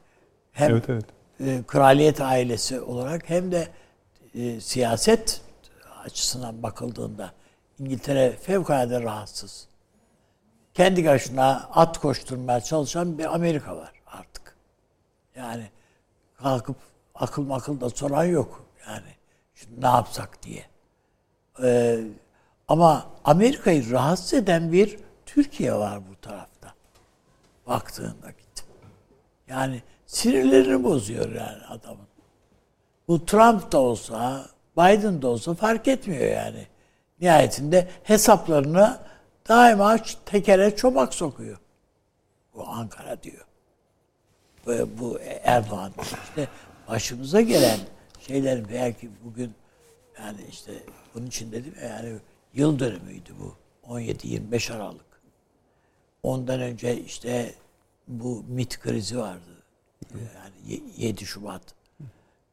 hem Evet evet. E, kraliyet ailesi olarak hem de e, siyaset açısından bakıldığında İngiltere fevkalade rahatsız. Kendi başına at koşturmaya çalışan bir Amerika var artık. Yani kalkıp akıl makıl da soran yok. Yani şimdi ne yapsak diye. Ee, ama Amerika'yı rahatsız eden bir Türkiye var bu tarafta. Baktığında git. Yani sinirlerini bozuyor yani adamın. Bu Trump da olsa, Biden da olsa fark etmiyor yani. Nihayetinde hesaplarını daima tekere çomak sokuyor. Bu Ankara diyor. Bu, bu Erdoğan işte başımıza gelen şeyler belki bugün yani işte bunun için dedim ya yani yıl dönümüydü bu. 17-25 Aralık. Ondan önce işte bu MIT krizi vardı. Yani 7 Şubat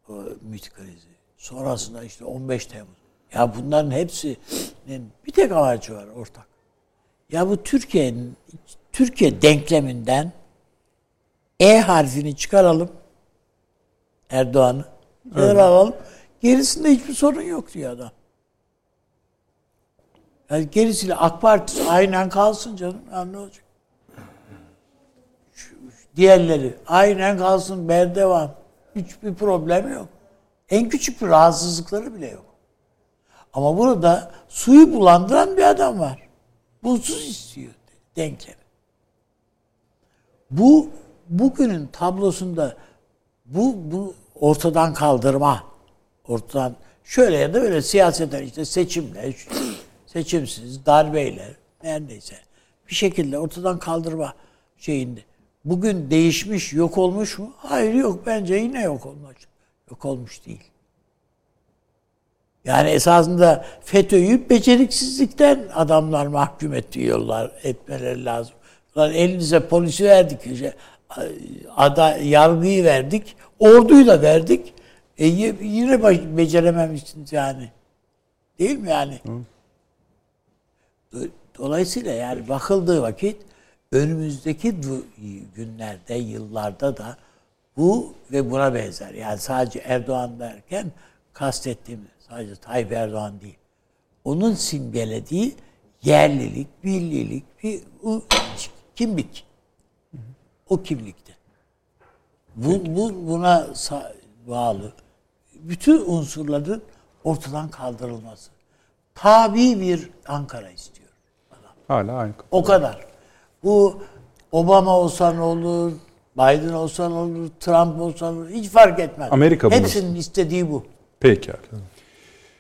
o MIT krizi. Sonrasında işte 15 Temmuz. Ya bunların hepsinin bir tek amacı var ortak. Ya bu Türkiye'nin Türkiye denkleminden E harfini çıkaralım. Erdoğan'ı. Evet. alalım. Gerisinde hiçbir sorun yok diyor adam. Yani gerisiyle AK Parti aynen kalsın canım. Ya ne olacak? Diğerleri aynen kalsın. Ben devam. Hiçbir problem yok. En küçük bir rahatsızlıkları bile yok. Ama burada suyu bulandıran bir adam var. Bunsuz istiyor denklemi. Bu bugünün tablosunda bu, bu ortadan kaldırma, ortadan şöyle ya da böyle siyaseten işte seçimle, seçimsiz, darbeyle, neredeyse bir şekilde ortadan kaldırma şeyinde. Bugün değişmiş, yok olmuş mu? Hayır yok. Bence yine yok olmuş. Yok olmuş değil. Yani esasında FETÖ'yü beceriksizlikten adamlar mahkum ediyorlar, etmeleri lazım. Lan elinize polisi verdik, işte, ada, yargıyı verdik, orduyu da verdik. E yine becerememişsiniz yani. Değil mi yani? Hı. Dolayısıyla yani bakıldığı vakit önümüzdeki günlerde, yıllarda da bu ve buna benzer. Yani sadece Erdoğan derken kastettiğim sadece Tayyip Erdoğan değil. Onun simgelediği yerlilik, millilik, bir kimlik. O kimlikte. Bu, bu buna bağlı. Bütün unsurların ortadan kaldırılması. Tabi bir Ankara istiyor. Adam. Hala aynı. O kadar. Bu Obama olsa ne olur, Biden olsa ne olur, Trump olsa ne olur, hiç fark etmez. Amerika bunu. Hepsinin istediği bu. Peki abi.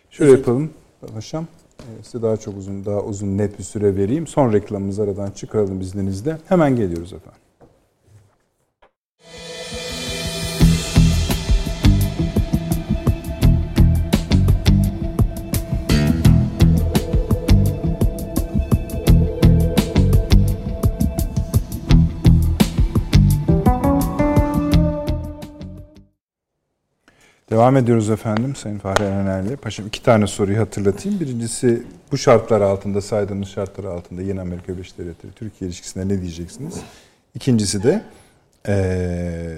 Şöyle yapalım paşam. Ee, size daha çok uzun, daha uzun net bir süre vereyim. Son reklamımızı aradan çıkaralım izninizle. Hemen geliyoruz efendim. Devam ediyoruz efendim Sayın Fahri Erener'le. Paşam iki tane soruyu hatırlatayım. Birincisi bu şartlar altında, saydığınız şartlar altında yeni Amerika Birleşik Devletleri Türkiye ilişkisine ne diyeceksiniz? İkincisi de ee,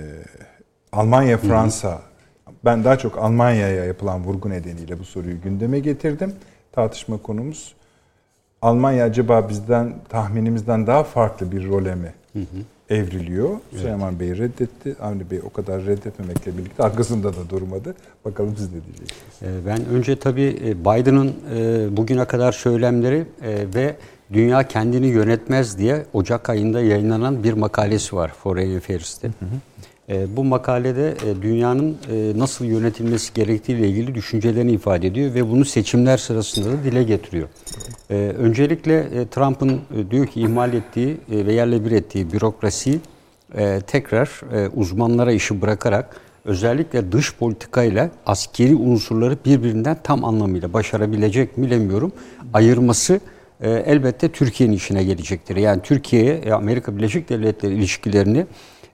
Almanya, Fransa. Ben daha çok Almanya'ya yapılan vurgu nedeniyle bu soruyu gündeme getirdim. Tartışma konumuz Almanya acaba bizden tahminimizden daha farklı bir role mi hı hı evriliyor. Evet. Süleyman Bey reddetti. Avni Bey o kadar reddetmemekle birlikte arkasında da durmadı. Bakalım siz ne diyeceksiniz? Ee, ben önce tabii e, Biden'ın e, bugüne kadar söylemleri e, ve dünya kendini yönetmez diye Ocak ayında yayınlanan bir makalesi var Foreign Affairs'te. Hı hı. Bu makalede dünyanın nasıl yönetilmesi gerektiğiyle ilgili düşüncelerini ifade ediyor ve bunu seçimler sırasında da dile getiriyor. Öncelikle Trump'ın diyor ki ihmal ettiği ve yerle bir ettiği bürokrasi tekrar uzmanlara işi bırakarak özellikle dış politika ile askeri unsurları birbirinden tam anlamıyla başarabilecek mi bilemiyorum. Ayırması e, elbette Türkiye'nin işine gelecektir. Yani Türkiye'ye e, Amerika Birleşik Devletleri ilişkilerini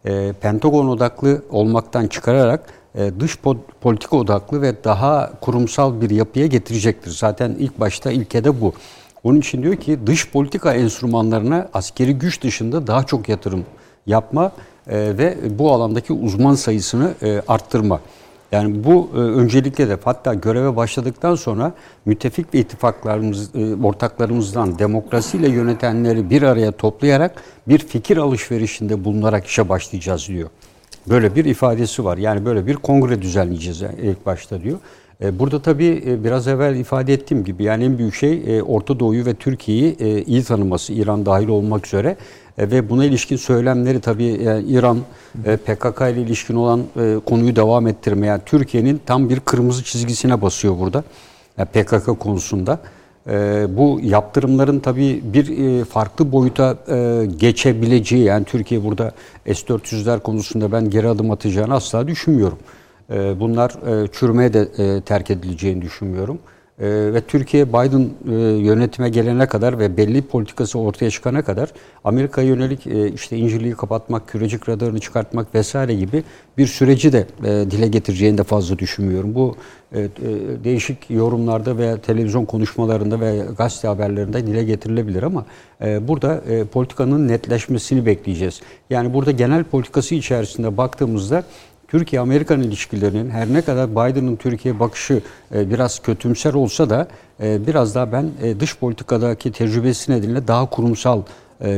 e, Pentagon odaklı olmaktan çıkararak e, dış politika odaklı ve daha kurumsal bir yapıya getirecektir. Zaten ilk başta ilkede bu. Onun için diyor ki dış politika enstrümanlarına askeri güç dışında daha çok yatırım yapma e, ve bu alandaki uzman sayısını e, arttırma. Yani bu e, öncelikle de hatta göreve başladıktan sonra müttefik ve ittifaklarımız, e, ortaklarımızdan demokrasiyle yönetenleri bir araya toplayarak bir fikir alışverişinde bulunarak işe başlayacağız diyor. Böyle bir ifadesi var. Yani böyle bir kongre düzenleyeceğiz ilk başta diyor. E, burada tabii biraz evvel ifade ettiğim gibi yani en büyük şey Orta Doğu'yu ve Türkiye'yi iyi tanıması, İran dahil olmak üzere ve buna ilişkin söylemleri tabii yani İran PKK ile ilişkin olan konuyu devam ettirmeye yani Türkiye'nin tam bir kırmızı çizgisine basıyor burada yani PKK konusunda. Bu yaptırımların tabii bir farklı boyuta geçebileceği yani Türkiye burada S-400'ler konusunda ben geri adım atacağını asla düşünmüyorum. Bunlar e, çürümeye de e, terk edileceğini düşünmüyorum. Ee, ve Türkiye Biden e, yönetime gelene kadar ve belli politikası ortaya çıkana kadar Amerika'ya yönelik işte İncirliği kapatmak, kürecik radarını çıkartmak vesaire gibi bir süreci de dile getireceğini de fazla düşünmüyorum. Bu değişik yorumlarda veya televizyon konuşmalarında veya gazete haberlerinde dile getirilebilir ama burada politikanın netleşmesini bekleyeceğiz. Yani burada genel politikası içerisinde baktığımızda Türkiye-Amerikan ilişkilerinin her ne kadar Biden'ın Türkiye bakışı e, biraz kötümser olsa da e, biraz daha ben e, dış politikadaki tecrübesi nedeniyle daha kurumsal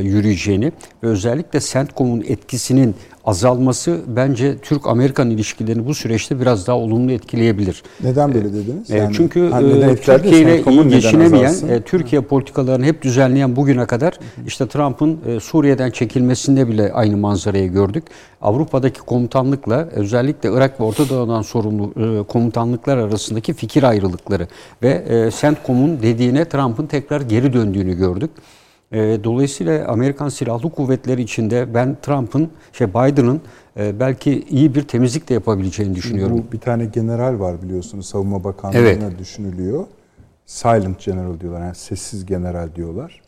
yürüyeceğini ve özellikle CENTCOM'un etkisinin azalması bence Türk-Amerikan ilişkilerini bu süreçte biraz daha olumlu etkileyebilir. Neden böyle dediniz? E, yani, Çünkü e, Türkiye ile iyi geçinemeyen, e, Türkiye politikalarını hep düzenleyen bugüne kadar işte Trump'ın Suriye'den çekilmesinde bile aynı manzarayı gördük. Avrupa'daki komutanlıkla özellikle Irak ve Orta Doğu'dan sorumlu komutanlıklar arasındaki fikir ayrılıkları ve CENTCOM'un dediğine Trump'ın tekrar geri döndüğünü gördük. E, dolayısıyla Amerikan Silahlı Kuvvetleri içinde ben Trump'ın, şey Biden'ın e, belki iyi bir temizlik de yapabileceğini düşünüyorum. Bu bir tane general var biliyorsunuz Savunma Bakanlığı'na evet. düşünülüyor. Silent General diyorlar yani sessiz general diyorlar.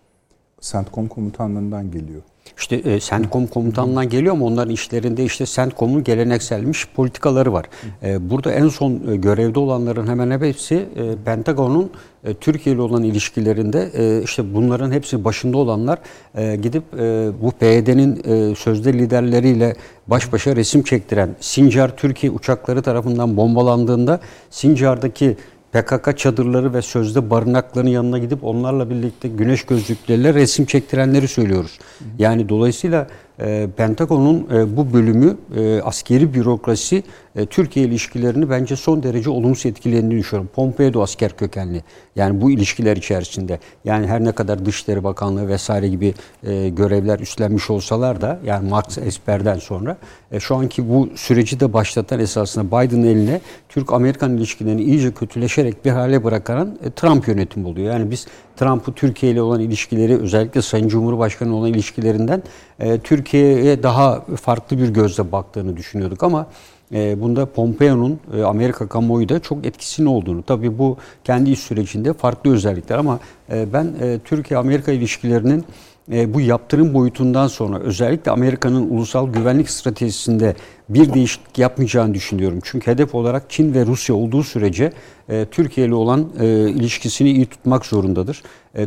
CENTCOM komutanlığından geliyor. İşte e, CENTCOM komutanından geliyor ama onların işlerinde işte CENTCOM'un gelenekselmiş politikaları var. E, burada en son e, görevde olanların hemen hepsi e, Pentagon'un e, Türkiye ile olan ilişkilerinde e, işte bunların hepsi başında olanlar e, gidip e, bu PYD'nin e, sözde liderleriyle baş başa resim çektiren Sincar Türkiye uçakları tarafından bombalandığında Sincar'daki PKK çadırları ve sözde barınakların yanına gidip onlarla birlikte güneş gözlükleriyle resim çektirenleri söylüyoruz. Yani dolayısıyla Pentagon'un e, bu bölümü e, askeri bürokrasi e, Türkiye ilişkilerini bence son derece olumsuz etkilediğini düşünüyorum. Pompeo asker kökenli. Yani bu ilişkiler içerisinde. Yani her ne kadar Dışişleri Bakanlığı vesaire gibi görevler üstlenmiş olsalar da yani Max Esper'den sonra şu anki bu süreci de başlatan esasında Biden'ın eline Türk-Amerikan ilişkilerini iyice kötüleşerek bir hale bırakan Trump yönetimi oluyor. Yani biz Trump'ı Türkiye ile olan ilişkileri özellikle Sayın Cumhurbaşkanı olan ilişkilerinden e, Türkiye'ye daha farklı bir gözle baktığını düşünüyorduk ama e, bunda Pompeo'nun e, Amerika kamuoyu da çok etkisinin olduğunu. Tabii bu kendi iş sürecinde farklı özellikler ama e, ben Türkiye-Amerika ilişkilerinin e, bu yaptırım boyutundan sonra özellikle Amerika'nın ulusal güvenlik stratejisinde bir değişiklik yapmayacağını düşünüyorum. Çünkü hedef olarak Çin ve Rusya olduğu sürece e, Türkiye ile olan e, ilişkisini iyi tutmak zorundadır.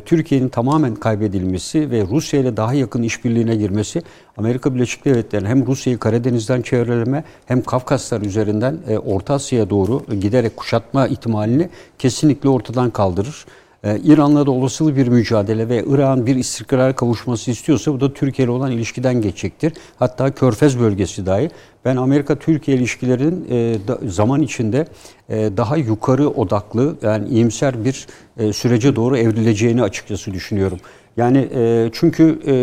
Türkiye'nin tamamen kaybedilmesi ve Rusya ile daha yakın işbirliğine girmesi Amerika Birleşik Devletleri'nin hem Rusya'yı Karadeniz'den çevreleme hem Kafkaslar üzerinden Orta Asya'ya doğru giderek kuşatma ihtimalini kesinlikle ortadan kaldırır. Ee, İran'la da olasılı bir mücadele ve Irak'ın bir istikrar kavuşması istiyorsa bu da Türkiye ile olan ilişkiden geçecektir. Hatta Körfez bölgesi dahi. Ben Amerika-Türkiye ilişkilerinin e, zaman içinde e, daha yukarı odaklı yani iyimser bir e, sürece doğru evrileceğini açıkçası düşünüyorum. Yani e, çünkü e,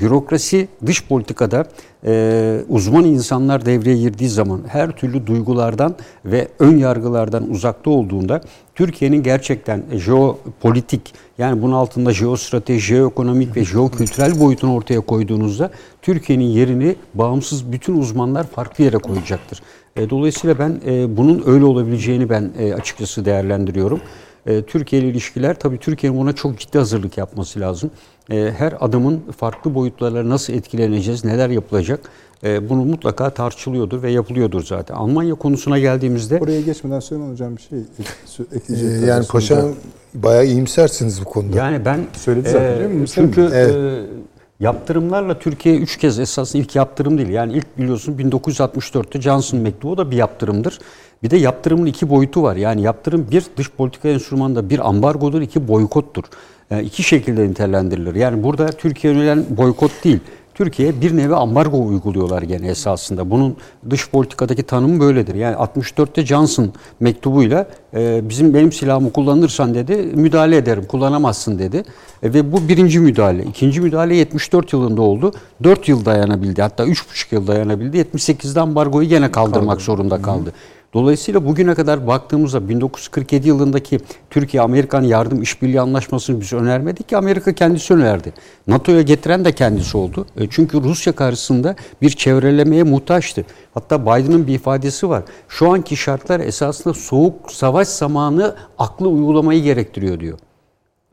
bürokrasi dış politikada e, uzman insanlar devreye girdiği zaman her türlü duygulardan ve ön yargılardan uzakta olduğunda Türkiye'nin gerçekten jeopolitik Yani bunun altında jeostrateji, jeoekonomik ve jeokültürel boyutunu ortaya koyduğunuzda Türkiye'nin yerini bağımsız bütün uzmanlar farklı yere koyacaktır. E, dolayısıyla ben e, bunun öyle olabileceğini ben e, açıkçası değerlendiriyorum. E, Türkiye ile ilişkiler tabii Türkiye'nin buna çok ciddi hazırlık yapması lazım. E, her adımın farklı boyutlarla nasıl etkileneceğiz, neler yapılacak e, bunu mutlaka tartışılıyordur ve yapılıyordur zaten. Almanya konusuna geldiğimizde... Oraya geçmeden Süleyman Hocam bir şey ekleyecek. Ee, yani paşam bayağı iyimsersiniz bu konuda. Yani ben... Söyledi zaten e, Çünkü evet. e, yaptırımlarla Türkiye üç kez esasında ilk yaptırım değil. Yani ilk biliyorsun 1964'te Johnson mektubu da bir yaptırımdır. Bir de yaptırımın iki boyutu var. Yani yaptırım bir dış politika enstrümanında bir ambargodur, iki boykottur. Yani iki şekilde nitelendirilir. Yani burada Türkiye yönelen boykot değil. Türkiye bir nevi ambargo uyguluyorlar gene esasında. Bunun dış politikadaki tanımı böyledir. Yani 64'te Johnson mektubuyla e, bizim benim silahımı kullanırsan dedi müdahale ederim kullanamazsın dedi. E, ve bu birinci müdahale. İkinci müdahale 74 yılında oldu. 4 yıl dayanabildi hatta 3,5 yıl dayanabildi. 78'de ambargoyu gene kaldırmak Kaldı. zorunda kaldı. Hı. Dolayısıyla bugüne kadar baktığımızda 1947 yılındaki Türkiye-Amerikan yardım işbirliği anlaşmasını biz önermedik ki Amerika kendisi önerdi. NATO'ya getiren de kendisi oldu. E, çünkü Rusya karşısında bir çevrelemeye muhtaçtı. Hatta Biden'ın bir ifadesi var. Şu anki şartlar esasında soğuk savaş zamanı aklı uygulamayı gerektiriyor diyor.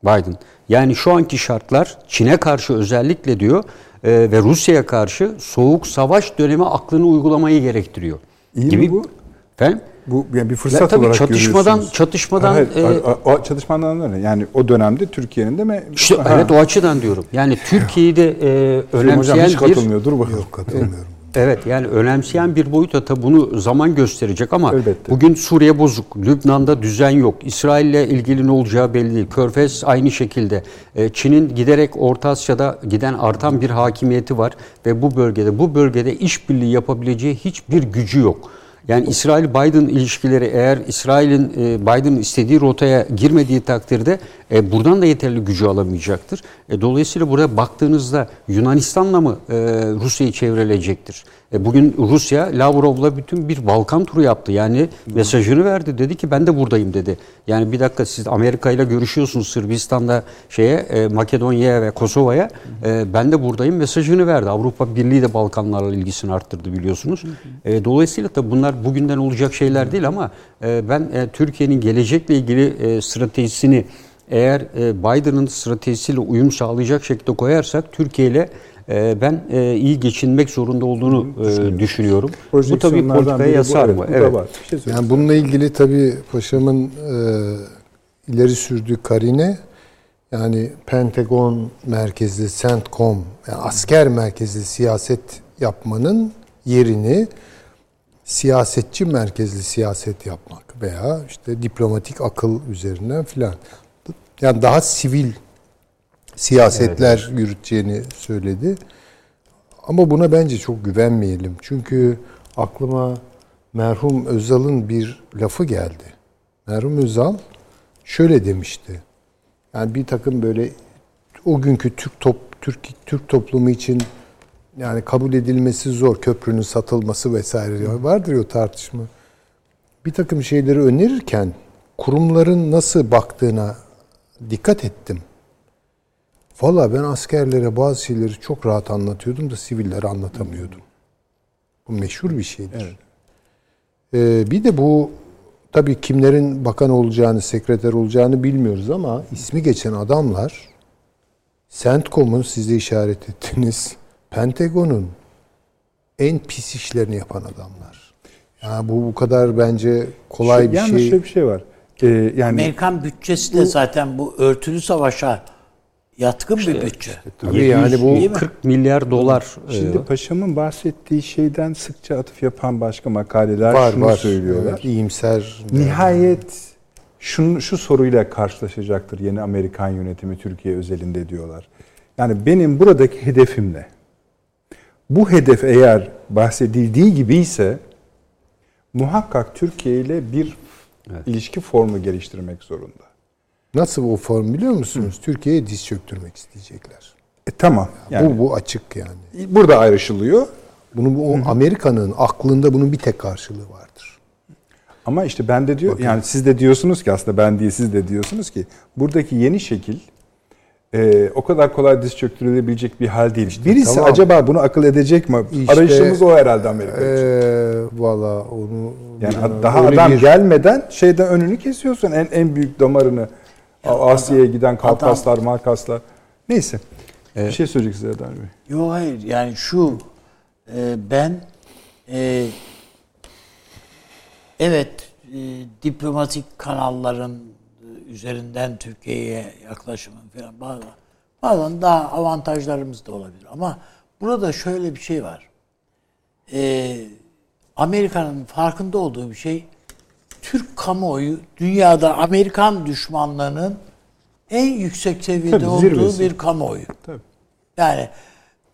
Biden. Yani şu anki şartlar Çin'e karşı özellikle diyor e, ve Rusya'ya karşı soğuk savaş dönemi aklını uygulamayı gerektiriyor. İyi gibi mi bu? Efendim? Bu yani bir fırsat ya, tabii olarak çatışmadan çatışmadan evet, e, o, çatışmadan öyle. Yani o dönemde Türkiye'nin de mi? İşte ha. evet o açıdan diyorum. Yani Türkiye'yi de e, önemseyen hocam hiç katılmıyor. Dur bakalım. Yok katılmıyorum. Evet yani önemseyen bir boyut da bunu zaman gösterecek ama Elbette. bugün Suriye bozuk, Lübnan'da düzen yok, İsrail'le ilgili ne olacağı belli değil, Körfez aynı şekilde, e, Çin'in giderek Orta Asya'da giden artan bir hakimiyeti var ve bu bölgede bu bölgede işbirliği yapabileceği hiçbir gücü yok. Yani İsrail-Biden ilişkileri eğer İsrail'in e, Biden'ın istediği rotaya girmediği takdirde e, buradan da yeterli gücü alamayacaktır. E, dolayısıyla buraya baktığınızda Yunanistan'la mı e, Rusya'yı çevrilecektir? E, bugün Rusya Lavrov'la bütün bir Balkan turu yaptı. Yani mesajını verdi. Dedi ki ben de buradayım dedi. Yani bir dakika siz Amerika ile görüşüyorsunuz Sırbistan'da şeye e, Makedonya'ya ve Kosova'ya. E, ben de buradayım mesajını verdi. Avrupa Birliği de Balkanlarla ilgisini arttırdı biliyorsunuz. E, dolayısıyla da bunlar bugünden olacak şeyler değil ama e, ben e, Türkiye'nin gelecekle ilgili e, stratejisini eğer Biden'ın stratejisiyle uyum sağlayacak şekilde koyarsak Türkiye ile ben iyi geçinmek zorunda olduğunu düşünüyorum. Bu tabii politikaya yasar mı? Evet. Var. Şey yani bununla ilgili tabii paşamın e, ileri sürdüğü karine yani Pentagon merkezli CENTCOM yani asker merkezli siyaset yapmanın yerini siyasetçi merkezli siyaset yapmak veya işte diplomatik akıl üzerinden filan yani daha sivil siyasetler evet. yürüteceğini söyledi. Ama buna bence çok güvenmeyelim. Çünkü aklıma merhum Özal'ın bir lafı geldi. Merhum Özal şöyle demişti. Yani bir takım böyle o günkü Türk top Türk Türk toplumu için yani kabul edilmesi zor köprünün satılması vesaire vardır ya tartışma. Bir takım şeyleri önerirken kurumların nasıl baktığına dikkat ettim. Valla ben askerlere bazı şeyleri çok rahat anlatıyordum da sivillere anlatamıyordum. Bu meşhur bir şeydir. Evet. Ee, bir de bu tabii kimlerin bakan olacağını, sekreter olacağını bilmiyoruz ama ismi geçen adamlar CENTCOM'un siz de işaret ettiniz, Pentagon'un en pis işlerini yapan adamlar. Yani bu bu kadar bence kolay şey, bir şey. Yalnız bir şey var. Ee, yani Amerikan bütçesi de bu, zaten bu örtülü savaşa yatkın işte, bir bütçe. Işte, tabii yani bu 40 milyar dolar. Şimdi e, paşamın bahsettiği şeyden sıkça atıf yapan başka makaleler var, şunu var. söylüyorlar. Evet, iyimser. Nihayet şunu, şu soruyla karşılaşacaktır yeni Amerikan yönetimi Türkiye özelinde diyorlar. Yani benim buradaki hedefim ne? Bu hedef eğer bahsedildiği gibi ise muhakkak Türkiye ile bir evet. ilişki formu geliştirmek zorunda. Nasıl o form biliyor musunuz? Hı. Türkiye'ye diz çöktürmek isteyecekler. E, tamam. Yani, bu bu açık yani. Burada ayrışılıyor. Bunun o Amerika'nın aklında bunun bir tek karşılığı vardır. Ama işte ben de diyor Bakın. yani siz de diyorsunuz ki aslında ben değil siz de diyorsunuz ki buradaki yeni şekil e, o kadar kolay diz çöktürülebilecek bir hal değil. Birisi tamam. acaba bunu akıl edecek mi? İşte, Arayışımız o herhalde Amerika için. Ee, Valla onu Yani bilmem. daha Öyle adam bir- gelmeden şeyden önünü kesiyorsun en en büyük damarını. Asya'ya giden Kafkaslar, Markaslar. Neyse. Bir şey söyleyeceksiniz Erdal Bey. Yok hayır yani şu e, ben e, evet e, diplomatik kanalların e, üzerinden Türkiye'ye yaklaşımın falan bazen, bazen daha avantajlarımız da olabilir ama burada şöyle bir şey var. E, Amerika'nın farkında olduğu bir şey Türk kamuoyu dünyada Amerikan düşmanlığının en yüksek seviyede Tabii, olduğu zirvesi. bir kamuoyu. Tabii. Yani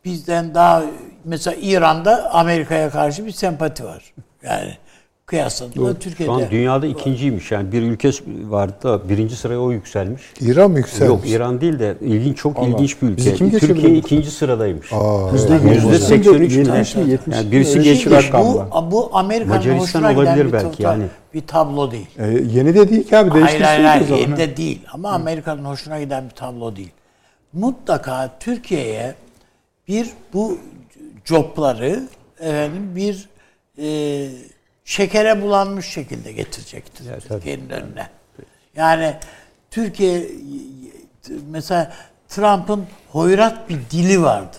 bizden daha mesela İran'da Amerika'ya karşı bir sempati var. Yani kıyasladığında Şu Türkiye'de an dünyada ikinciymiş. Yani bir ülke vardı da birinci sıraya o yükselmiş. İran mı yükselmiş? Yok İran değil de ilginç çok Allah. ilginç bir ülke. Türkiye ikinci sıradaymış. Aa, Yüzde evet. yüzde 83 mi? 70 mi 70 Yani birisi geçmiş. bu, bu Amerika'nın Macaristan hoşuna giden olabilir bir, belki yani. bir tablo değil. E, yeni de değil ki abi. Hayır hayır hayır zaman. yerinde değil ama Amerika'nın hoşuna giden bir tablo değil. Mutlaka Türkiye'ye bir bu jobları efendim bir e, şekere bulanmış şekilde getirecektir tabii. Türkiye'nin önüne. Yani Türkiye mesela Trump'ın hoyrat bir dili vardı.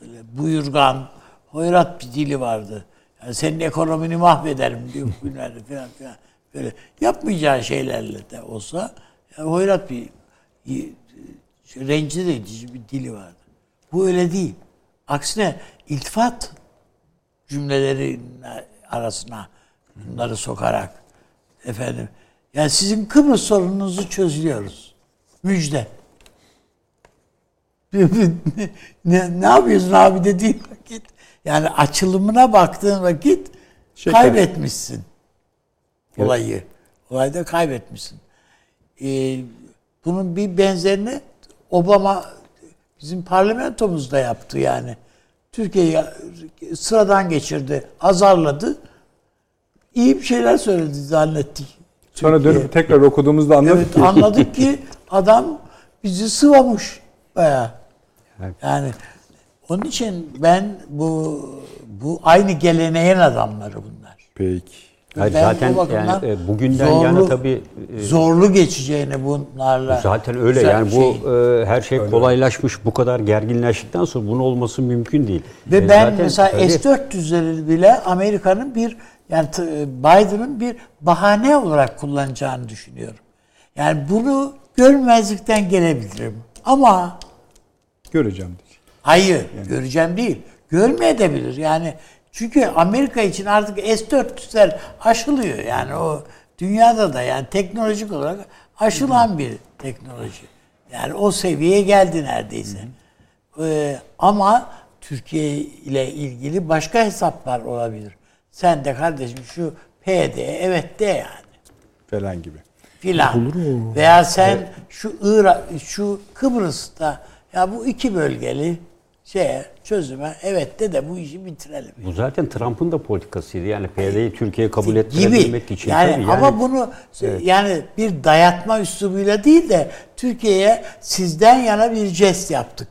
Böyle buyurgan, hoyrat bir dili vardı. Yani senin ekonomini mahvederim diyor ne falan filan. Böyle yapmayacağı şeylerle de olsa yani hoyrat bir rencide edici bir dili vardı. Bu öyle değil. Aksine iltifat cümleleri arasına bunları sokarak efendim yani sizin Kıbrıs sorununuzu çözüyoruz. Müjde. ne, ne yapıyorsun abi dediğin vakit yani açılımına baktığın vakit Şeker. kaybetmişsin olayı. Olayda kaybetmişsin. Ee, bunun bir benzerini Obama bizim parlamentomuzda yaptı yani. Türkiye'yi sıradan geçirdi, azarladı. İyi bir şeyler söyledi zannettik. Sonra Türkiye. dönüp tekrar okuduğumuzda anladık Evet ki. anladık ki adam bizi sıvamış bayağı. Evet. Yani onun için ben bu bu aynı geleneğin adamları bunlar. Peki. Hayır, Ben zaten bu yani e, bugünden zorlu- yana tabii e, Zorlu geçeceğini bunlarla. zaten öyle yani bir bu şey. e, her şey kolaylaşmış bu kadar gerginleştikten sonra bunun olması mümkün değil. Ve E, ben zaten mesela tabii- S-400'leri bile Amerika'nın bir yani t- Biden'ın bir bahane olarak kullanacağını düşünüyorum. Yani bunu görmezlikten gelebilirim. Ama Göreceğim. hayır göreceğim değil. Görmeyebilir yani. Çünkü Amerika için artık S-400'ler aşılıyor. Yani o dünyada da yani teknolojik olarak aşılan bir teknoloji. Yani o seviyeye geldi neredeyse. Ee, ama Türkiye ile ilgili başka hesaplar olabilir. Sen de kardeşim şu PD evet de yani Falan gibi. filan. Veya sen şu Irak, şu Kıbrıs'ta ya bu iki bölgeli şeye çözüme evet de de bu işi bitirelim. Bu zaten Trump'ın da politikasıydı. Yani PYD'yi Türkiye'ye kabul gibi. ettirebilmek için. Yani, tabii ama bunu yani bir dayatma üslubuyla değil de Türkiye'ye sizden yana bir jest yaptık.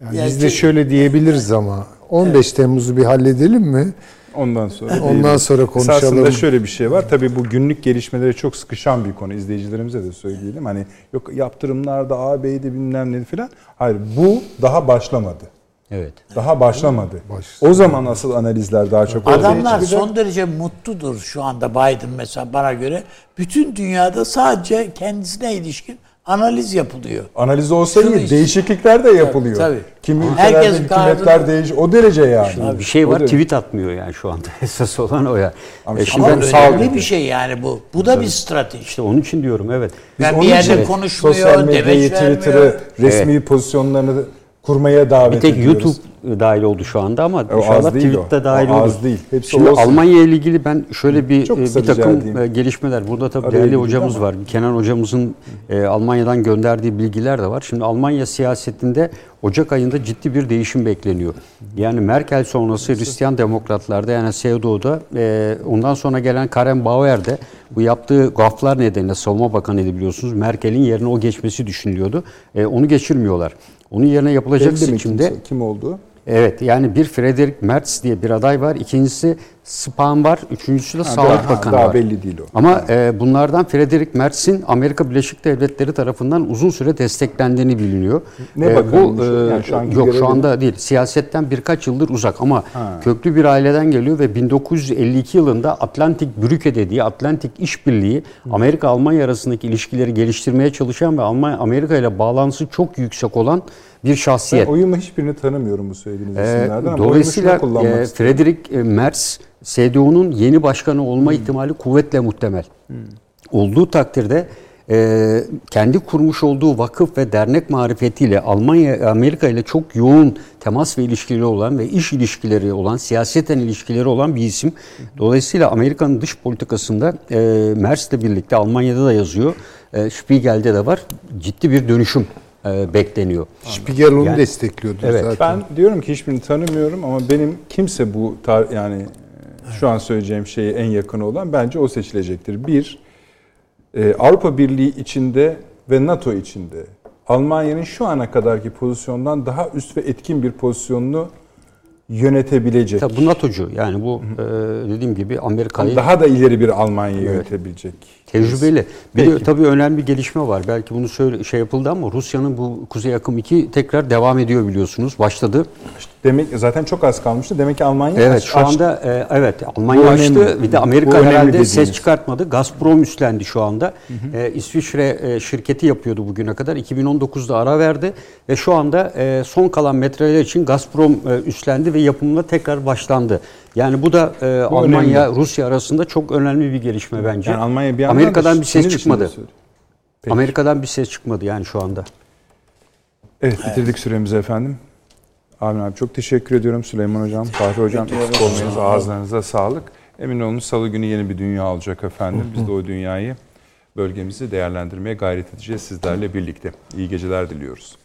Yani Yani biz de şöyle diyebiliriz ama 15 Temmuz'u bir halledelim mi? Ondan sonra Ondan sonra konuşalım. Esasında şöyle bir şey var. Tabii bu günlük gelişmelere çok sıkışan bir konu. İzleyicilerimize de söyleyelim. Hani yok yaptırımlarda AB'de bilmem ne falan. Hayır bu daha başlamadı. Evet. Daha başlamadı. Başlasın. O zaman asıl analizler daha çok ortaya Adamlar çıkacak. son derece mutludur şu anda Biden mesela bana göre. Bütün dünyada sadece kendisine ilişkin analiz yapılıyor. Analiz olsa Şunu iyi. Değişiklikler de yapılıyor. tabii. Kimi Herkes hükümetler değiş. O derece yani. Şimdi bir şey O var derece. tweet atmıyor yani şu anda. Esas olan o ya. Ama E şimdi Ama ben- şimdi sağ önemli bir şey yani bu. Bu da bir strateji. işte onun için diyorum evet. Yani Onun bir yerde için konuşmuyor, sosyal medyayı. Twitter'ı, resmi pozisyonlarını kurmaya davet Bir tek ediyoruz. YouTube dahil oldu şu anda ama O inşallah az değil tweet de o. dahil O olur. az değil. Hepsi Şimdi olsun. Almanya ile ilgili ben şöyle bir e, bir takım edeyim. e, gelişmeler. Burada tabii Araya değerli hocamız ama. var. Kenan hocamızın e, Almanya'dan gönderdiği bilgiler de var. Şimdi Almanya siyasetinde Ocak ayında ciddi bir değişim bekleniyor. Yani Merkel sonrası Hristiyan demokratlarda yani CDU'da e, ondan sonra gelen Karen Bauer'de bu yaptığı gaflar nedeniyle savunma bakanıydı biliyorsunuz. Merkel'in yerine o geçmesi düşünülüyordu. E, onu geçirmiyorlar. Onun yerine yapılacak Belli seçimde kimse- kim olduğu? Evet yani bir Friedrich Merz diye bir aday var. İkincisi Spahn var. Üçüncüsü de Ha, Sağlık daha- Bakanı daha var. belli değil o. Ama e, bunlardan Friedrich Merz'in Amerika Birleşik Devletleri tarafından uzun süre desteklendiğini biliniyor. Ne E, bu e, Yani şu yok şu anda değil. Siyasetten birkaç yıldır uzak ama Ha. köklü bir aileden geliyor ve 1952 yılında Atlantik Brücke dediği Atlantik İşbirliği Amerika Almanya arasındaki ilişkileri geliştirmeye çalışan ve Almanya Amerika ile bağlantısı çok yüksek olan bir Ben şahsiyet. oyumu hiçbirini tanımıyorum bu söylediğiniz Ee, isimlerden ama dolayısıyla e. Friedrich e, Merz CDU'nun yeni başkanı olma Hmm. ihtimali kuvvetle muhtemel. Olduğu takdirde e, kendi kurmuş olduğu vakıf ve dernek marifetiyle Almanya, Amerika ile çok yoğun temas ve ilişkileri olan ve iş ilişkileri olan, siyaseten ilişkileri olan bir isim. Dolayısıyla Amerika'nın dış politikasında e, Merz'le birlikte Almanya'da da yazıyor, e, Spiegel'de de var. Ciddi bir dönüşüm e, bekleniyor. Spiegel onu Yani- destekliyordu Evet. zaten. Ben diyorum ki hiçbirini tanımıyorum ama benim kimse bu tar- yani e, şu an söyleyeceğim şeye en yakını olan bence o seçilecektir. Bir, e, Avrupa Birliği içinde ve NATO içinde Almanya'nın şu ana kadarki pozisyondan daha üst ve etkin bir pozisyonunu yönetebilecek. Tabii bu NATO'cu yani bu e, dediğim gibi Amerika'yı Daha da ileri bir Almanya'yı yönetebilecek. tecrübeli. Bir de Peki. tabii önemli bir gelişme var. Belki bunu söyle, şey yapıldı ama Rusya'nın bu Kuzey Akım 2 tekrar devam ediyor biliyorsunuz. Başladı. Demek zaten çok az kalmıştı. Demek ki Almanya Evet aç- şu aç- anda e, evet Almanya Bu açtı. önemli. Bir de Bu Amerika önemli herhalde dediğiniz. ses çıkartmadı. Gazprom üstlendi şu anda. E, İsviçre e, şirketi yapıyordu bugüne kadar. 2019'da ara verdi ve şu anda e, son kalan metreler için Gazprom e, üstlendi ve yapımına tekrar başlandı. Yani bu da e, Almanya Rusya arasında çok önemli bir gelişme bence. yani Almanya bir Amerika'dan bir ses çıkmadı. Amerika'dan bir ses çıkmadı yani şu anda. Evet bitirdik süremizi efendim. Amin abi çok teşekkür ediyorum Süleyman Hocam, Fahri Hocam. Eksik olmayınız, ağızlarınıza sağlık. Emin olun salı günü yeni bir dünya olacak efendim. Biz de o dünyayı bölgemizi değerlendirmeye gayret edeceğiz sizlerle birlikte. İyi geceler diliyoruz.